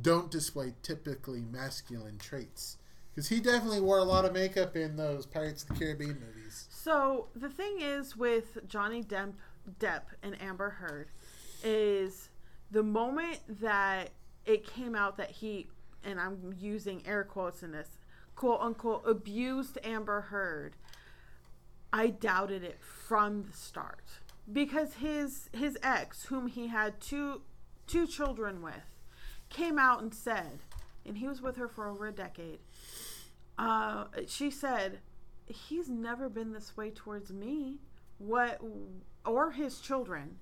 C: don't display typically masculine traits. Because he definitely wore a lot of makeup in those Pirates of the Caribbean movies.
A: So the thing is with Johnny Depp, Depp and Amber Heard is the moment that it came out that he and I'm using air quotes in this quote unquote abused Amber Heard. I doubted it from the start because his his ex, whom he had two two children with, came out and said, and he was with her for over a decade. Uh, she said, "He's never been this way towards me. what or his children,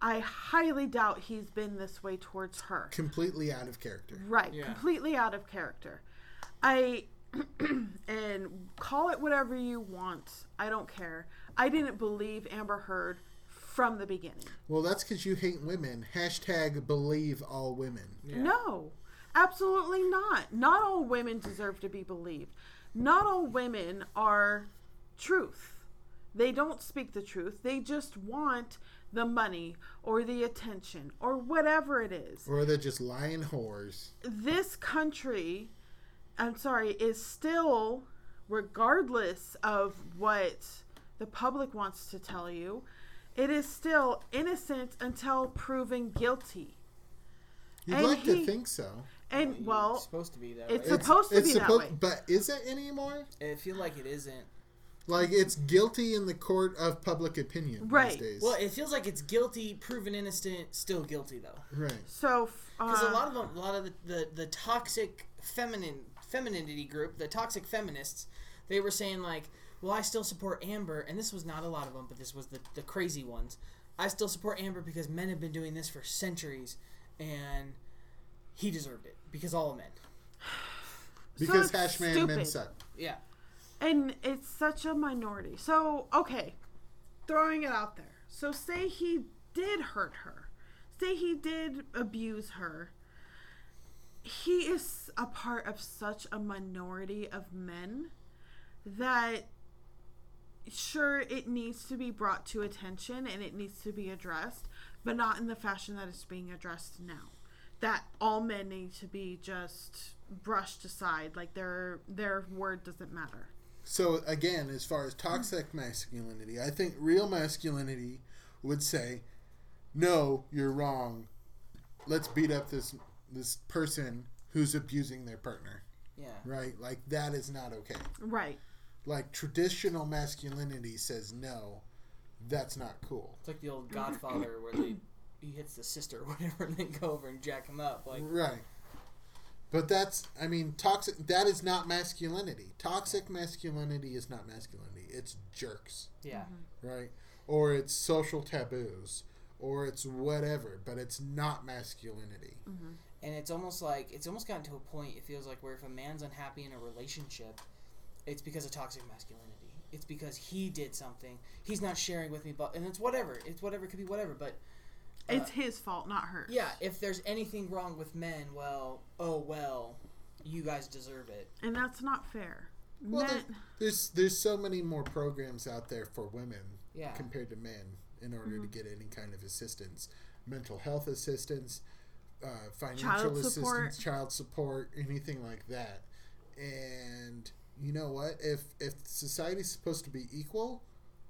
A: I highly doubt he's been this way towards her.
C: Completely out of character.
A: Right,
B: Yeah.
A: completely out of character. I and call it whatever you want. I don't care. I didn't believe Amber Heard from the beginning.
C: Well, that's because you hate women. Hashtag believe all women.
B: Yeah.
A: No, absolutely not. Not all women deserve to be believed. Not all women are truth. They don't speak the truth. They just want the money or the attention or whatever it is.
C: Or they're just lying whores.
A: This country, I'm sorry, is still, regardless of what the public wants to tell you, it is still innocent until proven guilty.
C: You'd
A: And
C: like to think so.
A: And
B: It's
A: well,
B: supposed to be that
A: it's
B: way.
A: supposed to be that way.
C: But is it anymore?
B: I feel like it isn't.
C: Like it's guilty in the court of public opinion
A: Right.
C: these days.
B: Well, it feels like it's guilty, proven innocent, still guilty though.
C: right.
A: so
B: Because
A: uh,
B: a lot of them, a lot of the, the, the toxic feminine femininity group, the toxic feminists, they were saying like, well, I still support Amber, and this was not a lot of them, but this was the the crazy ones. I still support Amber because men have been doing this for centuries, and he deserved it because all men.
C: Because
A: it's
C: hash man men
A: stupid.
C: suck.
B: Yeah.
A: and it's such a minority. So, okay, throwing it out there. So, say he did hurt her. Say he did abuse her. He is a part of such a minority of men that sure it needs to be brought to attention and it needs to be addressed, but not in the fashion that it's being addressed now. That all men need to be just brushed aside, like their their word doesn't matter.
C: So again, as far as toxic masculinity, I think real masculinity would say, "No, you're wrong. Let's beat up this this person who's abusing their partner."
B: Yeah.
C: Right? Like that is not okay.
A: Right.
C: Like traditional masculinity says, "No, that's not cool."
B: It's like the old Godfather where they he hits the sister or whatever, and then go over and jack him up. Like,
C: Right. But that's, I mean, toxic. That is not masculinity. Toxic masculinity is not masculinity. It's jerks,
B: yeah, mm-hmm.
C: right? Or it's social taboos, or it's whatever. But it's not masculinity. Mm-hmm.
B: and it's almost like it's almost gotten to a point. It feels like where if a man's unhappy in a relationship, it's because of toxic masculinity. It's because he did something. He's not sharing with me, but and it's whatever. It's whatever. It could be whatever. But
A: It's his fault, not hers.
B: yeah, if there's anything wrong with men, well, oh well, you guys deserve it.
A: And that's not fair.
C: Well,
A: Men-
C: there- there's there's so many more programs out there for women
B: Yeah.
C: compared to men in order to get any kind of assistance, mental health assistance, uh, financial
A: Child
C: assistance,
A: support.
C: child support, anything like that. And you know what? If if society's supposed to be equal,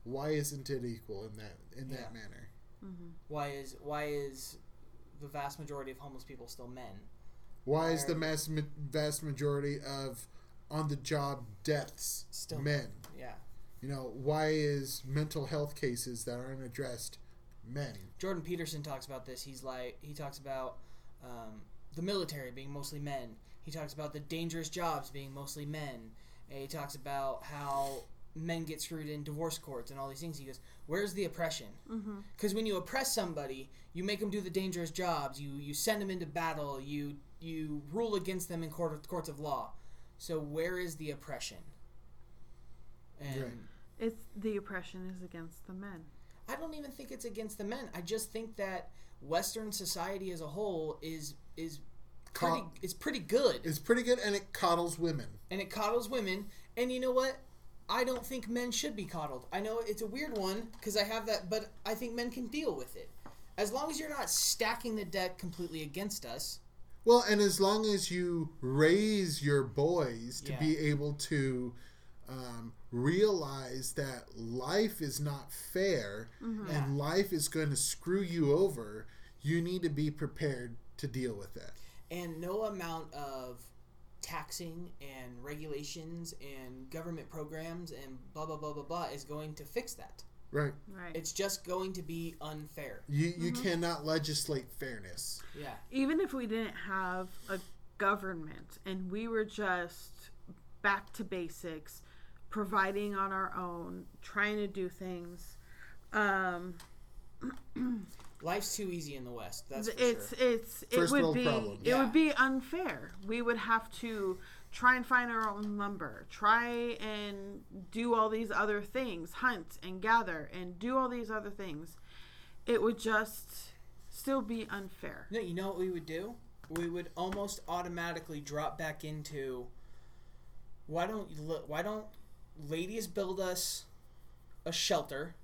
C: why isn't it equal in that in that
B: Yeah.
C: manner?
B: Why is why is the vast majority of homeless people still men?
C: Why is the mass, ma- vast majority of on the job deaths
B: Still
C: men?
B: Yeah.
C: You know, why is mental health cases that aren't addressed men?
B: Jordan Peterson talks about this. He's like he talks about um, the military being mostly men. He talks about the dangerous jobs being mostly men. And he talks about how men get screwed in divorce courts and all these things. He goes, "Where's the oppression? Mm-hmm. Because when you oppress somebody, you make them do the dangerous jobs. You you send them into battle. You you rule against them in court of, courts of law. So where is the oppression? And
C: Right.
A: it's the oppression is against the men.
B: I don't even think it's against the men. I just think that Western society as a whole is is pretty
C: Co-
B: is pretty good,
C: It's pretty good, and it coddles women.
B: and it coddles women. And you know what? I don't think men should be coddled. I know it's a weird one because I have that, but I think men can deal with it as long as you're not stacking the deck completely against us.
C: Well, and as long as you raise your boys to
B: Yeah.
C: be able to um, realize that life is not fair
B: Yeah.
C: and life is going to screw you over, you need to be prepared to deal with that.
B: And no amount of taxing and regulations and government programs and blah blah blah blah blah is going to fix that.
C: Right.
A: Right.
B: It's just going to be unfair.
C: You you cannot legislate fairness.
B: Yeah.
A: Even if we didn't have a government and we were just back to basics, providing on our own, trying to do things, Um,
B: Life's too easy in the West. That's for
A: it's
B: sure.
A: it's it
C: First
A: would
C: world
A: be
C: problem.
A: it
B: Yeah.
A: would be unfair. We would have to try and find our own lumber, try and do all these other things, hunt and gather and do all these other things. It would just still be unfair.
B: No, you know what we would do? We would almost automatically drop back into. Why don't you look? Why don't ladies build us a shelter?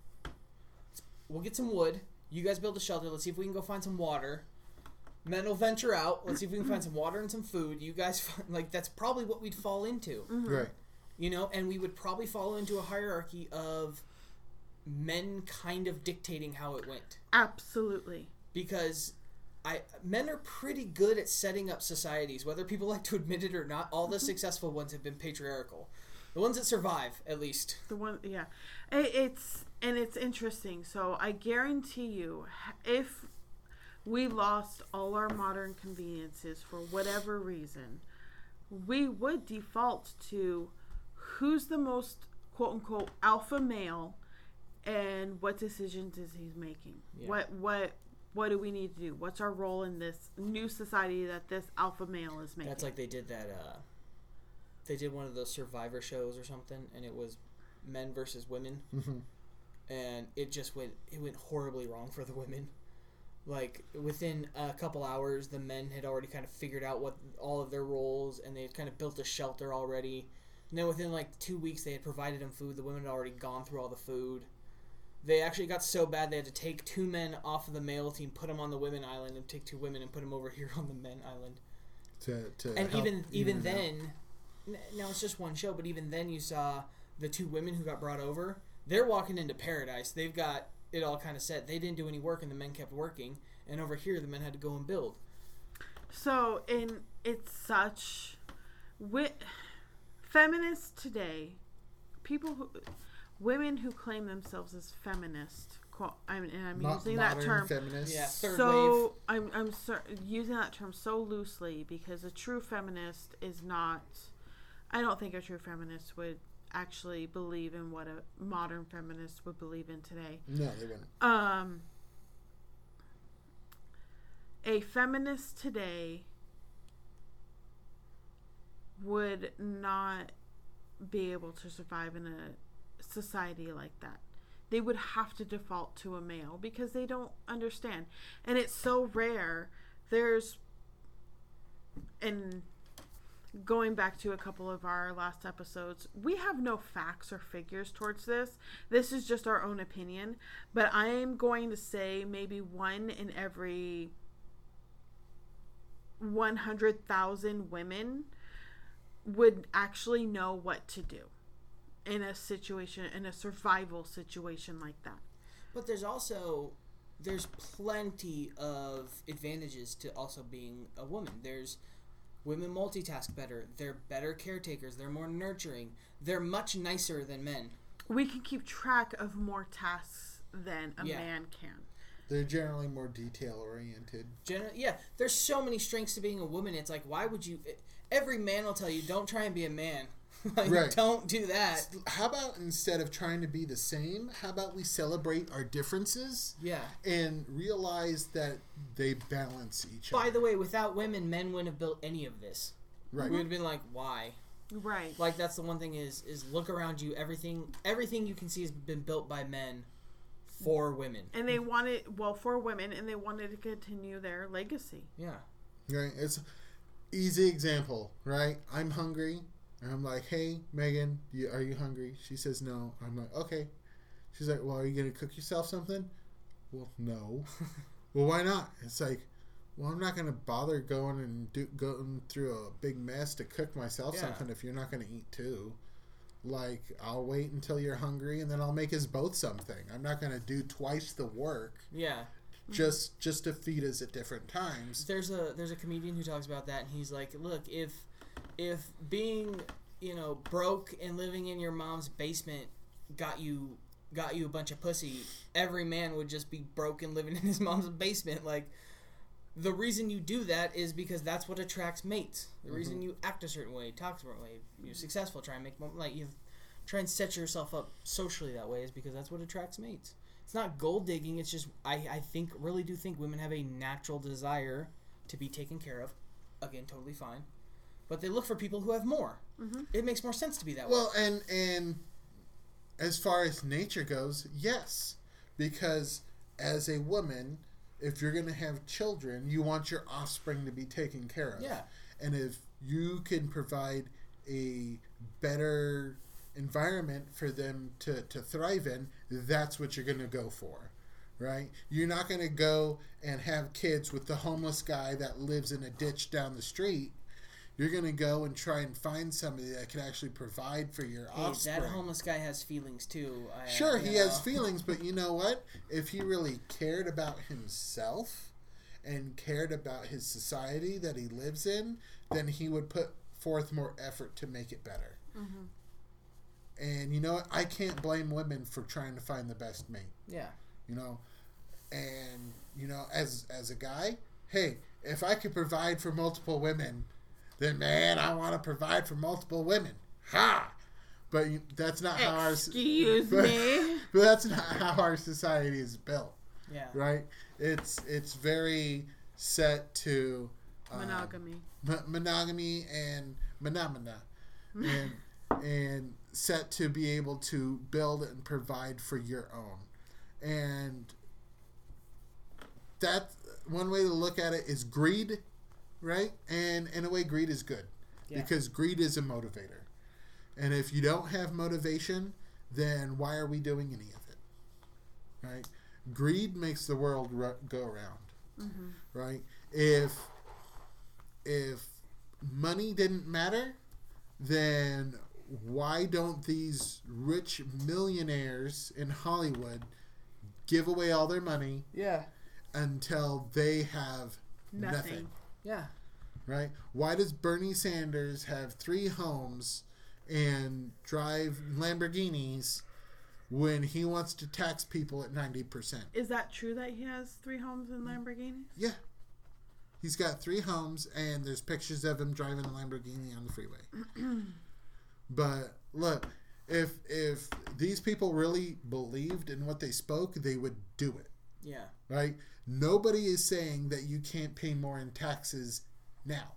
B: We'll get some wood. You guys build a shelter. Let's see if we can go find some water. Men will venture out. Let's see if we can find some water and some food. You guys, find, like that's probably what we'd fall into, mm-hmm.
C: Right.
B: you know. And we would probably follow into a hierarchy of men kind of dictating how it went
A: Absolutely.
B: because I men are pretty good at setting up societies, whether people like to admit it or not. All the mm-hmm. successful ones have been patriarchal. The ones that survive, at least.
A: The one, yeah, it, it's and it's interesting. So I guarantee you, if we lost all our modern conveniences for whatever reason, we would default to who's the most quote unquote alpha male, and what decisions is he making?
B: Yeah.
A: What what what do we need to do? What's our role in this new society that this alpha male is making?
B: That's like they did that. uh They did one of those Survivor shows or something, and it was men versus women,
C: hmm
B: and it just went it went horribly wrong for the women. Like within a couple hours, the men had already kind of figured out what all of their roles, and they had kind of built a shelter already. And then within like two weeks, they had provided them food. The women had already gone through all the food. They actually got so bad they had to take two men off of the male team, put them on the women island, and take two women and put them over here on the men island.
C: To, to
B: And even even then, now it's just one show, but even then you saw the two women who got brought over. They're walking into paradise. They've got it all kind of set. They didn't do any work, and the men kept working. And over here, the men had to go and build.
A: So, in it's such wi- feminists today, people who women who claim themselves as feminist. quote- I'm, and I'm
C: Mo-
A: using that
C: modern
A: term
C: feminists.
B: Yeah, third wave.
A: so I'm I'm cer- using that term so loosely because a true feminist is not. I don't think a true feminist would actually believe in what a modern feminist would believe in today.
C: No, they wouldn't.
A: Um, a feminist today would not be able to survive in a society like that. They would have to default to a male because they don't understand. And it's so rare. There's, and going back to a couple of our last episodes, we have no facts or figures towards this. This is just our own opinion. But I am going to say maybe one in every 100,000 women would actually know what to do in a situation, in a survival situation like that.
B: But there's also there's plenty of advantages to also being a woman. There's women multitask better. They're better caretakers. They're more nurturing. They're much nicer than men.
A: We can keep track of more tasks than a
B: Yeah.
A: man can.
C: They're generally more detail oriented.
B: Gen- yeah, there's so many strengths to being a woman. It's like, why would you? Every man will tell you, don't try and be a man. like,
C: Right.
B: Don't do that.
C: How about instead of trying to be the same, how about we celebrate our differences
B: Yeah.
C: and realize that they balance each
B: By
C: other?
B: By the way, without women, men wouldn't have built any of this.
C: right.
B: We would have been like, why?
A: Right.
B: Like that's the one thing is is look around you. Everything everything you can see has been built by men for women.
A: And they wanted, well, for women, and they wanted to continue their legacy.
B: Yeah.
C: Right. It's easy example, right? I'm hungry. And I'm like, hey, Megan, you, are you hungry? She says no. I'm like, okay. She's like, well, are you going to cook yourself something? Well, no. well, why not? It's like, well, I'm not going to bother going and do, going through a big mess to cook myself
B: Yeah.
C: something if you're not going to eat too. Like, I'll wait until you're hungry and then I'll make us both something. I'm not going to do twice the work
B: Yeah.
C: just just to feed us at different times.
B: There's a there's a comedian who talks about that and he's like, "Look, if if being, you know, broke and living in your mom's basement got you got you a bunch of pussy, every man would just be broke and living in his mom's basement like the reason you do that is because that's what attracts mates. The mm-hmm. reason you act a certain way, talk a certain way, you're successful, try and make more, like you try and set yourself up socially that way is because that's what attracts mates. it's not gold digging. It's just I I think really do think women have a natural desire to be taken care of. Again, totally fine, but they look for people who have more. Mm-hmm. It makes more sense to be that way.
C: Well, and and as far as nature goes, yes, because as a woman, if you're going to have children, you want your offspring to be taken care of.
B: Yeah.
C: And if you can provide a better environment for them to, to thrive in, that's what you're going to go for. Right? You're not going to go and have kids with the homeless guy that lives in a ditch down the street. You're going to go and try and find somebody that can actually provide for your
B: Hey,
C: offspring.
B: that homeless guy has feelings too. I,
C: Sure, he has feelings, but you know what? If he really cared about himself and cared about his society that he lives in, then he would put forth more effort to make it better. Mm-hmm. And you know what? I can't blame women for trying to find the best mate.
B: Yeah.
C: You know, and you know, as as a guy, hey, if I could provide for multiple women, then man, I want to provide for multiple women. Ha! But that's not how our
A: Excuse me.
C: but that's not how our society is built,
B: Yeah.
C: right? It's it's very set to um,
A: Monogamy.
C: mo- monogamy and phenomena, and and set to be able to build and provide for your own, and that one way to look at it is greed, right? And in a way, greed is good
B: Yeah.
C: because greed is a motivator, and if you don't have motivation, then why are we doing any of it, right? Greed makes the world ru- go around, mm-hmm. right? If if money didn't matter, then why don't these rich millionaires in Hollywood give away all their money
B: Yeah.
C: until they have nothing,
A: Nothing.
B: Yeah.
C: right? Why does Bernie Sanders have three homes and drive Lamborghinis when he wants to tax people at 90%?
A: Is that true that he has three homes and Lamborghini?
C: Yeah. He's got three homes, and there's pictures of him driving a Lamborghini on the freeway. but look, if if these people really believed in what they spoke, they would do it,
B: Yeah.
C: right? Nobody is saying that you can't pay more in taxes now.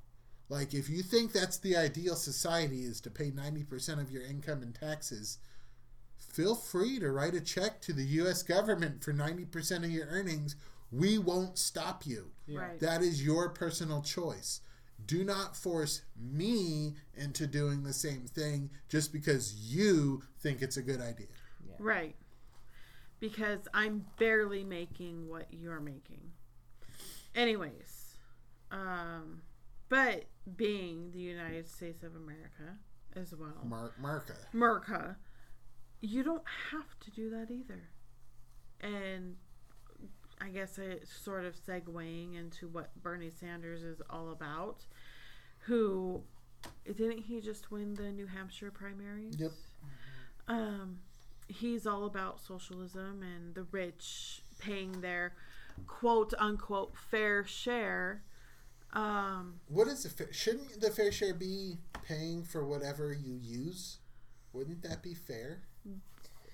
C: Like if you think that's the ideal society is to pay 90% of your income in taxes, feel free to write a check to the US government for 90% of your earnings. We won't stop you.
B: Yeah.
A: Right.
C: That is your personal choice. Do not force me into doing the same thing just because you think it's a good idea.
A: Right. Because I'm barely making what you're making. Anyways, um, but being the United States of America as well,
C: Mark Marka.
A: America, you don't have to do that either. And I guess it's sort of segueing into what Bernie Sanders is all about, who didn't he just win the New Hampshire primaries?
C: Yep.
A: Um, he's all about socialism and the rich paying their quote unquote fair share. Um,
C: What is the fa- shouldn't the fair share be paying for whatever you use? Wouldn't that be fair?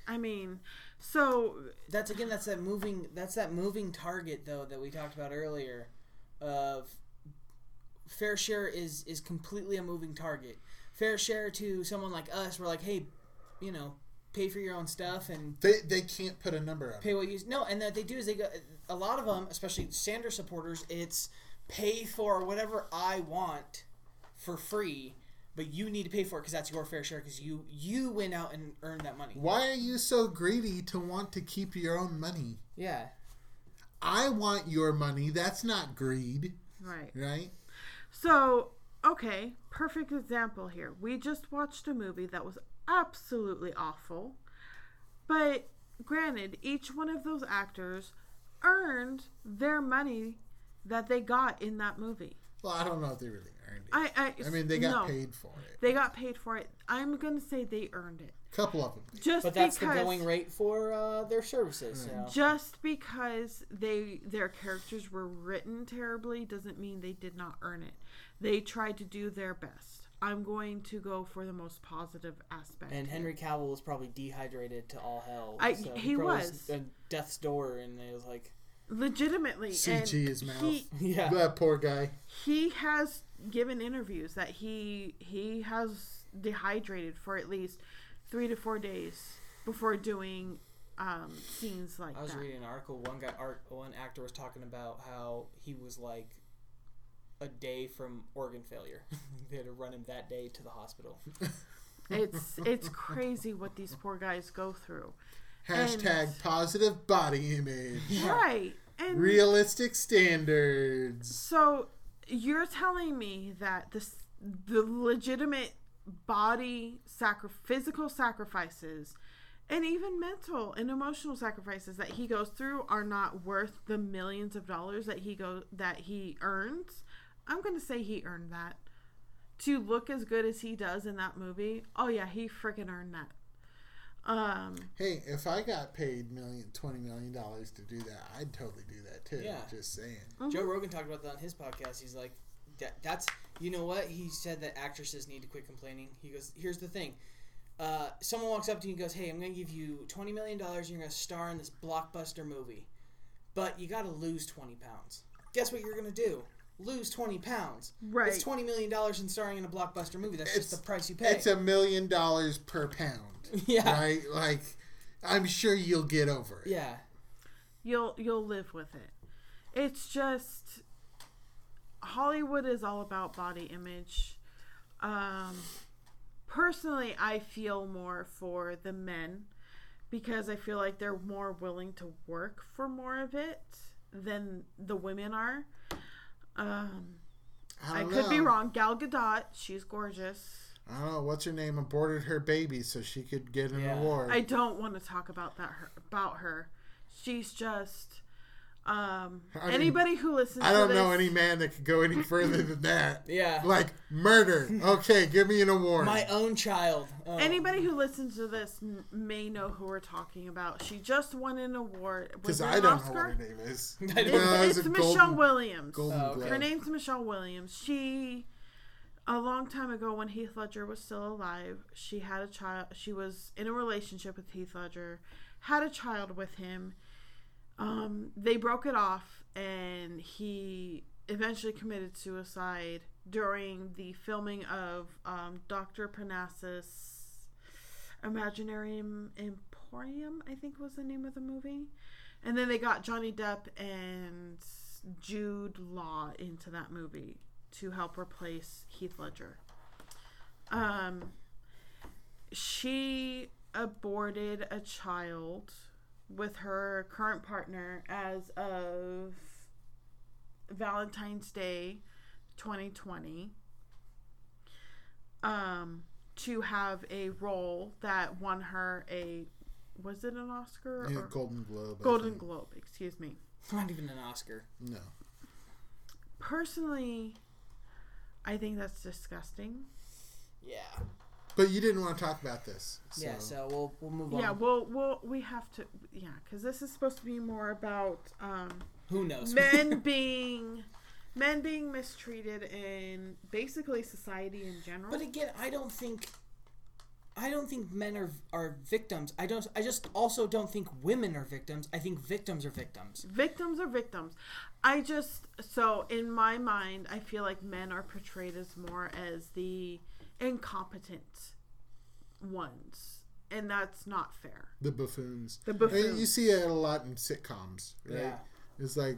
A: I mean, so
B: That's again. That's that moving. That's that moving target though that we talked about earlier. Of fair share is is completely a moving target. Fair share to someone like us, we're like, hey, you know, pay for your own stuff and
C: They they can't put a number on
B: pay what you no. And that they do is they go. A lot of them, especially Sanders supporters, it's pay for whatever I want for free, but you need to pay for it because that's your fair share because you you went out and earned that money.
C: Why are you so greedy to want to keep your own money?
B: Yeah.
C: I want your money. That's not greed,
A: right.
C: right?
A: So, okay, perfect example here. We just watched a movie that was absolutely awful. But granted, each one of those actors earned their money that they got in that movie.
C: Well, I don't know if they really earned it.
A: I I,
C: I mean, they got
A: no,
C: paid for it.
A: They got paid for it. I'm going to say they earned it.
C: A couple of them.
A: Just
B: But that's
A: because
B: the going rate for uh, their services. So.
A: just because they their characters were written terribly doesn't mean they did not earn it. They tried to do their best. I'm going to go for the most positive aspect.
B: And Henry Cavill was probably dehydrated to all hell.
A: I-
B: so
A: he
B: probably
A: was.
B: at death's door, and it was like,
A: legitimately
C: CG
A: and
C: his mouth.
A: He,
B: yeah,
C: That poor guy.
A: he has given interviews that he he has dehydrated for at least three to four days before doing um, scenes like
B: I was
A: that.
B: reading an article. One guy, art, one actor was talking about how he was like a day from organ failure. they had to run him that day to the hospital.
A: It's it's crazy what these poor guys go through.
C: Hashtag positive body image.
A: Right. And
C: Realistic standards.
A: so you're telling me that this the legitimate body sacri- physical sacrifices and even mental and emotional sacrifices that he goes through are not worth the millions of dollars that he go that he earns. I'm going to say he earned that. To look as good as he does in that movie. Oh yeah, he freaking earned that. Um
C: Hey, if I got paid million, twenty million dollars to do that, I'd totally do that too.
B: Yeah.
C: Just saying.
B: Joe Rogan talked about that on his podcast. He's like, that, that's you know what he said that actresses need to quit complaining. He goes, here's the thing. Uh, someone walks up to you and goes, "Hey, I'm going to give you twenty million dollars. and You're going to star in this blockbuster movie, but you got to lose twenty pounds. Guess what you're going to do? Lose twenty pounds.
A: Right.
B: It's twenty million dollars in starring in a blockbuster movie. That's
C: It's-
B: just the price you pay.
C: It's a million dollars per pound.
B: Yeah.
C: Right? Like, I'm sure you'll get over it.
B: yeah.
A: you'll you'll live with it. It's just Hollywood is all about body image. Um, personally, I feel more for the men because I feel like they're more willing to work for more of it than the women are. Um,
C: I,
A: I
C: don't
A: could be wrong. Gal Gadot, she's gorgeous.
C: I don't know what's her name aborted her baby so she could get an
B: Yeah.
C: award.
A: I don't want to talk about that her, about her. She's just um,
C: I mean,
A: anybody who listens.
C: I don't
A: to
C: know
A: this,
C: any man that could go any further than that.
B: Yeah.
C: Like murder. Okay, give me an award.
B: My own child. Oh.
A: Anybody who listens to this n- may know who we're talking about. She just won an award.
C: Because
A: it
C: I
A: an
C: don't
A: Oscar?
C: know what her name is.
A: It's.
C: No,
A: it's
C: a
A: Michelle
C: golden-
A: Williams.
C: Golden
B: Oh, okay.
A: Her name's Michelle Williams. She, a long time ago, when Heath Ledger was still alive, she had a child. She was in a relationship with Heath Ledger, had a child with him. Um, they broke it off, and he eventually committed suicide during the filming of um, Doctor Parnassus Imaginary Emporium. I think was the name of the movie. And then they got Johnny Depp and Jude Law into that movie to help replace Heath Ledger. Um, she aborted a child with her current partner as of Valentine's Day 2020 um, to have a role that won her a was it an Oscar
C: Yeah,
A: or
C: Golden Globe. I
A: Golden. Globe, excuse me.
B: Not even an Oscar.
C: No.
A: Personally, I think that's disgusting.
B: Yeah.
C: But you didn't want to talk about this. So.
B: Yeah. So we'll we'll move on.
A: Yeah,
B: on.
A: well, well, we have to, yeah, because this is supposed to be more about um,
B: Who knows?
A: men being men being mistreated in basically society in general.
B: But again, I don't think I don't think men are are victims. I don't I just also don't think women are victims. I think victims are victims.
A: victims are victims. I just so in my mind, I feel like men are portrayed as more as the incompetent ones, and that's not fair.
C: The buffoons.
A: The
C: And
A: buffoons.
C: you see it a lot in sitcoms, right?
B: Yeah.
C: It's like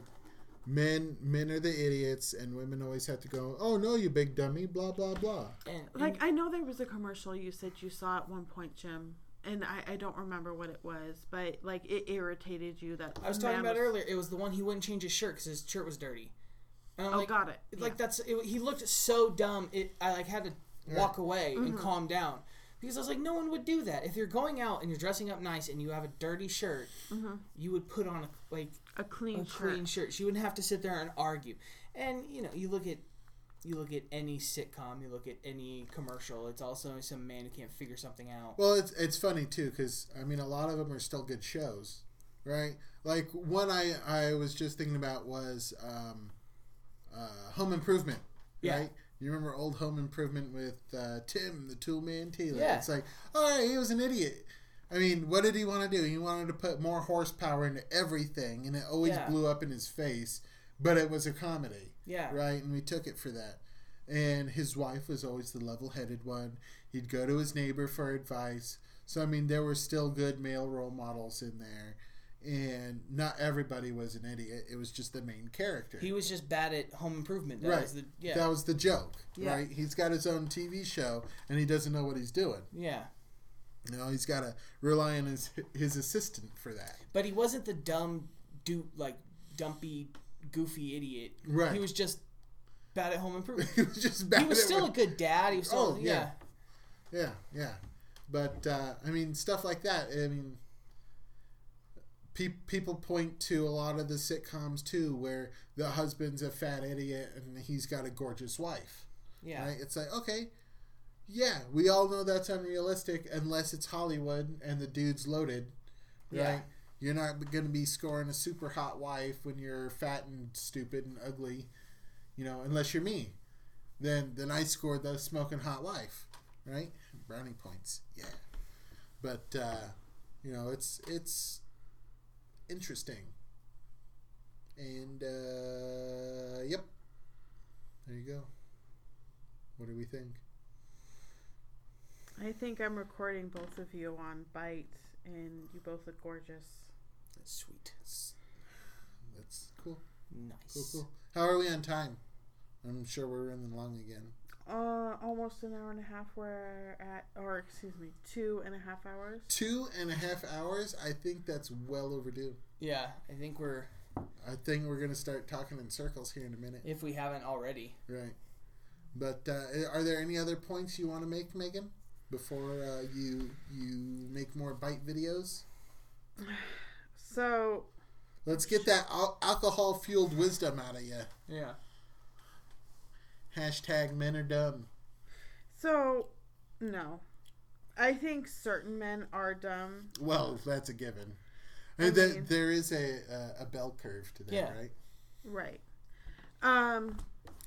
C: men men are the idiots and women always have to go, "Oh no, you big dummy," blah blah blah.
B: And,
A: Like I know there was a commercial you said you saw at one point, Jim, and I, I don't remember what it was, but like it irritated you that
B: I was talking about
A: was-
B: earlier. It was the one he wouldn't change his shirt because his shirt was dirty. And I'm
A: Oh,
B: like,
A: got it.
B: Like
A: Yeah.
B: that's it, he looked so dumb. It I like had to walk away
A: Mm-hmm.
B: and calm down because I was like, no one would do that. If you're going out and you're dressing up nice and you have a dirty shirt, you would put on a like
A: a clean
B: a
A: shirt.
B: clean shirt. She wouldn't have to sit there and argue. And you know, you look at you look at any sitcom, you look at any commercial. It's also some man who can't figure something out.
C: Well, it's it's funny too because I mean a lot of them are still good shows, right? Like one I I was just thinking about was um, uh, Home Improvement,
B: Yeah.
C: right? You remember old Home Improvement with uh, Tim, the Toolman Taylor?
B: Yeah.
C: It's like, all right, he was an idiot. I mean, what did he want to do? He wanted to put more horsepower into everything, and it always
B: Yeah.
C: blew up in his face. But it was a comedy,
B: Yeah.
C: right? And we took it for that. And his wife was always the level-headed one. He'd go to his neighbor for advice. So I mean, there were still good male role models in there, and not everybody was an idiot. It was just the main character.
B: He was just bad at home improvement. That
C: Right.
B: was the yeah.
C: That was the joke,
B: Yeah.
C: right? He's got his own TV show, and he doesn't know what he's doing.
B: yeah.
C: You know, he's got to rely on his his assistant for that.
B: But he wasn't the dumb dude like dumpy, goofy idiot.
C: Right.
B: He was just bad at home improvement.
C: he was just bad.
B: he was still a good dad. He was still
C: Oh,
B: yeah.
C: yeah. yeah, yeah. But uh, I mean, stuff like that. I mean, pe- people point to a lot of the sitcoms too, where the husband's a fat idiot and he's got a gorgeous wife.
B: Yeah.
C: Right? It's like, okay, yeah, we all know that's unrealistic unless it's Hollywood and the dude's loaded, right?
B: Yeah.
C: You're not going to be scoring a super hot wife when you're fat and stupid and ugly, you know, unless you're me. Then then I scored the smoking hot wife, right? Brownie points, yeah. But uh, you know, it's it's interesting. And uh, yep, there you go. What do we think?
A: I think I'm recording both of you on Byte, and you both look gorgeous.
B: That's sweet.
C: That's cool.
B: Nice.
C: Cool, cool. How are we on time? I'm sure we're running long again.
A: Uh, almost an hour and a half. We're at, or excuse me, two and a half hours.
C: Two and a half hours. I think that's well overdue.
B: Yeah, I think we're
C: I think we're gonna start talking in circles here in a minute.
B: if we haven't already.
C: Right. But uh, are there any other points you want to make, Megan, before uh, you you make more Byte videos?
A: So
C: Let's get that al- alcohol fueled wisdom out of you.
B: Yeah.
C: Hashtag men are dumb.
A: So, no. I think certain men are dumb.
C: Well, that's a given.
A: I
C: And there-
A: mean-
C: there is a, a a bell curve to that,
B: Yeah.
C: right?
A: Right. Um,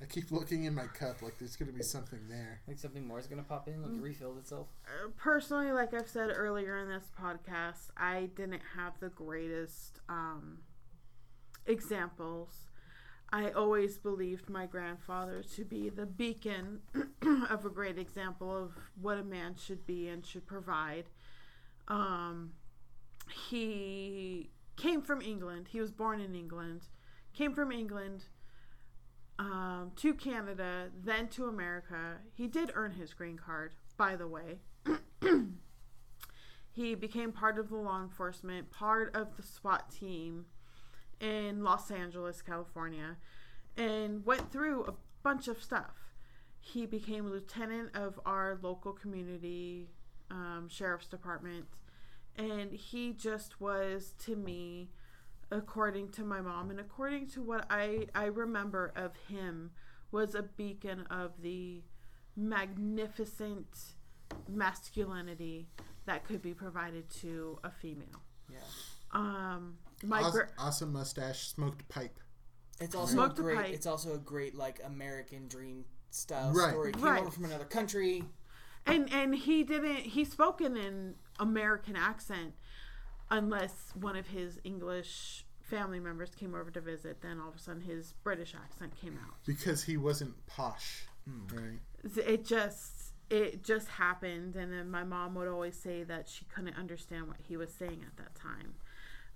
C: I keep looking in my cup like there's gonna be something there.
B: Like something more is gonna pop in, like it refilled itself.
A: uh, personally, like I've said earlier in this podcast, I didn't have the greatest um, examples. I always believed my grandfather to be the beacon of a great example of what a man should be and should provide. Um, he came from England. He was born in England, came from England um, to Canada, then to America. He did earn his green card, by the way. he became part of the law enforcement, part of the SWAT team in Los Angeles, California, and went through a bunch of stuff. He became lieutenant of our local community um, sheriff's department, and he just was to me, according to my mom and according to what I I remember of him, was a beacon of the magnificent masculinity that could be provided to a female.
B: Yeah.
A: Um, my
C: awesome,
A: gra-
C: awesome mustache, smoked pipe.
B: It's also
A: Smoked
B: a
A: a
B: great.
A: pipe.
B: It's also a great like American dream style
C: Right.
B: story. Came
A: Right.
B: over from another country.
A: and and he didn't he spoke in an American accent unless one of his English family members came over to visit. Then all of a sudden his British accent came out.
C: Because he wasn't posh. Hmm. Right.
A: it just it just happened and then my mom would always say that she couldn't understand what he was saying at that time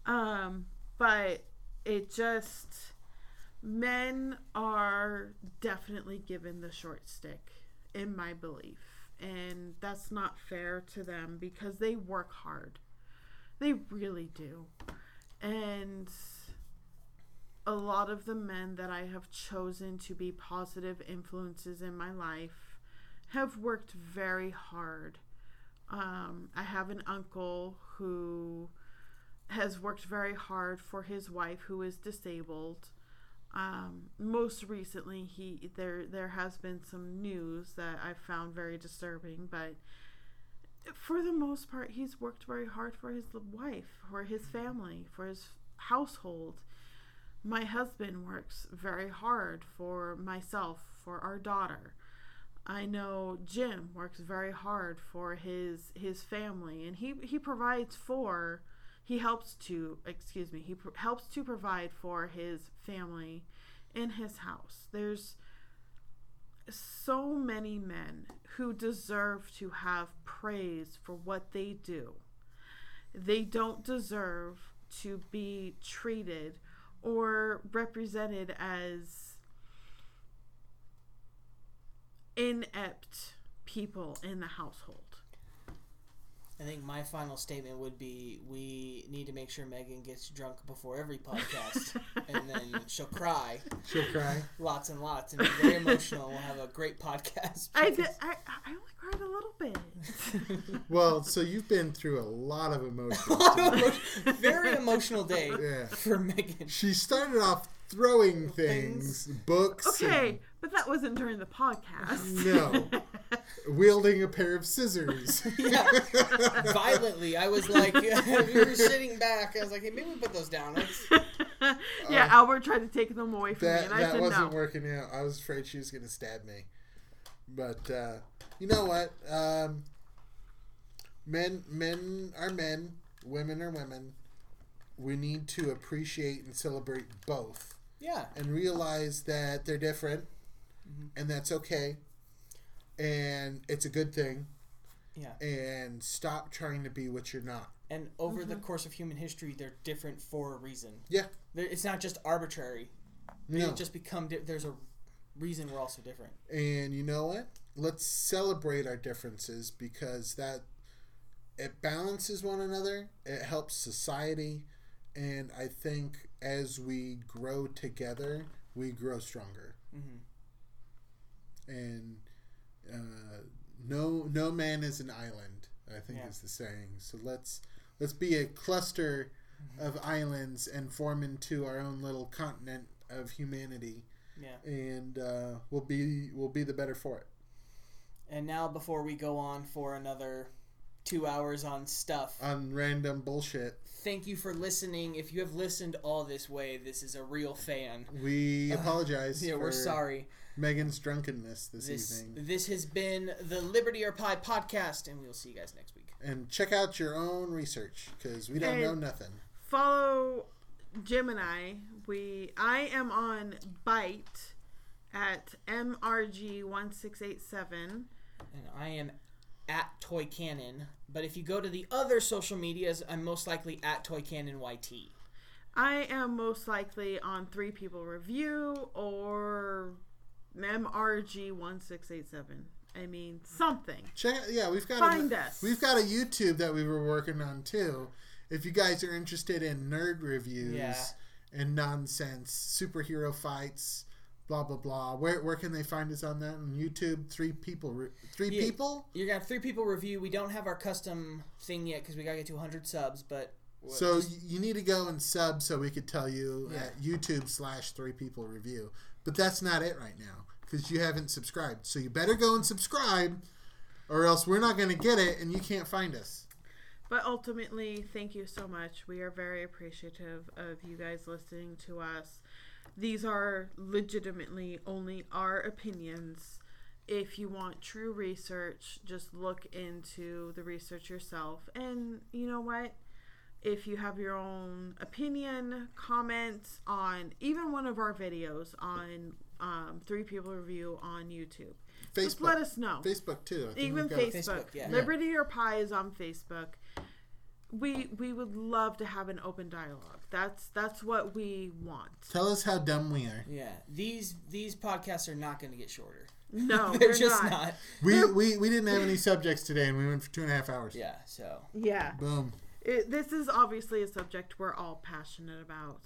A: um but it just men are definitely given the short stick in my belief. And that's not fair to them because they work hard. They really do. And a lot of the men that I have chosen to be positive influences in my life have worked very hard. Um, I have an uncle who has worked very hard for his wife who is disabled. Um, most recently, he there there has been some news that I found very disturbing, but for the most part, he's worked very hard for his wife, for his family, for his household my husband works very hard for myself, for our daughter. I know Jim works very hard for his his family, and he he provides for he helps to excuse me he pr- helps to provide for his family in his house. There's so many men who deserve to have praise for what they do. They don't deserve to be treated or represented as inept people in the household.
B: I think my final statement would be we need to make sure Megan gets drunk before every podcast, and then she'll cry
C: She'll cry.
B: lots and lots and be very emotional. We'll have a great podcast.
A: I did. I, I only cried a little bit.
C: Well, so you've been through a lot of emotions.
B: very emotional day
C: Yeah.
B: for Megan.
C: She started off throwing things, books.
A: Okay, but that wasn't during the podcast.
C: No. and wielding a pair of scissors.
B: Yeah. Violently, I was like, we were sitting back. I was like, hey, maybe we put those down. Let's...
A: yeah, Albert tried to take them away from me,
C: that
A: and I
C: that
A: said
C: wasn't
A: no.
C: working out. I was afraid she was going to stab me. But uh, you know what? Um, men men are men, women are women. We need to appreciate and celebrate both
B: Yeah.
C: and realize that they're different
B: Mm-hmm.
C: and that's okay. And it's a good thing.
B: Yeah.
C: And stop trying to be what you're not.
B: And over the course of human history, they're different for a reason.
C: Yeah.
B: They're, it's not just arbitrary. They
C: No.
B: just become. Di- there's a reason we're all so different.
C: And you know what? Let's celebrate our differences because that it balances one another. It helps society, and I think as we grow together, we grow stronger.
B: hmm
C: And uh, no no man is an island. I think
B: Yeah.
C: is the saying. So let's let's be a cluster of islands and form into our own little continent of humanity,
B: Yeah.
C: and uh, we'll be we'll be the better for it.
B: And now, before we go on for another two hours on stuff,
C: on random bullshit.
B: thank you for listening. If you have listened all this way, this is a real fan.
C: We apologize.
B: Yeah,
C: for
B: we're sorry.
C: Megan's drunkenness this,
B: This
C: evening.
B: this has been the Liberty or Pie podcast, and we will see you guys next week.
C: And check out your own research because we don't
A: And-
C: know nothing.
A: Follow Jim and I. We I am on Byte at mrg1687.
B: And I am at Toy Cannon. But if you go to the other social medias, I'm most likely at Toy Cannon YT.
A: I am most likely on Three People Review or MRG1687. I mean, something.
C: Check yeah, we've got
A: Find
C: a,
A: us.
C: We've got a YouTube that we were working on too. If you guys are interested in nerd reviews
B: Yeah.
C: and nonsense, superhero fights, blah blah blah, where where can they find us on that on YouTube? Three people, re- three
B: Yeah.
C: people.
B: You're gonna have three people review. We don't have our custom thing yet because we gotta get to 100 subs. But
C: So
B: just-
C: you need to go and sub so we could tell you
B: Yeah.
C: at YouTube slash three people review. But that's not it right now because you haven't subscribed. So you better go and subscribe, or else we're not going to get it and you can't find us.
A: But ultimately, thank you so much. We are very appreciative of you guys listening to us. These are legitimately only our opinions. If you want true research, just look into the research yourself. And you know what? If you have your own opinion, comment on even one of our videos on um, Three People Review on YouTube. Just let us know.
C: Facebook too.
A: Even Facebook.
B: Facebook, yeah.
A: Liberty or Pie is on Facebook. We we would love to have an open dialogue. That's that's what we want.
C: Tell us how dumb we are.
B: yeah, these these podcasts are not gonna get shorter.
A: No,
B: they're,
A: they're,
B: just
A: not.
B: not.
C: We, we we didn't have any subjects today and we went for two and a half hours.
B: Yeah. So
A: Yeah,
C: Boom.
A: It, this is obviously a subject we're all passionate about.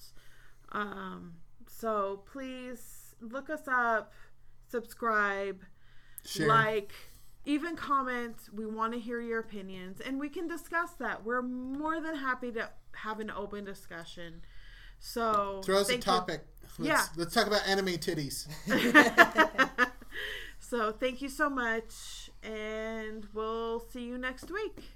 A: Um, so please look us up, subscribe,
C: Share.
A: like, even comment. We want to hear your opinions, and we can discuss that. We're more than happy to have an open discussion. So
C: Throw us a
A: you.
C: topic. Let's,
A: Yeah.
C: Let's talk about anime titties.
A: So thank you so much, and we'll see you next week.